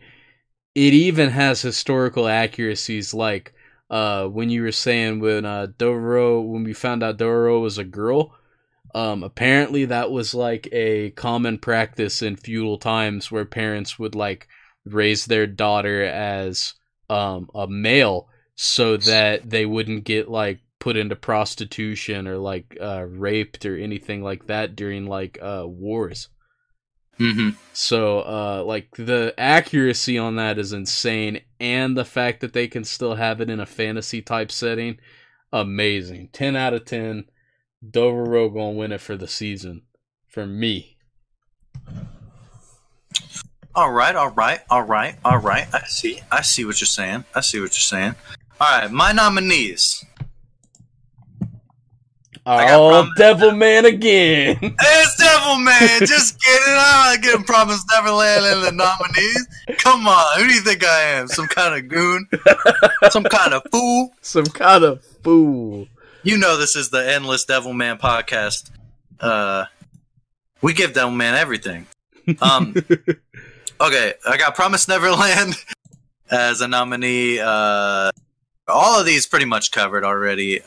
It even has historical accuracies like uh when you were saying when uh Dororo when we found out Dororo was a girl um apparently that was like a common practice in feudal times where parents would like raise their daughter as um a male so that they wouldn't get like put into prostitution or like uh raped or anything like that during like uh wars. hmm So uh like the accuracy on that is insane and the fact that they can still have it in a fantasy type setting amazing. 10 out of 10. Dover going to win it for the season for me. All right, all right, all right, all right. I see, I see what you're saying. I see what you're saying. All right, my nominees. Oh, Devilman again. It's Devilman. Just kidding. I'm not getting Promised Neverland in the nominees. Come on, who do you think I am? Some kind of goon? Some kind of fool? Some kind of fool. You know this is the Endless Devilman podcast. Uh, we give Devilman everything. Um, okay, I got Promise Neverland as a nominee. Uh, all of these pretty much covered already.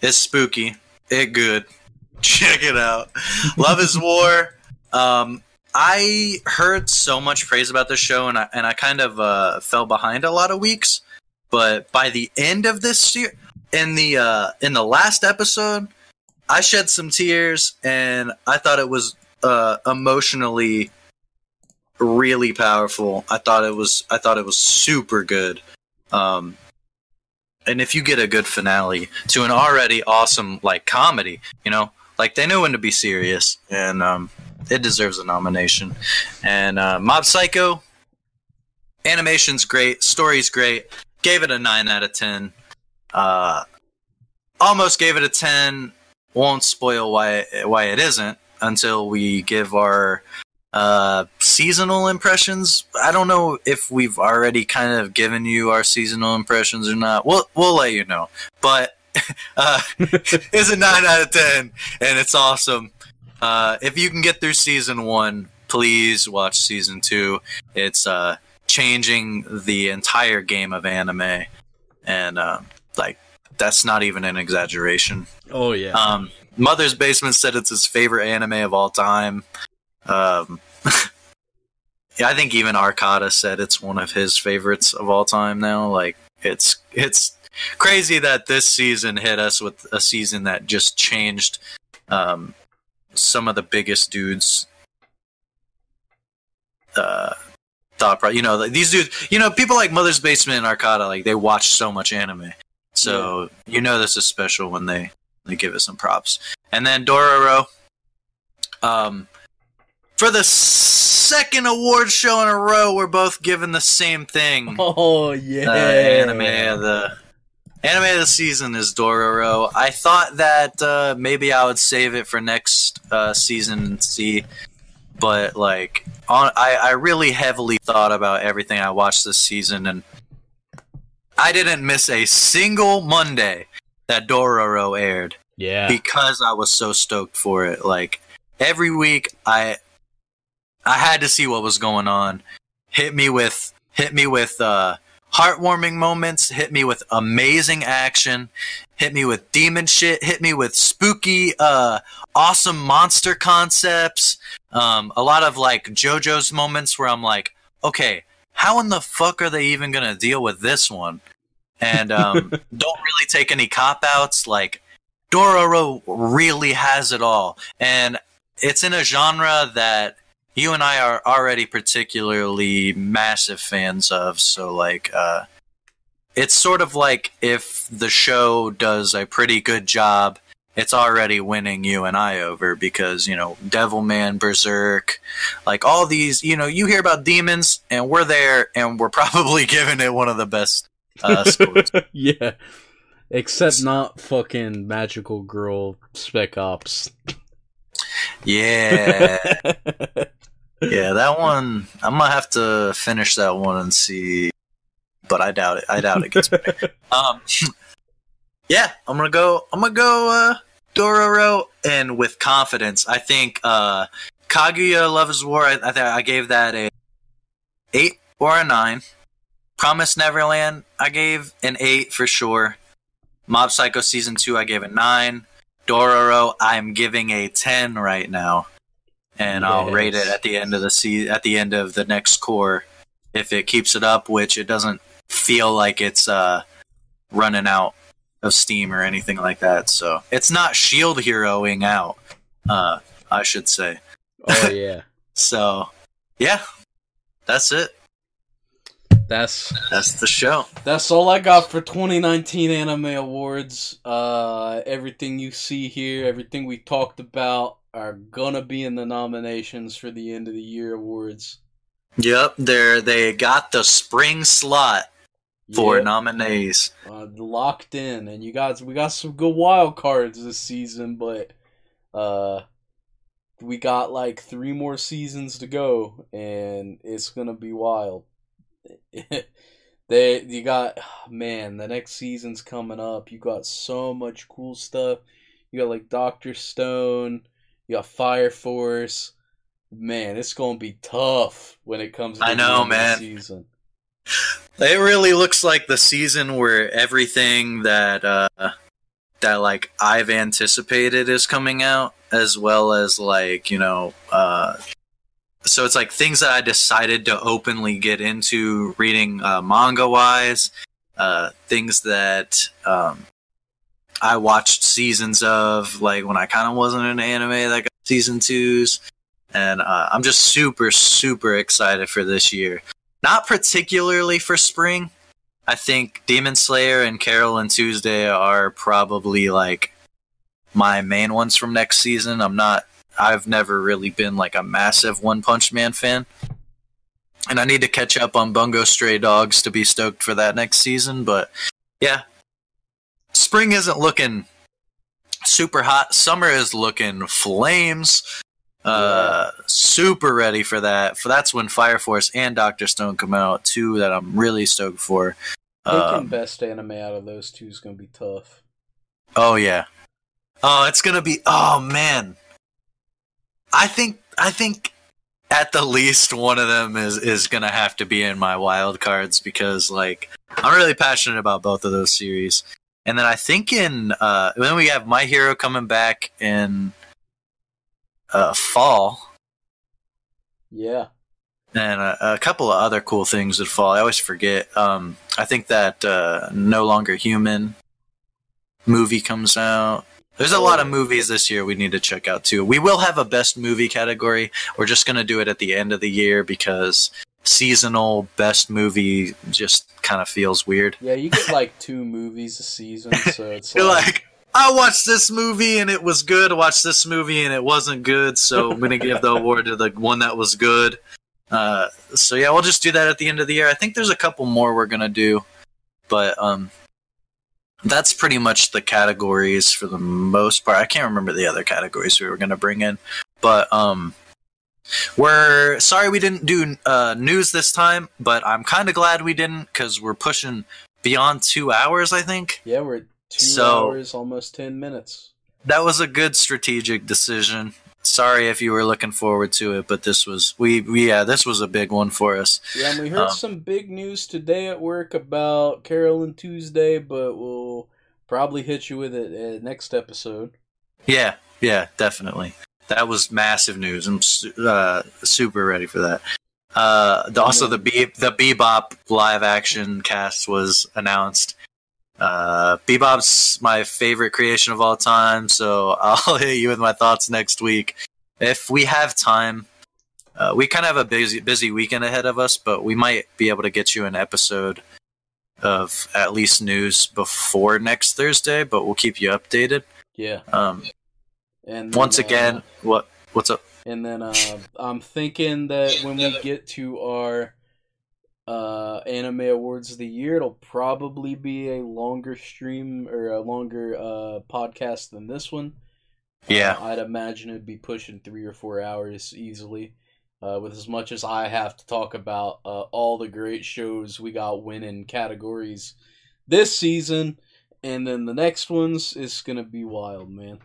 It's spooky. It good. Check it out. Love is War. Um, I heard so much praise about this show, and I and I kind of uh, fell behind a lot of weeks. But by the end of this year, in the uh, in the last episode, I shed some tears, and I thought it was uh, emotionally really powerful. I thought it was I thought it was super good. Um, and if you get a good finale to an already awesome like comedy, you know, like they know when to be serious, and um, it deserves a nomination. And uh, Mob Psycho, animation's great, story's great. Gave it a nine out of ten. Uh, almost gave it a ten. Won't spoil why why it isn't until we give our uh, seasonal impressions. I don't know if we've already kind of given you our seasonal impressions or not. We'll we'll let you know. But uh, it's a nine out of ten, and it's awesome. Uh, if you can get through season one, please watch season two. It's uh, changing the entire game of anime, and uh, like that's not even an exaggeration. Oh yeah. Um, Mother's Basement said it's his favorite anime of all time. Um, yeah, I think even Arkada said it's one of his favorites of all time now. Like it's it's crazy that this season hit us with a season that just changed um, some of the biggest dudes uh, thought pro you know like, these dudes you know people like mother's basement and arkada like they watch so much anime so you know this is special when they they give it some props and then dororo um for the second award show in a row we're both given the same thing Oh yeah. uh, anime of the anime of the season is Dororo. I thought that uh, maybe I would save it for next uh, season and see, but like on, I, I really heavily thought about everything I watched this season, and I didn't miss a single Monday that Dororo aired Yeah. because I was so stoked for it. Like every week, I I had to see what was going on. Hit me with hit me with uh, heartwarming moments. Hit me with amazing action. Hit me with demon shit. Hit me with spooky, uh, awesome monster concepts. Um, a lot of like JoJo's moments where I'm like, okay, how in the fuck are they even gonna deal with this one? And um, don't really take any cop outs. Like Dororo really has it all, and it's in a genre that you and I are already particularly massive fans of. So, like, uh, it's sort of like if the show does a pretty good job, it's already winning you and I over because you know Devilman, Berserk, like all these. You know, you hear about demons, and we're there, and we're probably giving it one of the best uh, scores. yeah. Except not fucking magical girl spec ops. Yeah. Yeah, that one I'm gonna have to finish that one and see, but I doubt it. I doubt it gets better. um, yeah, I'm gonna go. I'm gonna go uh, Dororo, and with confidence, I think uh, Kaguya Love's War. I, I, th- I gave that a eight or a nine. Promise Neverland, I gave an eight for sure. Mob Psycho season two, I gave a nine. Dororo, I'm giving a ten right now and I'll rate it at the end of the se- at the end of the next cour if it keeps it up, which it doesn't feel like it's uh, running out of steam or anything like that. So it's not Shield heroing out, uh, I should say. oh yeah. So yeah, that's it. That's That's the show. That's all I got for 2019 Anime Awards. Uh, everything you see here, everything we talked about, are gonna be in the nominations for the end of the year awards. Yep, they they got the spring slot for Yep, nominees. uh, locked in, and you guys, we got some good wild cards this season, but uh, we got like three more seasons to go, and it's gonna be wild. they, you got, man, the next season's coming up. You got so much cool stuff. You got like Doctor Stone. You got Fire Force. Man, it's gonna be tough when it comes. To I know, the man. Season. It really looks like the season where everything that uh, that like I've anticipated is coming out, as well as like you know, uh, so it's like things that I decided to openly get into reading uh, manga wise, uh, things that um, I watched seasons of, like when I kind of wasn't in anime, got season twos, and uh, I'm just super super excited for this year not particularly for spring. I think Demon Slayer and Carol and Tuesday are probably like my main ones from next season. I'm not I've never really been like a massive One Punch Man fan. And I need to catch up on Bungo Stray Dogs to be stoked for that next season, but yeah. Spring isn't looking super hot. Summer is looking flames. Uh, super ready for that. For that's when Fire Force and Doctor Stone come out, two that I'm really stoked for. Um, best anime out of those two is gonna be tough. oh yeah. Oh, it's gonna be. Oh man. I think. I think. At the least, one of them is is gonna have to be in my wild cards because, like, I'm really passionate about both of those series. And then I think in uh, then we have My Hero coming back in uh, fall. Yeah. and a, a couple of other cool things that fall. I always forget. Um, I think that uh, No Longer Human movie comes out. There's a lot of movies this year we need to check out too. We will have a best movie category. We're just gonna do it at the end of the year because seasonal best movie just kind of feels weird. Yeah, you get like two movies a season, so it's You're like, like, I watched this movie and it was good. I watched this movie and it wasn't good, so I'm gonna give the award to the one that was good. Uh, so yeah, we'll just do that at the end of the year. I think there's a couple more we're gonna do, but um, that's pretty much the categories for the most part. I can't remember the other categories we were gonna bring in, but um, we're sorry we didn't do uh, news this time, but I'm kind of glad we didn't because we're pushing beyond two hours. I think yeah, we're two So- hours, almost ten minutes. that was a good strategic decision. Sorry if you were looking forward to it, but this was we, we yeah this was a big one for us. Yeah, and we heard Um, some big news today at work about Carol and Tuesday, but we'll probably hit you with it uh, next episode. Yeah, yeah, definitely. That was massive news. I'm uh, super ready for that. Uh, the, also, the Be- the Bebop live action cast was announced. Uh, Bebop's my favorite creation of all time, so I'll hit you with my thoughts next week if we have time. Uh, we kind of have a busy busy weekend ahead of us, but we might be able to get you an episode of at least news before next Thursday. But we'll keep you updated. Yeah, Um, and once again, uh, what what's up? and then uh, I'm thinking that when we get to our uh, anime awards of the year, it'll probably be a longer stream or a longer uh, podcast than this one. Yeah, Uh, I'd imagine it'd be pushing three or four hours easily. Uh, with as much as I have to talk about uh, all the great shows we got winning categories this season, and then the next ones is gonna be wild, man.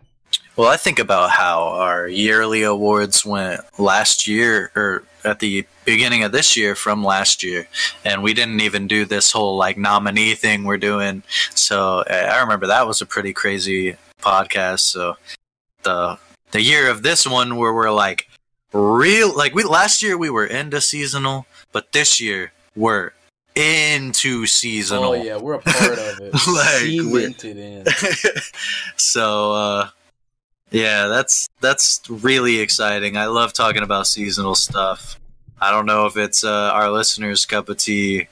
Well, I think about how our yearly awards went last year or at the beginning of this year from last year, and we didn't even do this whole like nominee thing we're doing. So I remember that was a pretty crazy podcast. So the the year of this one where we're like real like we last year we were into seasonal, but this year we're into seasonal. Oh yeah, we're a part of it. Like, we- Cemented in. so uh yeah that's that's really exciting i love talking about seasonal stuff i don't know if it's uh our listeners cup of tea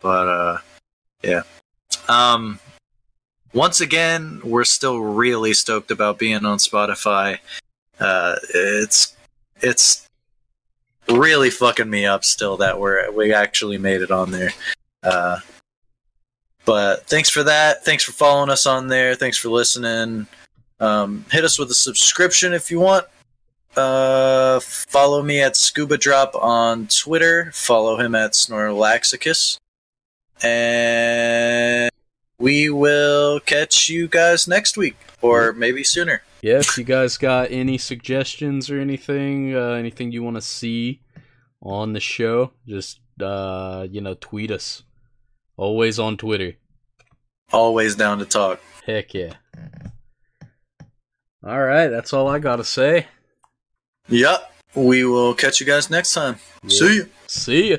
but uh yeah um once again we're still really stoked about being on spotify uh it's it's really fucking me up still that we're we actually made it on there uh but thanks for that. Thanks for following us on there. Thanks for listening. Um, hit us with a subscription if you want. Uh, follow me at Scuba Drop on Twitter. Follow him at Snorlaxicus. And we will catch you guys next week, or maybe sooner. Yeah, if you guys got any suggestions or anything, uh, anything you want to see on the show, just uh, you know, tweet us. Always on Twitter. Always down to talk. Heck yeah. All right, that's all I got to say. Yep. We will catch you guys next time. Yeah. See you. See ya.